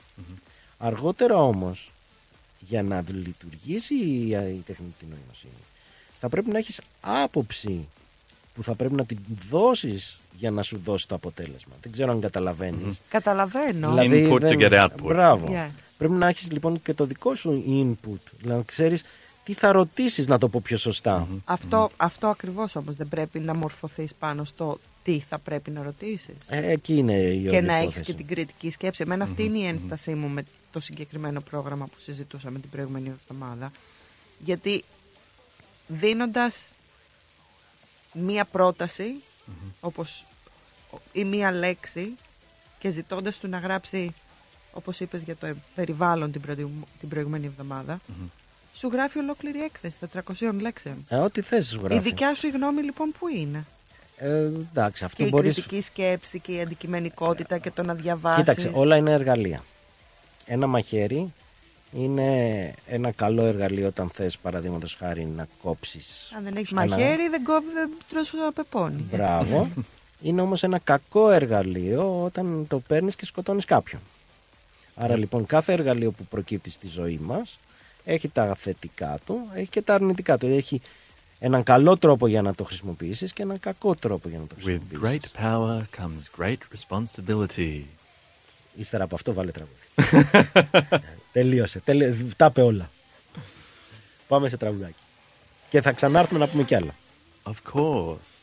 Speaker 2: Αργότερα όμως, για να λειτουργήσει η, η τεχνητή νοημοσύνη, θα πρέπει να έχεις άποψη που θα πρέπει να την δώσεις για να σου δώσει το αποτέλεσμα. Δεν ξέρω αν καταλαβαίνεις.
Speaker 4: Καταλαβαίνω.
Speaker 3: Input to get output.
Speaker 2: Μπράβο.
Speaker 4: Yeah.
Speaker 2: Πρέπει να έχεις λοιπόν και το δικό σου input. Να ξέρεις τι θα ρωτήσεις να το πω πιο σωστα
Speaker 4: Αυτό, αυτό ακριβώς όμως δεν πρέπει να μορφωθείς πάνω στο τι θα πρέπει να ρωτήσεις.
Speaker 2: Ε, εκεί είναι η
Speaker 4: και
Speaker 2: όλη
Speaker 4: να έχεις
Speaker 2: υπόθεση.
Speaker 4: και την κριτική σκέψη. Εμένα αυτή είναι η ένστασή μου με το συγκεκριμένο πρόγραμμα που συζητούσαμε την προηγούμενη εβδομάδα. Γιατί δίνοντας μία πρόταση, όπως ή μία λέξη και ζητώντας του να γράψει, όπως είπες για το περιβάλλον την, προηγου- την προηγούμενη εβδομάδα, σου γράφει ολόκληρη έκθεση 400 λέξεων.
Speaker 2: Ε, ό,τι θες σου
Speaker 4: Η
Speaker 2: γράφει.
Speaker 4: δικιά σου η γνώμη λοιπόν που είναι;
Speaker 2: Ε, εντάξει, αυτό
Speaker 4: Και η
Speaker 2: μπορείς...
Speaker 4: κριτική σκέψη και η αντικειμενικότητα και το να διαβάσεις.
Speaker 2: Κοίταξε, όλα είναι εργαλεία. Ένα μαχαίρι είναι ένα καλό εργαλείο όταν θες παραδείγματος χάρη να κόψεις
Speaker 4: Αν δεν έχεις
Speaker 2: ένα-
Speaker 4: μαχαίρι δεν κόβει, δεν τρως πεπόνι.
Speaker 2: Μπράβο. είναι όμως ένα κακό εργαλείο όταν το παίρνεις και σκοτώνεις κάποιον. Άρα λοιπόν κάθε εργαλείο που προκύπτει στη ζωή μας έχει τα θετικά του, έχει και τα αρνητικά του. Έχει έναν καλό τρόπο για να το χρησιμοποιήσεις και έναν κακό τρόπο για να το
Speaker 3: With
Speaker 2: χρησιμοποιήσεις.
Speaker 3: great power comes great responsibility.
Speaker 2: Ύστερα από αυτό βάλε τραγούδι. Τελείωσε. Τελείωσε. Τα είπε όλα. Πάμε σε τραγουδάκι. Και θα ξανάρθουμε να πούμε κι άλλα.
Speaker 3: Of course.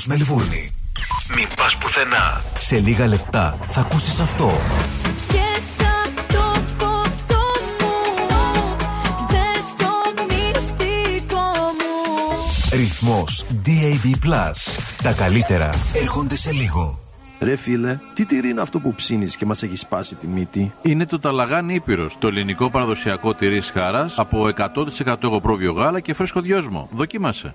Speaker 7: Ρυθμός Μελβούρνη. Μην πας πουθενά. Σε λίγα λεπτά θα ακούσεις αυτό.
Speaker 6: Και σαν το ποτό μου Δες το μυστικό μου
Speaker 7: Ρυθμός DAB+. Τα καλύτερα έρχονται σε λίγο.
Speaker 16: Ρε φίλε, τι τυρί είναι αυτό που ψήνεις και μας έχει σπάσει τη μύτη;
Speaker 17: Είναι το ταλαγάνι Ήπειρος, το ελληνικό παραδοσιακό τυρί χάρας από 100% εγωπρόβιο γάλα και φρέσκο δυόσμο. Δοκίμασε.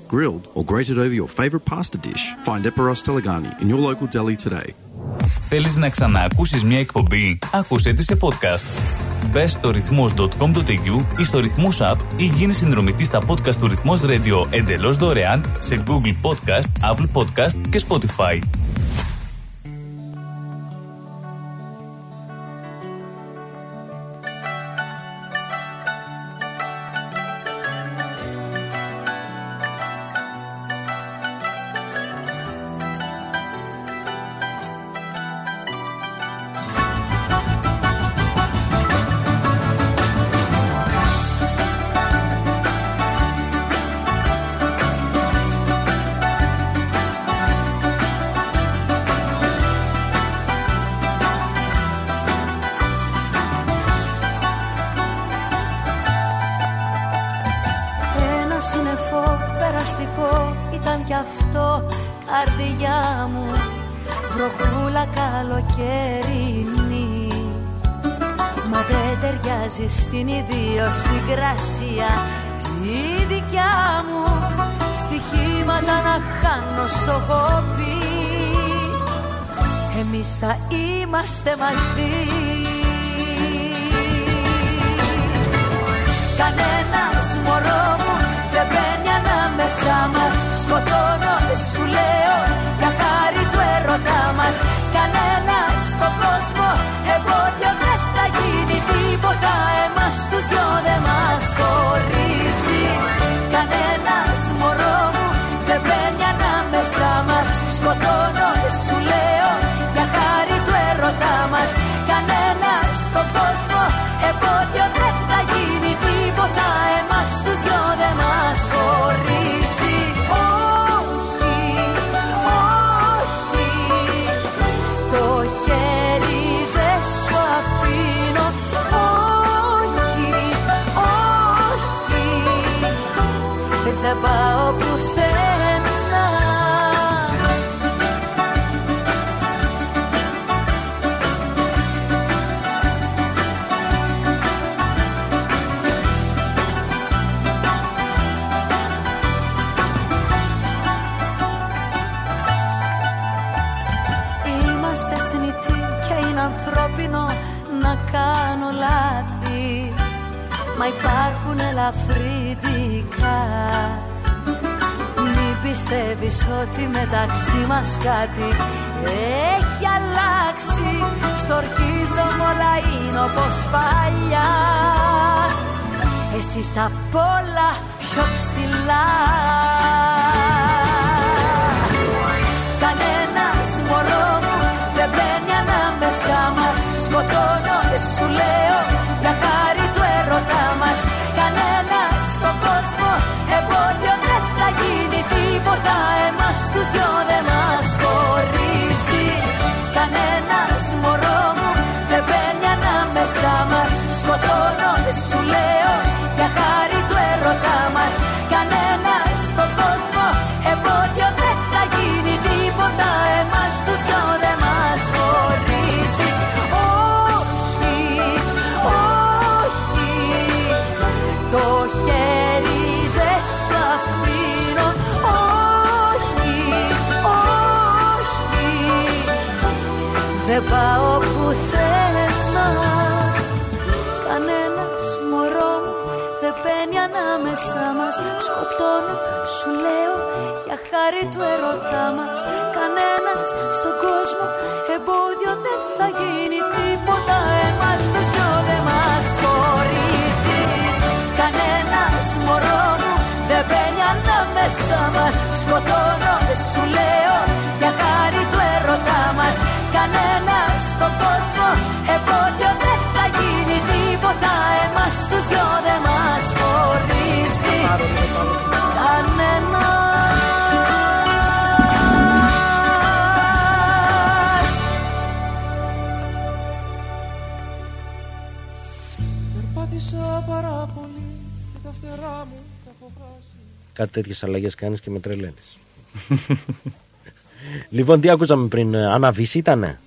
Speaker 18: grilled, or grated over your favourite pasta dish. Find Eperos Telegani in your local deli today.
Speaker 1: Θέλεις να ξαναακούσεις μια εκπομπή? Άκουσέ τη σε podcast. Μπε στο ρυθμός.com.au ή στο ρυθμός app ή γίνει συνδρομητή στα podcast του Ρυθμός Radio εντελώς δωρεάν σε Google Podcast, Apple Podcast και Spotify.
Speaker 6: Στην ιδιοσυγκρασία τη δικιά μου Στοιχήματα να χάνω στο χόπι Εμείς θα είμαστε μαζί. Κανένας μωρό μου δεν μπαίνει ανάμεσά μας. Σκοτώνω σου λέω για χάρη του έρωτά μας. Κανένας στον κόσμο τους δυο δεν μας χωρίζει Κανένας πιστεύεις ότι μεταξύ μας κάτι έχει αλλάξει; Στορκίζομαι όλα είναι όπως παλιά. Εσείς απ' όλα πιο ψηλά. Κανένας μωρό μου δεν μπαίνει ανάμεσά μας. Σκοτώνω Δεν πάω πουθενά. Κανένας μωρός μου δεν μπαίνει ανάμεσά μας. Σκοτώνω, σου λέω, για χάρη του ερωτά μας. Κανένας στον κόσμο εμπόδιο δεν θα γίνει τίποτα. Εμάς τους δυο δεν μας χωρίζει. Κανένας μωρός μου δεν μπαίνει ανάμεσά μας. Σκοτώνω,
Speaker 5: Περπάτησα πάρα πολύ και τα φτερά μου τα έχω χάσει
Speaker 2: Κάτι τέτοιες αλλαγές κάνεις και με τρελαίνεις. λοιπόν, τι ακούσαμε πριν, ε, Αναβίση ήτανε;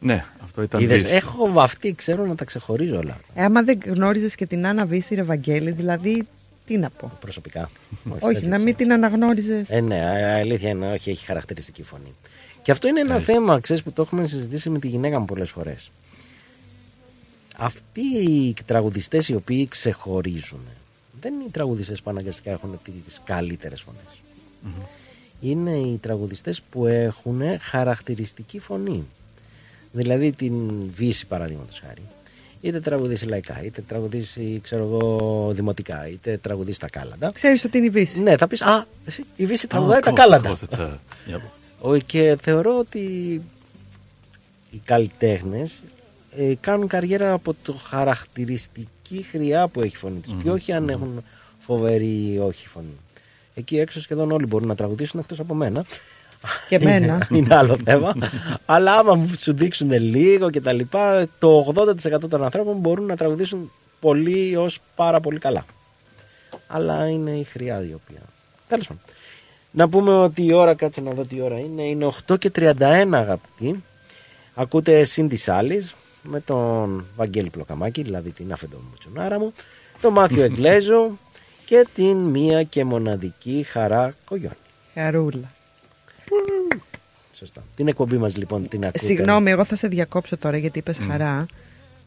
Speaker 3: Ναι, αυτό ήταν
Speaker 2: Είδες,
Speaker 3: Δύση.
Speaker 2: έχω βαφτεί, ξέρω να τα ξεχωρίζω όλα.
Speaker 4: Ε, άμα δεν γνώριζες και την Άννα Βύση, ρε Βαγγέλη, δηλαδή τι να πω;
Speaker 2: Προσωπικά.
Speaker 4: Όχι,
Speaker 2: δεν
Speaker 4: να
Speaker 2: το
Speaker 4: μην την αναγνώριζες.
Speaker 2: Ε, ναι, α- αλήθεια είναι, όχι, έχει χαρακτηριστική φωνή. Και αυτό είναι ένα θέμα, ξέρεις, που το έχουμε συζητήσει με τη γυναίκα μου πολλές φορές. Αυτοί οι τραγουδιστές οι οποίοι ξεχωρίζουν, δεν είναι οι τραγουδιστές που αναγκαστικά έχουν τις καλύτερες φωνές. Είναι οι τραγουδιστές που έχουν χαρακτηριστική φωνή. Δηλαδή την Βύση παραδείγματος χάρη. Είτε τραγουδίσει λαϊκά, είτε τραγουδίσει ξέρω εγώ, δημοτικά, είτε τραγουδίσει τα κάλαντα.
Speaker 4: Ξέρεις ότι είναι η Βύση;
Speaker 2: Ναι, θα πεις Α, εσύ, η Βύση τραγουδάει
Speaker 3: of
Speaker 2: τα
Speaker 3: course,
Speaker 2: κάλαντα.
Speaker 3: of course, it's her. Yep.
Speaker 2: Ο- Και θεωρώ ότι οι καλλιτέχνες κάνουν καριέρα από το χαρακτηριστική χρειά που έχει η φωνή τη.
Speaker 3: Μμμ,
Speaker 2: Και όχι αν έχουν φοβερή ή όχι φωνή. Εκεί έξω σχεδόν όλοι μπορούν να τραγουδήσουν εκτός από μένα.
Speaker 4: Και εμένα.
Speaker 2: Είναι, είναι άλλο θέμα. Αλλά άμα μου σου δείξουν λίγο και τα λοιπά, το 80% των ανθρώπων μπορούν να τραγουδήσουν πολύ ως πάρα πολύ καλά. Αλλά είναι η χρειά η οποία. Τέλος πάντων. Να πούμε ότι η ώρα, κάτσε να δω τι ώρα είναι, είναι 8 και 31 αγαπητοί. Ακούτε Σίντι Σάλης με τον Βαγγέλη Πλοκαμάκη, δηλαδή την άφεντο μουτσουνάρα μου, τον Μάθιο Εγκλέζο και την μία και μοναδική Χαρά Κογιόνι.
Speaker 4: Χαρούλα.
Speaker 2: Σωστά. Την εκπομπή μας λοιπόν την ακούτε.
Speaker 4: Συγγνώμη, εγώ θα σε διακόψω τώρα γιατί είπες χαρά.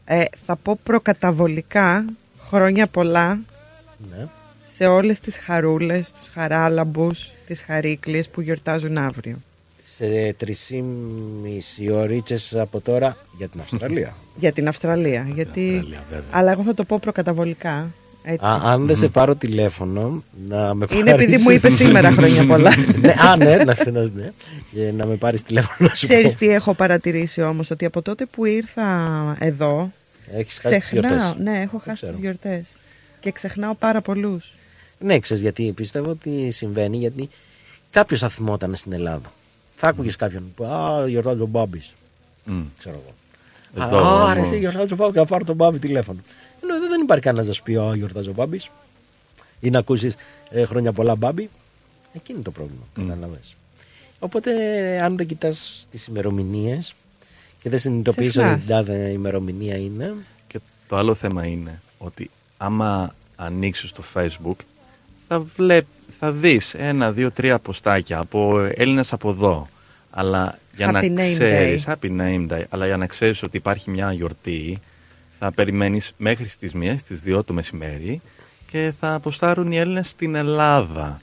Speaker 4: Ε, θα πω προκαταβολικά χρόνια πολλά
Speaker 2: Ναι.
Speaker 4: σε όλες τις χαρούλες, τους χαράλαμπους, τις χαρίκλειες που γιορτάζουν αύριο.
Speaker 2: Σε 3,5 ώρες από τώρα για την Αυστραλία.
Speaker 4: Για την Αυστραλία. Γιατί... Αλλά εγώ θα το πω προκαταβολικά. Έτσι.
Speaker 2: Α, αν δεν σε πάρω τηλέφωνο, να με πάρεις...
Speaker 4: Είναι επειδή μου είπες σήμερα χρόνια πολλά.
Speaker 2: ναι, α, ναι, να, να, ναι, και να με πάρεις τηλέφωνο να σου
Speaker 4: Ξέρεις
Speaker 2: πω.
Speaker 4: τι έχω παρατηρήσει όμως, ότι από τότε που ήρθα εδώ,
Speaker 2: Έχεις χάσει τις
Speaker 4: ξεχνάω,
Speaker 2: γιορτές.
Speaker 4: ναι, έχω χάσει τις γιορτές. Και ξεχνάω πάρα πολλούς.
Speaker 2: Ναι, ξέρεις γιατί πιστεύω ότι συμβαίνει, γιατί κάποιος θα θυμόταν στην Ελλάδα. Θα άκουγες κάποιον που «Α, γιορτάζει ο Μπάμπης».
Speaker 3: Μμ.
Speaker 2: Ξέρω εγώ.
Speaker 3: Εδώ,
Speaker 2: Α, ρε,
Speaker 3: όμως.
Speaker 2: εσύ γιορτάζει ο Μπάμπης, να πάρω τον Μπάμπη τηλέφωνο. Ενώ εδώ δεν υπάρχει κανένας να σου πει «Α, γιορτάζει ο Μπάμπης». Ή να ακούσεις ε, χρόνια πολλά Μπάμπη. Εκεί είναι το πρόβλημα, κατάλαβες. Οπότε, αν δεν κοιτάς τις ημερομηνίες και δεν συνειδητοποιείς ότι
Speaker 3: Ξεχνάς.
Speaker 2: την τάδε ημερομηνία είναι,
Speaker 3: Και το άλλο θέμα είναι ότι άμα ανοίξεις το facebook θα, βλέπ, θα δεις ένα, δύο, τρία ποστάκια από Έλληνες από εδώ. Αλλά για
Speaker 4: Happy
Speaker 3: να
Speaker 4: name
Speaker 3: ξέρεις,
Speaker 4: day.
Speaker 3: happy name day, αλλά για να ξέρεις ότι υπάρχει μια γιορτή θα περιμένεις μέχρι στις 1, στις 2 το μεσημέρι και θα αποστάρουν οι Έλληνες στην Ελλάδα.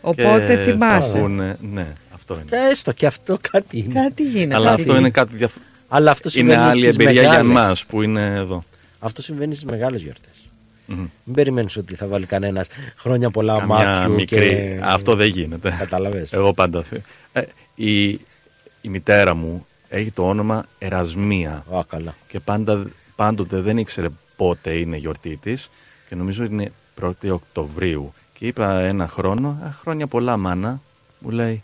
Speaker 4: Οπότε
Speaker 3: Και
Speaker 4: θυμάσαι.
Speaker 3: θα πούνε- ναι, αυτό είναι.
Speaker 2: και έστω και αυτό κάτι είναι.
Speaker 4: Κάτι γίνεται.
Speaker 3: Αλλά
Speaker 2: κάτι
Speaker 3: αυτό είναι κάτι διαφορετικό.
Speaker 2: Αλλά αυτό
Speaker 3: Είναι
Speaker 2: συμβαίνει
Speaker 3: άλλη
Speaker 2: στις
Speaker 3: εμπειρία για
Speaker 2: μεγάλες.
Speaker 3: εμάς που είναι εδώ.
Speaker 2: Αυτό συμβαίνει στις μεγάλες γιορτές.
Speaker 3: Μμμ.
Speaker 2: Μην περιμένεις ότι θα βάλει κανένας χρόνια πολλά
Speaker 3: Καμιά
Speaker 2: μάθιου
Speaker 3: μικρή.
Speaker 2: και...
Speaker 3: Αυτό δεν γίνεται.
Speaker 2: Καταλαβες.
Speaker 3: Εγώ πάντα. θε- Ε, η, η μητέρα μου έχει το όνομα Ερασμία.
Speaker 2: Α, καλά.
Speaker 3: Και πάντα, πάντοτε δεν ήξερε πότε είναι η γιορτή της. Και νομίζω ότι είναι 1η Οκτωβρίου. Και είπα ένα χρόνο, «Α, χρόνια πολλά μάνα. Μου λέει,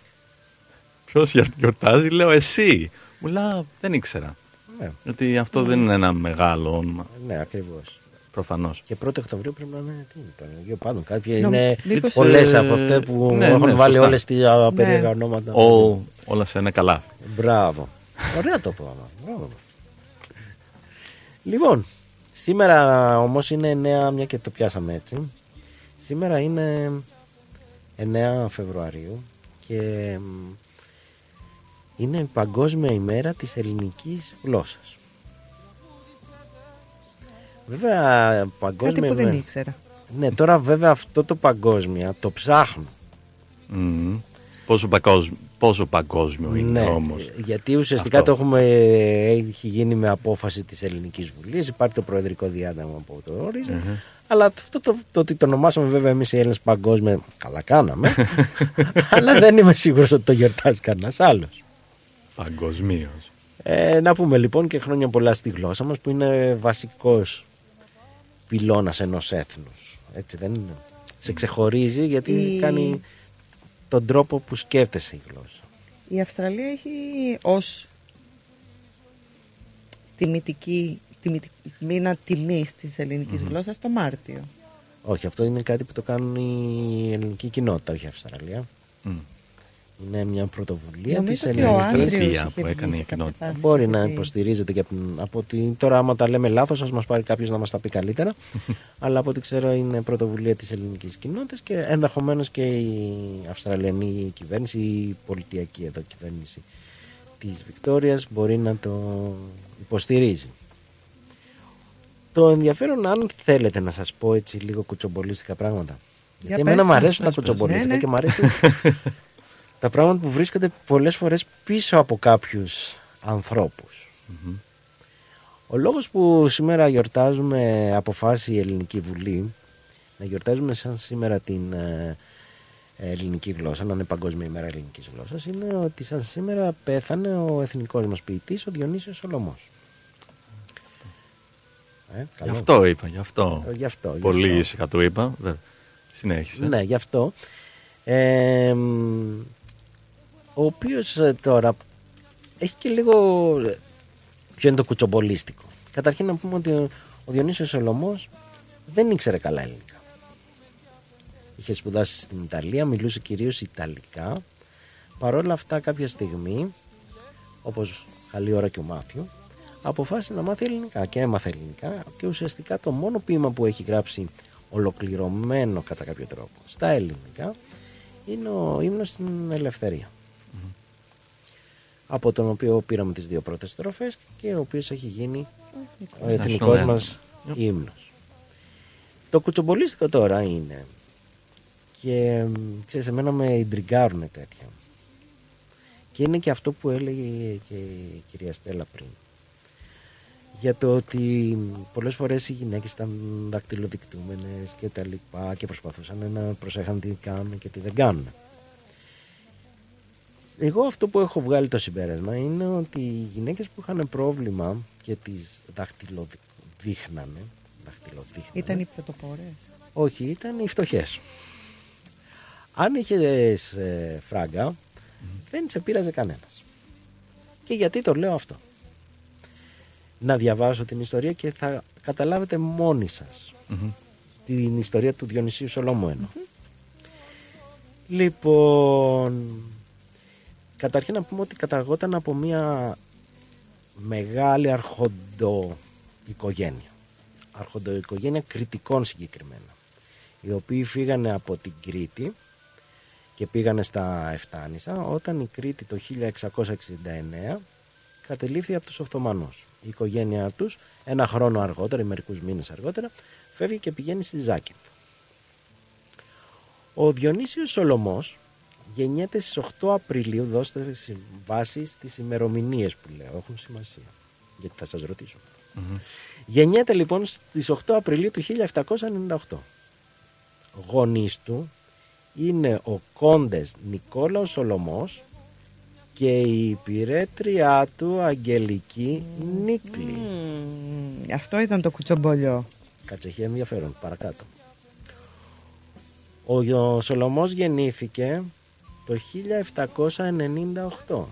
Speaker 3: Ποιος γιορτάζει, λέω εσύ. Μου λέει, δεν ήξερα.
Speaker 2: Ναι.
Speaker 3: Ότι αυτό δεν είναι ένα μεγάλο όνομα.
Speaker 2: Ναι, ακριβώς.
Speaker 3: Προφανώς.
Speaker 2: Και 1η Οκτωβρίου πρέπει να είναι. Τι είναι, Παναγία πάντων. Κάποια
Speaker 3: Νομ-
Speaker 2: είναι
Speaker 3: μήπως,
Speaker 2: πολλές
Speaker 3: ε,
Speaker 2: από αυτέ που
Speaker 3: ναι,
Speaker 2: έχουν
Speaker 3: ναι,
Speaker 2: βάλει
Speaker 3: σωστά.
Speaker 2: όλες τις περίεργα ονόματα.
Speaker 3: All- όλα σε ένα καλά.
Speaker 2: Μπράβο. Ωραία το πράγμα. Μπράβο. Λοιπόν, σήμερα όμως είναι 9, μια και το πιάσαμε έτσι. Σήμερα είναι 9 Φεβρουαρίου και μ, είναι η Παγκόσμια ημέρα της ελληνικής γλώσσας. Βέβαια, παγκόσμια
Speaker 4: Κάτι που δεν
Speaker 2: ημέρα-
Speaker 4: ήξερα.
Speaker 2: Ναι, τώρα βέβαια αυτό το παγκόσμια το ψάχνω.
Speaker 3: Μμμ. Πόσο, παγκόσμιο, πόσο παγκόσμιο είναι
Speaker 2: Ναι,
Speaker 3: όμως.
Speaker 2: γιατί ουσιαστικά
Speaker 3: Αυτό.
Speaker 2: το έχουμε, έχει γίνει με απόφαση της Ελληνικής Βουλής, υπάρχει το προεδρικό διάταγμα που το ορίζει,
Speaker 3: Μμμ.
Speaker 2: αλλά αυτό το, το ότι το ονομάσαμε βέβαια εμείς οι Έλληνες παγκόσμια, καλά κάναμε, αλλά δεν είμαι σίγουρος ότι το γιορτάζει κανένας άλλος.
Speaker 3: Παγκοσμίως.
Speaker 2: Ε, να πούμε λοιπόν και χρόνια πολλά στη γλώσσα μας που είναι βασικός πυλώνας ενός έθνους. Έτσι δεν είναι. Σε ξεχωρίζει γιατί
Speaker 4: Η-
Speaker 2: κάνει τον τρόπο που σκέφτεσαι η γλώσσα.
Speaker 4: Η Αυστραλία έχει ως τιμητική, τιμητική μήνα τιμής της ελληνικής
Speaker 2: Μμμ.
Speaker 4: γλώσσας το Μάρτιο.
Speaker 2: Όχι, αυτό είναι κάτι που το κάνουν η ελληνική κοινότητα, όχι η Αυστραλία.
Speaker 3: Μμ.
Speaker 2: Είναι μια πρωτοβουλία
Speaker 4: Νομίζω
Speaker 2: της
Speaker 4: ότι ο
Speaker 2: ελληνικής
Speaker 4: Άντριος
Speaker 3: Αστασία
Speaker 4: είχε
Speaker 3: που
Speaker 4: βγει
Speaker 3: έκανε
Speaker 4: σε
Speaker 3: η
Speaker 4: κάποια
Speaker 3: κοινότητα.
Speaker 4: φάση
Speaker 2: Μπορεί
Speaker 4: και
Speaker 2: να
Speaker 4: ότι-
Speaker 2: υποστηρίζεται και από, από ότι τώρα άμα τα λέμε λάθος ας μας πάρει κάποιος να μας τα πει καλύτερα αλλά από ό,τι ξέρω είναι πρωτοβουλία της ελληνικής κοινότητας και ενδεχομένως και η Αυστραλιανή κυβέρνηση ή η πολιτιακή εδώ κυβέρνηση της Βικτόριας μπορεί να το υποστηρίζει. Το ενδιαφέρον αν θέλετε να σας πω έτσι λίγο κουτσομπολίστικα πράγματα γιατί
Speaker 4: πες,
Speaker 2: εμένα μου
Speaker 4: πες,
Speaker 2: αρέσουν τα
Speaker 4: πες, πες.
Speaker 2: κουτσομπολίστικα
Speaker 4: Ναι, ναι.
Speaker 2: και μου αρέσει τα πράγματα που βρίσκονται πολλές φορές πίσω από κάποιους ανθρώπους. Ο λόγος που σήμερα γιορτάζουμε αποφάσισε η Ελληνική Βουλή να γιορτάζουμε σαν σήμερα την ε, ελληνική γλώσσα, να είναι παγκόσμια ημέρα ελληνικής γλώσσας είναι ότι σαν σήμερα πέθανε ο εθνικός μας ποιητής ο Διονύσιος Σολομός. Ε,
Speaker 3: Γι'
Speaker 2: καλό.
Speaker 3: αυτό είπα, γι' αυτό.
Speaker 2: Ε, γι' αυτό, γι'
Speaker 3: Πολύ
Speaker 2: αυτό.
Speaker 3: ήσυχα το είπα. Βέβαια. Συνέχισε.
Speaker 2: Ναι, γι' αυτό. Ε, μ, ο οποίος ε, τώρα έχει και λίγο... ε, Ποιο είναι το κουτσομπολίστικο. Καταρχήν να πούμε ότι ο, ο Διονύσιος Σολομός δεν ήξερε καλά ελληνικά. Είχε σπουδάσει στην Ιταλία, μιλούσε κυρίως Ιταλικά. Παρ' όλα αυτά κάποια στιγμή, όπως καλή ώρα και ο Μάθιο, αποφάσισε να μάθει ελληνικά και έμαθε ελληνικά και ουσιαστικά το μόνο ποίημα που έχει γράψει ολοκληρωμένο κατά κάποιο τρόπο στα ελληνικά είναι ο ύμνος στην ελευθερία από τον οποίο πήραμε τις δύο πρώτες στροφές και ο οποίος έχει γίνει ο εθνικός
Speaker 3: National
Speaker 2: μας
Speaker 3: anthem.
Speaker 2: ύμνος. Το κουτσομπολίστικο τώρα είναι και μ, ξέρεις εμένα με ιντριγκάρουν τέτοια. Και είναι και αυτό που έλεγε και η κυρία Στέλλα πριν. Για το ότι πολλές φορές οι γυναίκες ήταν δακτυλοδεικτούμενες και τα λοιπά και προσπαθούσαν να προσέχαν τι κάνουν και τι δεν κάνουν. Εγώ αυτό που έχω βγάλει το συμπέρασμα είναι ότι οι γυναίκες που είχαν πρόβλημα και τις δαχτυλοδείχνανε, δαχτυλοδείχνανε
Speaker 4: Ήταν οι πρωτοπόρες;
Speaker 2: όχι, ήταν οι φτωχές. Αν είχες φράγκα, δεν σε πείραζε κανένας. Και γιατί το λέω αυτό; Να διαβάσω την ιστορία και θα καταλάβετε μόνοι σας την ιστορία του Διονυσίου Σολομού εννοώ. Λοιπόν, καταρχήν να πούμε ότι καταγόταν από μια μεγάλη αρχοντο οικογένεια. Αρχοντο οικογένεια κριτικών συγκεκριμένα. Οι οποίοι φύγανε από την Κρήτη και πήγανε στα Εφτάνησα όταν η Κρήτη το 1669 κατελήφθη από τους Οθωμανούς. Η οικογένειά τους ένα χρόνο αργότερα ή μερικούς μήνες αργότερα φεύγει και πηγαίνει στη Ζάκυνθο. Ο Διονύσιος Σολομός γεννιέται στις 8 Απριλίου, δώστε βάση στις ημερομηνίες που λέω, έχουν σημασία, γιατί θα σας ρωτήσω. Γεννιέται λοιπόν στις 8 Απριλίου του 1798. Γονείς του είναι ο κόντες Νικόλαος Σολομός και η υπηρέτριά του Αγγελική Νίκλη.
Speaker 4: Μμμ, Αυτό ήταν το κουτσομπολιό.
Speaker 2: Κάτσε, έχει ενδιαφέρον. Παρακάτω. Ο Γιο- Σολομός γεννήθηκε το 1798.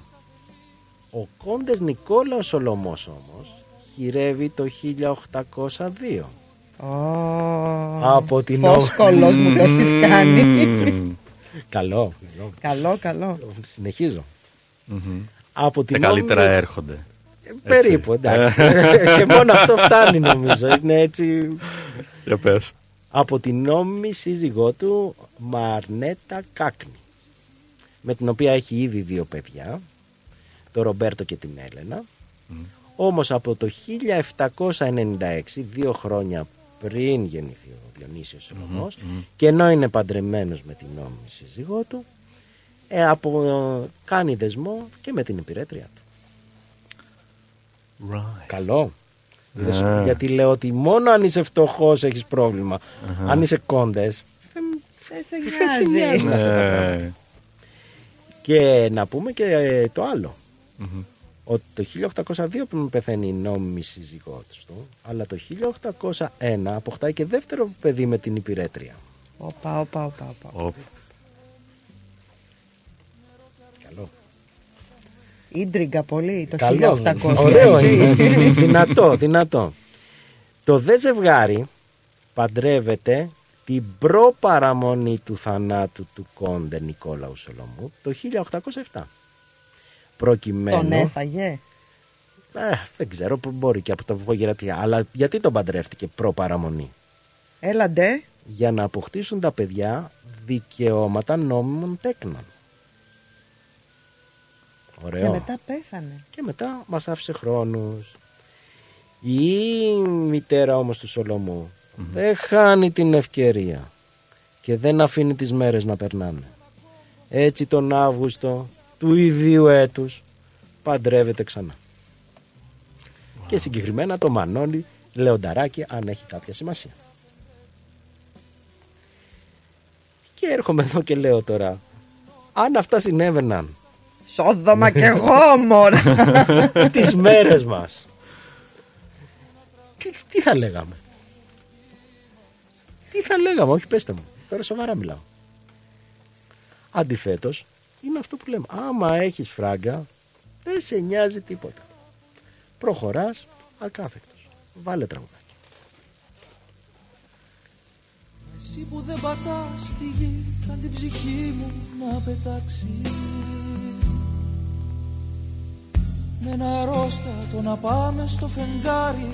Speaker 2: Ο κόντες Νικόλαος Σολομός όμως χειρεύει το 1802. Από την
Speaker 4: Φόσκολος μου το έχεις κάνει.
Speaker 2: Καλό. καλό.
Speaker 4: Καλό, καλό.
Speaker 2: Συνεχίζω. Από την
Speaker 3: Τα καλύτερα
Speaker 2: νόμιμη-
Speaker 3: έρχονται.
Speaker 2: Περίπου, εντάξει. και μόνο αυτό φτάνει νομίζω. Είναι έτσι.
Speaker 3: Για πες.
Speaker 2: Από την νόμιμη σύζυγό του Μαρνέτα Κάκνη. Με την οποία έχει ήδη δύο παιδιά. Το Ρομπέρτο και την Έλενα. Όμως από το 1796, δύο χρόνια πριν γεννηθεί ο Διονύσιος Σολομός, και ενώ είναι παντρεμένος με την νόμιμη σύζυγό του, ε, από, κάνει δεσμό και με την υπηρέτρια του.
Speaker 3: Right.
Speaker 2: Καλό. Είδες,
Speaker 3: Ναι.
Speaker 2: Γιατί λέω ότι μόνο αν είσαι φτωχός έχεις πρόβλημα. Αν είσαι κόντες.
Speaker 4: Δεν σε
Speaker 2: Δεν σε νοιάζει Και να πούμε και ε, το άλλο. Ότι το 1802 πριν πεθαίνει η νόμιμη σύζυγός του, αλλά το 1801 αποκτάει και δεύτερο παιδί με την υπηρέτρια.
Speaker 4: Όπα, όπα, όπα, όπα.
Speaker 2: Καλό.
Speaker 4: Ίντριγκα πολύ το
Speaker 2: Καλό.
Speaker 4: 1800.
Speaker 2: Ωραίο
Speaker 4: έτσι.
Speaker 2: είναι. έτσι είναι. δυνατό, δυνατό. Το δε ζευγάρι παντρεύεται την προπαραμονή του θανάτου του κόντε Νικόλαου Σολομού το 1807. Προκειμένου...
Speaker 4: Τον έφαγε;
Speaker 2: Ε, δεν ξέρω που μπορεί και από τα απογερατεία. Αλλά γιατί τον παντρεύτηκε προπαραμονή;
Speaker 4: Έλαντε.
Speaker 2: Για να αποκτήσουν τα παιδιά δικαιώματα νόμιμων τέκνων. Ωραίο.
Speaker 4: Και μετά πέθανε.
Speaker 2: Και μετά μας άφησε χρόνους. Η μητέρα όμως του σολομου δεν χάνει την ευκαιρία και δεν αφήνει τις μέρες να περνάνε. Έτσι τον Αύγουστο του ιδίου έτους παντρεύεται ξανά. Και συγκεκριμένα το Μανώλη Λεονταράκι αν έχει κάποια σημασία. Και έρχομαι εδώ και λέω τώρα αν αυτά συνέβαιναν
Speaker 4: Σόδομα κι εγώ μόνο.
Speaker 2: τις μέρες μας. Τι, τι θα λέγαμε; Τι θα λέγαμε, όχι πέστε μου. Τώρα σοβαρά μιλάω. Αντιθέτως, είναι αυτό που λέμε. Άμα έχεις φράγκα, δεν σε νοιάζει τίποτα. Προχωράς ακάθεκτος. Βάλε τραγουδάκι.
Speaker 19: Εσύ που δεν πατάς στη γη Κάν την ψυχή μου να πετάξει Με ένα αρρώστατο να πάμε στο φεγγάρι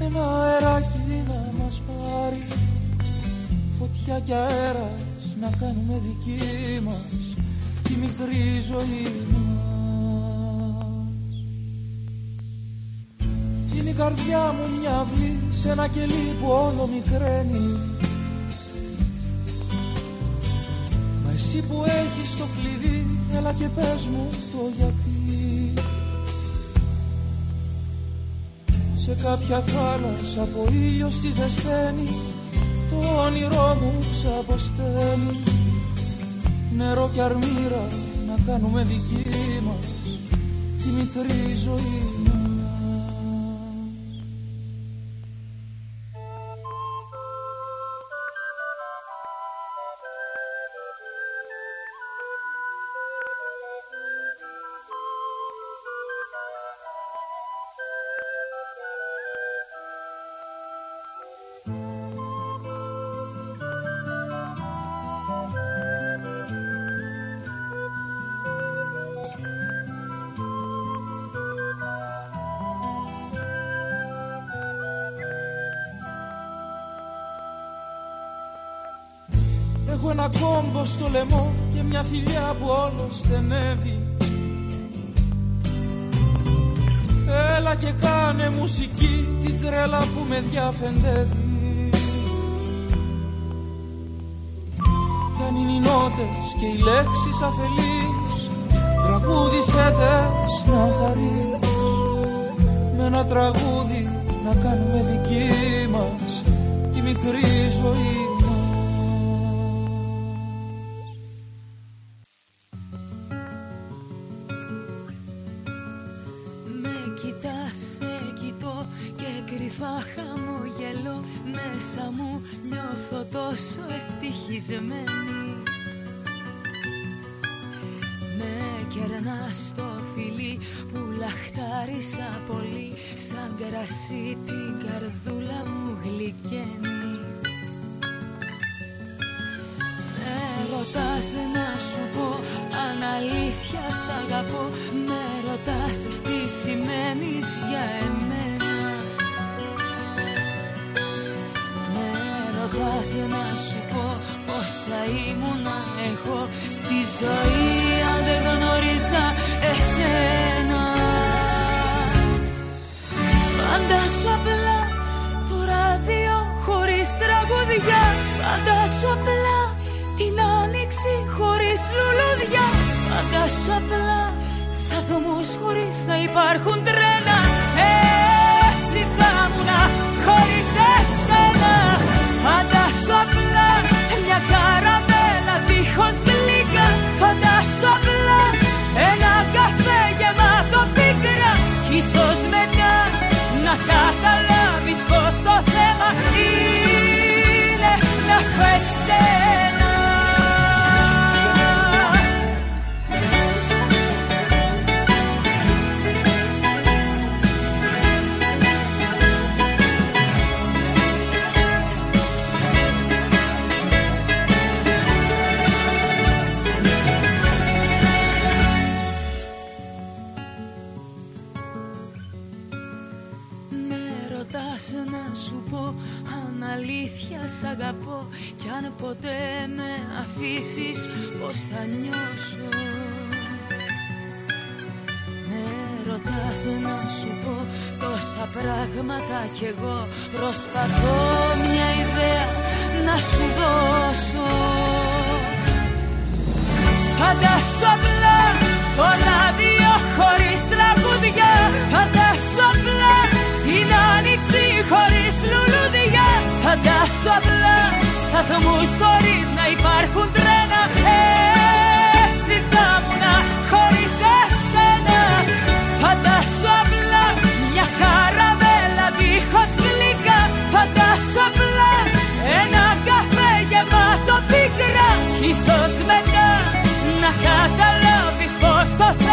Speaker 19: Ένα αεράκι να μας πάρει Φωτιά και αέρας να κάνουμε δική μας Τη μικρή ζωή μας. Είναι η καρδιά μου μια αυλή σε ένα κελί που όλο μικραίνει. Μα εσύ Εσύ που έχεις το κλειδί Έλα και πες μου το γιατί. Σε κάποια θάλασσα από ήλιο στη ζεσταίνει Το όνειρό μου ξαποσταίνει Νερό και αρμύρα να κάνουμε δική μας Τη μικρή ζωή. μας στο λαιμό και μια φιλιά που όλος στενεύει. Έλα και κάνε μουσική την τρέλα που με διαφεντεύει. Κι αν είναι οι νότες και οι λέξεις αφελείς Τραγούδισέ τες να χαρείς. Με ένα τραγούδι να κάνουμε δική μας Τη μικρή ζωή
Speaker 6: ευτυχισμένη Με κερνάς στο φιλί που λαχτάρισα πολύ Σαν κρασί την καρδούλα μου γλυκαίνει Με ρωτάς να σου πω αν αλήθεια σ' αγαπώ Με ρωτάς τι σημαίνεις για εμένα. Με ρωτάς να σου πω πως θα ήμουνα εγώ Στη ζωή αν δεν γνώριζα εσένα. Φαντάσου απλά το ράδιο χωρίς τραγουδιά. Φαντάσου απλά την άνοιξη χωρίς λουλουδιά. Φαντάσου απλά σταθμούς χωρίς να υπάρχουν τρένα. Έτσι θα ήμουνα χωρίς εσένα. Φαντάσου απλά μια καραμέλα δίχως γλυκά. Φαντάσου απλά ένα καφέ γεμάτο πίκρα. Κι ίσως μετά να καταλάβεις πως το θέμα είναι να έχω αν ποτέ με αφήσεις πως θα νιώσω. Με ρωτάς να σου πω τόσα πράγματα κι εγώ Προσπαθώ μια ιδέα να σου δώσω. Φαντάσου απλά το ράδιο χωρίς τραγουδιά. Φαντάσου απλά την άνοιξη χωρίς λουλουδιά Φαντάσου απλά σταθμούς χωρίς να υπάρχουν τρένα. Έτσι θα ήμουνα χωρίς εσένα. Φαντάσου απλά μια καραμέλα δίχως γλυκά. Φαντάσου απλά ένα καφέ γεμάτο πίκρα Κι ίσως μετά να καταλάβεις πως το θέμα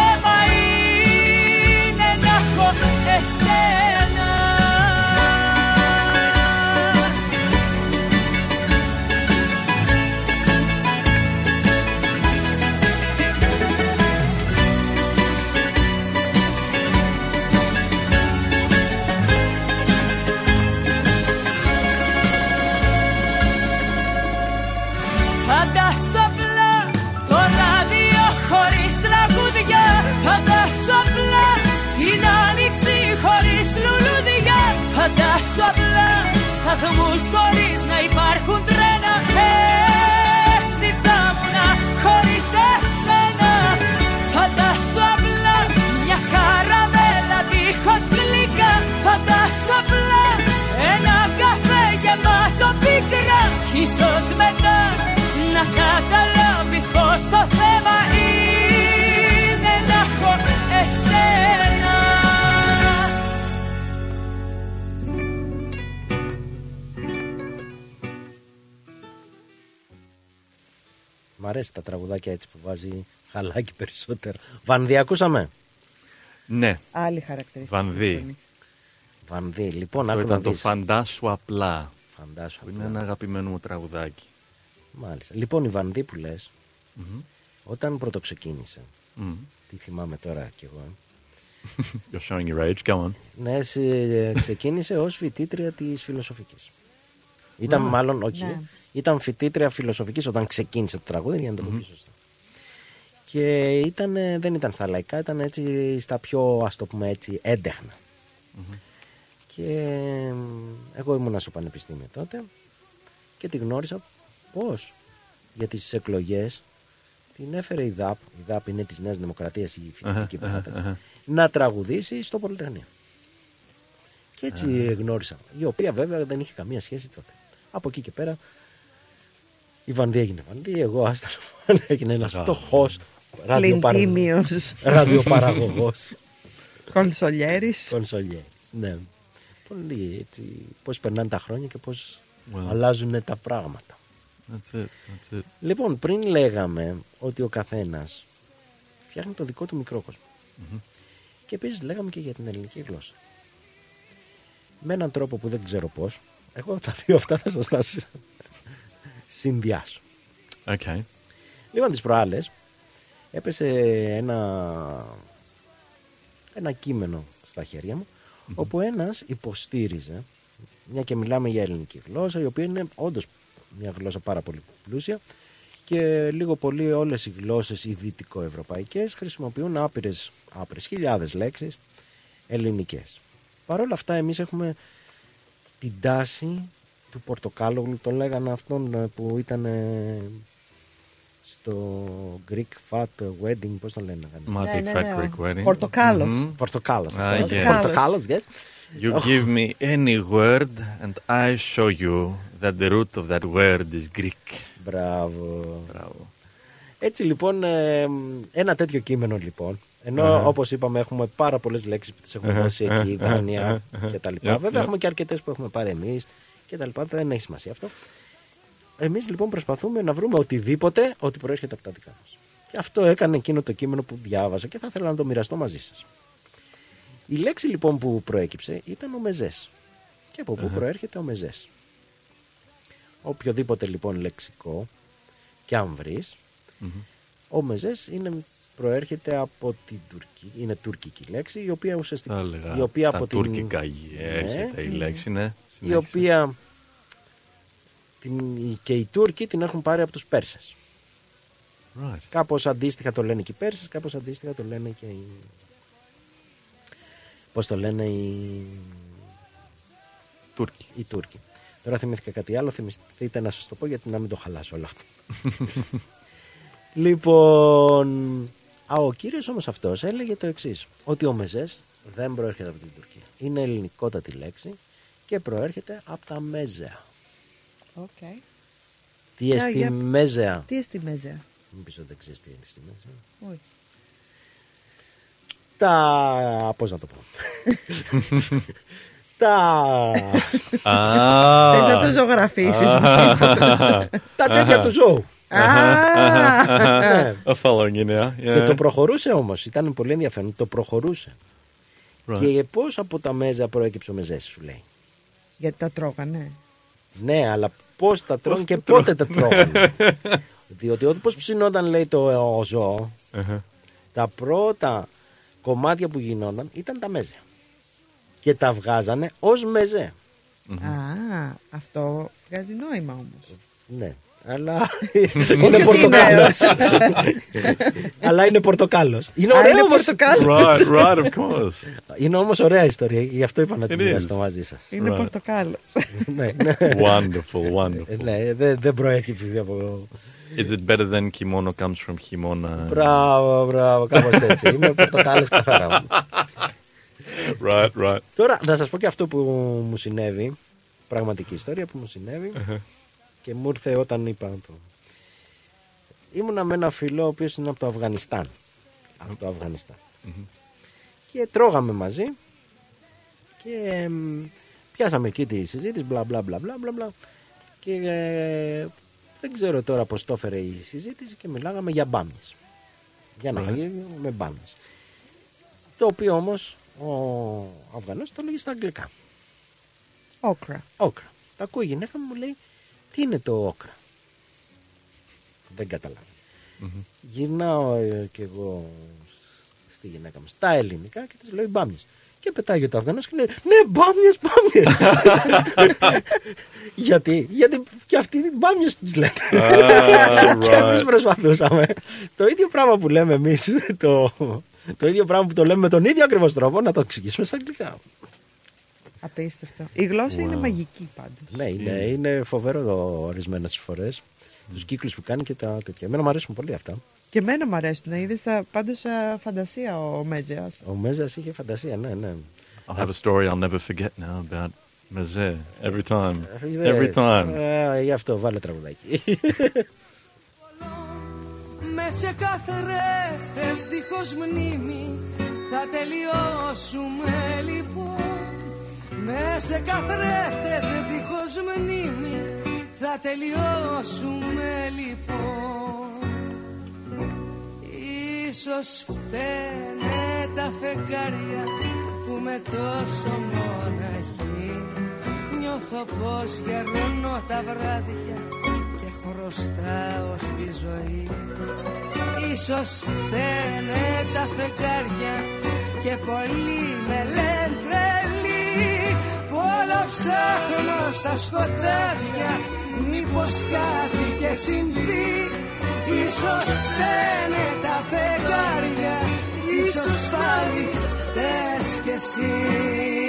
Speaker 6: καταλάβεις πως το θέμα είναι να έχω εσένα
Speaker 2: Μ' αρέσει τα τραγουδάκια έτσι που βάζει χαλάκι περισσότερο. Βανδύ, ακούσαμε;
Speaker 3: Ναι.
Speaker 4: Άλλη χαρακτηριστική.
Speaker 3: Βανδύ.
Speaker 2: Βανδύ, λοιπόν,
Speaker 3: Αυτό
Speaker 2: άκου να
Speaker 3: ήταν το
Speaker 2: δεις.
Speaker 3: φαντάσου απλά.
Speaker 2: Φαντάσου
Speaker 3: Που είναι ένα αγαπημένο μου τραγουδάκι.
Speaker 2: Μάλιστα. Λοιπόν, η Βανδύ που λες,
Speaker 3: Μμμ.
Speaker 2: όταν πρώτο ξεκίνησε,
Speaker 3: Μμμ.
Speaker 2: τι θυμάμαι τώρα κι εγώ, ε.
Speaker 3: You're showing your age, go on.
Speaker 2: Ναι, εσύ, ε, ξεκίνησε ως φοιτήτρια της φιλοσοφικής. Ήταν
Speaker 3: Α,
Speaker 2: μάλλον, όχι,
Speaker 3: ναι.
Speaker 2: ήταν φοιτήτρια φιλοσοφικής όταν ξεκίνησε το τραγούδι, για να το πω
Speaker 3: Μμμ.
Speaker 2: πιο σωστά. Και ήταν, ε, δεν ήταν στα λαϊκά, ήταν έτσι στα πιο, ας το πούμε έτσι, έντεχνα. Και ε, εγώ ήμουνα στο πανεπιστήμιο τότε και τη γνώρισα πώς για τις εκλογές την έφερε η ΔΑΠ, η ΔΑΠ είναι της Νέας Δημοκρατίας η φοιτητική
Speaker 3: Αχα, αχα,
Speaker 2: παράταξη,
Speaker 3: αχα.
Speaker 2: να τραγουδήσει στο Πολυτεχνείο. Και έτσι γνώρισα, η οποία βέβαια δεν είχε καμία σχέση τότε. Από εκεί και πέρα η Βανδί έγινε Βανδί, εγώ άστα έγινε ένας
Speaker 3: Α.
Speaker 2: φτωχός
Speaker 4: Πλυντήμιος.
Speaker 2: ραδιοπαραγωγός.
Speaker 4: Κονσολιέρης.
Speaker 2: Κονσολιέρης, ναι. Πολύ έτσι, πώς περνάνε τα χρόνια και πώς
Speaker 3: Well.
Speaker 2: αλλάζουν τα πράγματα.
Speaker 3: That's it, that's it.
Speaker 2: Λοιπόν, πριν λέγαμε ότι ο καθένας φτιάχνει το δικό του μικρό κόσμο.
Speaker 3: Μμμ.
Speaker 2: Και επίσης λέγαμε και για την ελληνική γλώσσα. Με έναν τρόπο που δεν ξέρω πώς, εγώ τα δύο αυτά θα σας τα συ- συνδυάσω.
Speaker 3: Okay.
Speaker 2: Λοιπόν, τις προάλλες έπεσε ένα, ένα κείμενο στα χέρια μου, όπου ένας υποστήριζε, μια και μιλάμε για ελληνική γλώσσα, η οποία είναι όντως μια γλώσσα πάρα πολύ πλούσια και λίγο πολύ όλες οι γλώσσες οι δυτικοευρωπαϊκές χρησιμοποιούν άπειρες, άπειρες χιλιάδες λέξεις ελληνικές. Παρ' όλα αυτά εμείς έχουμε την τάση του Πορτοκάλογλου, τον λέγανε αυτόν ε, που ήταν ε, στο Greek Fat Wedding, πώς τον λένε.
Speaker 3: My
Speaker 4: Ναι,
Speaker 3: big
Speaker 4: ναι,
Speaker 3: fat
Speaker 4: ναι, ο
Speaker 3: Greek wedding.
Speaker 4: Πορτοκάλος.
Speaker 3: Mhm.
Speaker 2: Πορτοκάλος.
Speaker 3: Ah,
Speaker 2: αυτός.
Speaker 3: yes.
Speaker 2: Πορτοκάλος, yes.
Speaker 3: You
Speaker 2: Oh.
Speaker 3: give me any word and I show you that the root of that word is Greek.
Speaker 2: Μπράβο.
Speaker 3: Μπράβο.
Speaker 2: Έτσι λοιπόν, ε, ένα τέτοιο κείμενο λοιπόν. Ενώ
Speaker 3: Αχα.
Speaker 2: όπως είπαμε έχουμε πάρα πολλές λέξεις που τις έχουμε
Speaker 3: Αχα,
Speaker 2: δώσει εκεί,
Speaker 3: αχα,
Speaker 2: δάνεια
Speaker 3: αχα,
Speaker 2: και τα
Speaker 3: Yep,
Speaker 2: λοιπά. Βέβαια
Speaker 3: yep.
Speaker 2: έχουμε και αρκετές που έχουμε πάρει εμείς και τα λοιπά. Δεν έχει σημασία αυτό. Εμείς λοιπόν προσπαθούμε να βρούμε οτιδήποτε ότι προέρχεται από τα δικά μας. Και αυτό έκανε εκείνο το κείμενο που διάβασα και θα ήθελα να το μοιραστώ μαζί σας. Η λέξη λοιπόν που προέκυψε ήταν ο μεζές. Και από πού
Speaker 3: Αχα.
Speaker 2: προέρχεται ο μεζές; Οποιοδήποτε λοιπόν λεξικό και αν βρεις,
Speaker 3: Μμμ.
Speaker 2: ο μεζές είναι, προέρχεται από την Τουρκία. Είναι τουρκική λέξη, η οποία ουσιαστικά.
Speaker 3: Θα έλεγα
Speaker 2: η οποία
Speaker 3: τα
Speaker 2: από την-
Speaker 3: τουρκικά έρχεται η λέξη, ναι.
Speaker 2: Η
Speaker 3: Συνέχισε.
Speaker 2: οποία την, και οι Τούρκοι την έχουν πάρει από τους Πέρσες.
Speaker 3: Right.
Speaker 2: Κάπως αντίστοιχα το λένε και οι Πέρσες, κάπως αντίστοιχα το λένε και οι... Πώς το λένε οι...
Speaker 3: Τούρκοι.
Speaker 2: Οι Τούρκοι. Τώρα θυμήθηκα κάτι άλλο, θυμηθείτε να σας το πω γιατί να μην το χαλάσω όλο αυτό. λοιπόν, α, ο κύριος όμως αυτός έλεγε το εξής, ότι ο μεζές δεν προέρχεται από την Τουρκία. Είναι ελληνικότατη λέξη και προέρχεται από τα μέζεα.
Speaker 4: Οκ.
Speaker 2: Τι
Speaker 4: Για-
Speaker 2: εστί
Speaker 4: για-
Speaker 2: μέζεα;
Speaker 4: Τι εστί μέζεα;
Speaker 2: Μην πεις ότι δεν ξέρεις τι είναι στη μέζεα.
Speaker 4: Όχι.
Speaker 2: Τα... πώς να το πω. τα...
Speaker 3: Α.
Speaker 4: Θες να το ζωγραφίσεις.
Speaker 3: Α.
Speaker 2: τα τέτοια του ζώου.
Speaker 4: Α.
Speaker 2: Ναι.
Speaker 3: I'm following you now.
Speaker 2: Και
Speaker 3: Yeah.
Speaker 2: το προχωρούσε όμως, ήταν πολύ ενδιαφέρον, το προχωρούσε.
Speaker 3: Right.
Speaker 2: Και πώς από τα μέζα προέκυψε ο μεζές σου λέει.
Speaker 4: Γιατί τα τρώγανε.
Speaker 2: Ναι, αλλά πώς τα τρώνε
Speaker 3: Πώς
Speaker 2: και
Speaker 3: τα
Speaker 2: πότε τα
Speaker 3: τρώνε.
Speaker 2: τρώγανε. Διότι όπως ψινόταν λέει το ο ζώο,
Speaker 3: Αχα.
Speaker 2: τα πρώτα κομμάτια που γινόταν ήταν τα μέζα. Και τα βγάζανε ως μεζέ.
Speaker 4: Α, αυτό βγάζει νόημα όμως.
Speaker 2: Ναι, αλλά
Speaker 4: Όχι
Speaker 2: είναι
Speaker 4: ότι
Speaker 2: πορτοκάλος.
Speaker 4: είναι.
Speaker 2: αλλά είναι πορτοκάλος. Είναι
Speaker 4: Α,
Speaker 2: ωραίος
Speaker 4: είναι
Speaker 2: όμως.
Speaker 4: πορτοκάλος.
Speaker 3: Right, right, of course.
Speaker 2: Είναι όμως ωραία ιστορία, γι' αυτό είπα να την
Speaker 3: It is.
Speaker 2: μοιραστώ μαζί σας.
Speaker 4: Είναι
Speaker 3: Right.
Speaker 4: πορτοκάλος.
Speaker 2: ναι, ναι.
Speaker 3: Wonderful, wonderful.
Speaker 2: Ε, Ναι, δεν, δεν προέκυψε από...
Speaker 3: Is it better than kimono comes from himona?
Speaker 2: Μπράβο, μπράβο, κάπως έτσι. Είναι πορτοκάλος καθαρά.
Speaker 3: Right, right.
Speaker 2: Τώρα, να σας πω και αυτό που μου συνέβη, πραγματική ιστορία που μου συνέβη
Speaker 3: Αχα.
Speaker 2: Και μου ήρθε όταν είπα το. ήμουνα με ένα φίλο ο οποίος είναι από το Αφγανιστάν. Από το Αφγανιστάν. Και τρώγαμε μαζί και εμ, πιάσαμε εκεί τη συζήτηση, μπλα μπλα μπλα μπλα μπλα, μπλα. Και ε, δεν ξέρω τώρα πώς το έφερε η συζήτηση και μιλάγαμε για μπάμιες. Για να
Speaker 3: Right.
Speaker 2: φαγεί με μπάμιες. Το οποίο όμως ο Αφγανός το λέγει στα αγγλικά.
Speaker 4: Όκρα.
Speaker 2: Όκρα. Τα ακούει η γυναίκα μου, μου λέει, τι είναι το όκρα; Δεν καταλαβαίνω. Γυρνάω ε, κι εγώ σ- στη γυναίκα μου στα ελληνικά και της λέω μπάμιες. Και πετάει το Αφγανός και λέει, ναι μπάμιες, μπάμιες. Γιατί, γιατί και αυτοί οι μπάμιες τις λένε.
Speaker 3: Ah,
Speaker 2: και εμείς
Speaker 3: right.
Speaker 2: προσπαθούσαμε. το ίδιο πράγμα που λέμε εμείς, το, το ίδιο πράγμα που το λέμε με τον ίδιο ακριβώς τρόπο, να το εξηγήσουμε στα αγγλικά.
Speaker 4: Απίστευτο. Η γλώσσα είναι
Speaker 2: Wow.
Speaker 4: μαγική πάντως.
Speaker 2: Ναι, είναι, είναι φοβερό ορισμένες φορές. Τους κύκλους που κάνει και τα τέτοια. Εμένα μου αρέσουν πολύ αυτά.
Speaker 4: Και εμένα μου αρέσει να είδε πάντως φαντασία ο Μέζεας.
Speaker 2: Ο Μέζα είχε φαντασία, ναι, ναι.
Speaker 3: I have a story I'll never forget now about Mezé. Every time.
Speaker 2: Είδες.
Speaker 3: Every time.
Speaker 2: Ε, γι' αυτό βάλε τραγουδάκι.
Speaker 14: Με σε καθρέφτες δίχως μνήμη θα τελειώσουμε λοιπόν Με σε καθρέφτες δίχως μνήμη θα τελειώσουμε λοιπόν. Ίσως φταίνε τα φεγγάρια που με τόσο μοναχή. Νιώθω πως γερνώ τα βράδια και χρωστάω στη ζωή. Ίσως φταίνε τα φεγγάρια και πολλοί με λένε τρελή Που όλο ψάχνω στα σκοτάδια μήπως κάτι και συμβεί. Ίσως φταίνε τα φεγγάρια Ίσως πάλι φταίς κι εσύ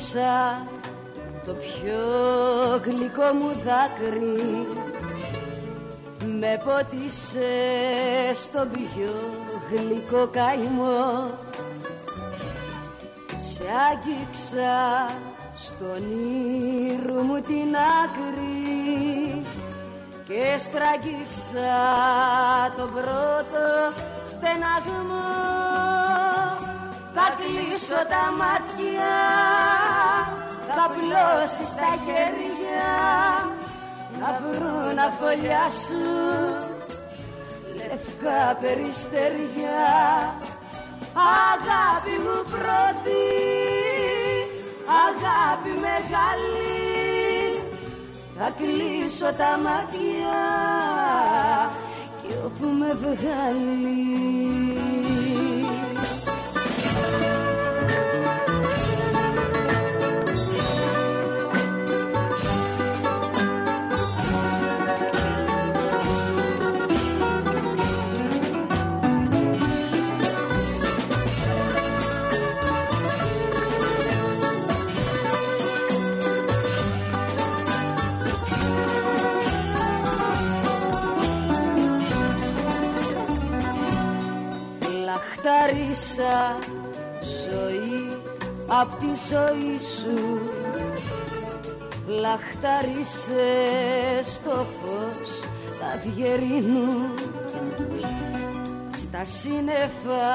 Speaker 6: πότισα το πιο γλυκό μου δάκρυ. Με πότισε στο πιο γλυκό καημό. Σε άγγιξα στον ήρου μου την άκρη. Και στραγγίξα το πρώτο στεναγμό θα κλείσω τα μάτια Θα πλώσει τα χέρια Να βρουν αφολιά σου Λευκά περιστεριά. Αγάπη μου πρώτη Αγάπη μεγάλη Θα κλείσω τα μάτια Κι όπου με βγάλει Λαχταρίσα ζωή απ' τη ζωή σου. Λαχταρίσε στο φως τα αυγερίνου Στα σύννεφα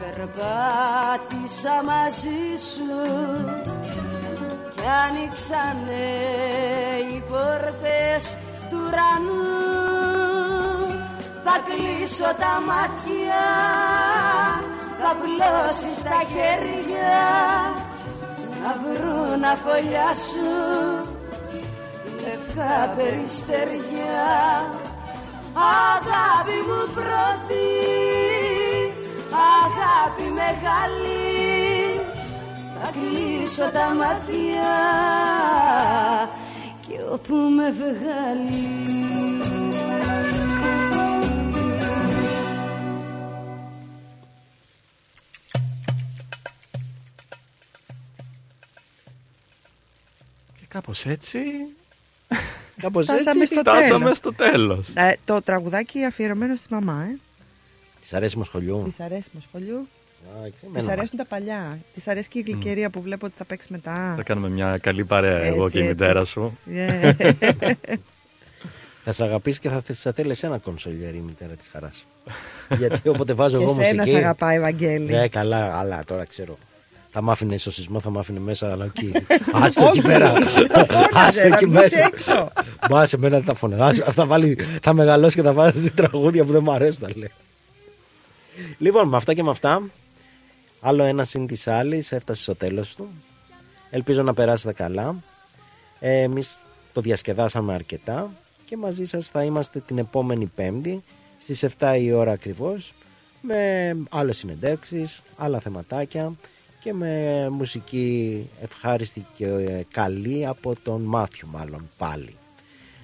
Speaker 6: περπάτησα μαζί σου. Κι άνοιξανε οι πόρτες του ουρανού. Θα κλείσω τα μάτια Θα πλώσεις τα χέρια Να βρουν αφολιά σου Λευκά περιστεριά. Αγάπη μου πρώτη αγάπη μεγάλη θα κλείσω τα μάτια και όπου με βγάλει
Speaker 3: κάπως έτσι...
Speaker 2: Κάπως
Speaker 4: Φτάσαμε
Speaker 2: έτσι.
Speaker 4: στο
Speaker 3: Φτάσαμε
Speaker 4: τέλος.
Speaker 3: στο τέλος.
Speaker 4: Ε, το τραγουδάκι αφιερωμένο στη μαμά, ε.
Speaker 2: Της αρέσει σχολιού.
Speaker 4: Της αρέσει με σχολείου.
Speaker 2: Α, και
Speaker 4: Της
Speaker 2: εμένα.
Speaker 4: αρέσουν τα παλιά. Της αρέσει και η γλυκερία που βλέπω ότι θα παίξει μετά.
Speaker 3: Θα κάνουμε μια καλή παρέα εγώ
Speaker 4: Έτσι,
Speaker 3: και η
Speaker 4: έτσι.
Speaker 3: μητέρα σου.
Speaker 4: Yeah.
Speaker 2: Θα σε αγαπήσει και θα θε- σε θέλεις ένα κονσολιέρι η μητέρα της χαράς. Γιατί όποτε βάζω
Speaker 4: Και
Speaker 2: εγώ
Speaker 4: σένα
Speaker 2: μουσική.
Speaker 4: σ' αγαπάει, Βαγγέλη.
Speaker 2: Ναι, καλά, αλλά τώρα ξέρω. Θα μ' άφηνε στο σεισμό, θα μ' άφηνε μέσα, αλλά εκεί. Άστο εκεί
Speaker 4: Όχι,
Speaker 2: πέρα.
Speaker 4: φώναζε,
Speaker 2: Άστο
Speaker 4: να
Speaker 2: εκεί
Speaker 4: βγεις
Speaker 2: μέσα.
Speaker 4: έξω.
Speaker 2: Μπα σε μένα δεν θα φωνάζει. Θα, βάλει, θα μεγαλώσει και θα βάζει τραγούδια που δεν μου αρέσουν, τα λέει. Λοιπόν, με αυτά και με αυτά, άλλο ένα συν της άλλης έφτασε στο τέλος του. Ελπίζω να περάσετε καλά. Ε, Εμείς το διασκεδάσαμε αρκετά και μαζί σας θα είμαστε την επόμενη Πέμπτη στις 7 η ώρα ακριβώς με άλλες συνεντεύξεις, άλλα θεματάκια και με μουσική ευχάριστη και ε, καλή από τον Μάθιου μάλλον πάλι.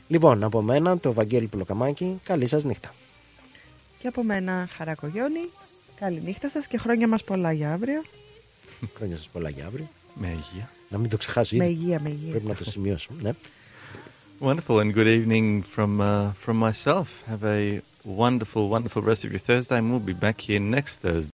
Speaker 2: Λοιπόν, από μένα το Βαγγέλη Πουλοκαμάκη, καλή σας νύχτα.
Speaker 4: Και από μένα, Χαρακογιόνη. Καλή νύχτα σας και χρόνια μας πολλά για αύριο.
Speaker 2: Χρόνια σας πολλά για αύριο.
Speaker 3: Με υγεία.
Speaker 2: Να μην το ξεχάσω
Speaker 4: Με
Speaker 2: ήδη.
Speaker 4: υγεία, με υγεία.
Speaker 2: Πρέπει να το σημειώσω. Ναι.
Speaker 3: Wonderful and good evening from uh, from myself. Have a wonderful, wonderful rest of your Thursday, and we'll be back here next Thursday.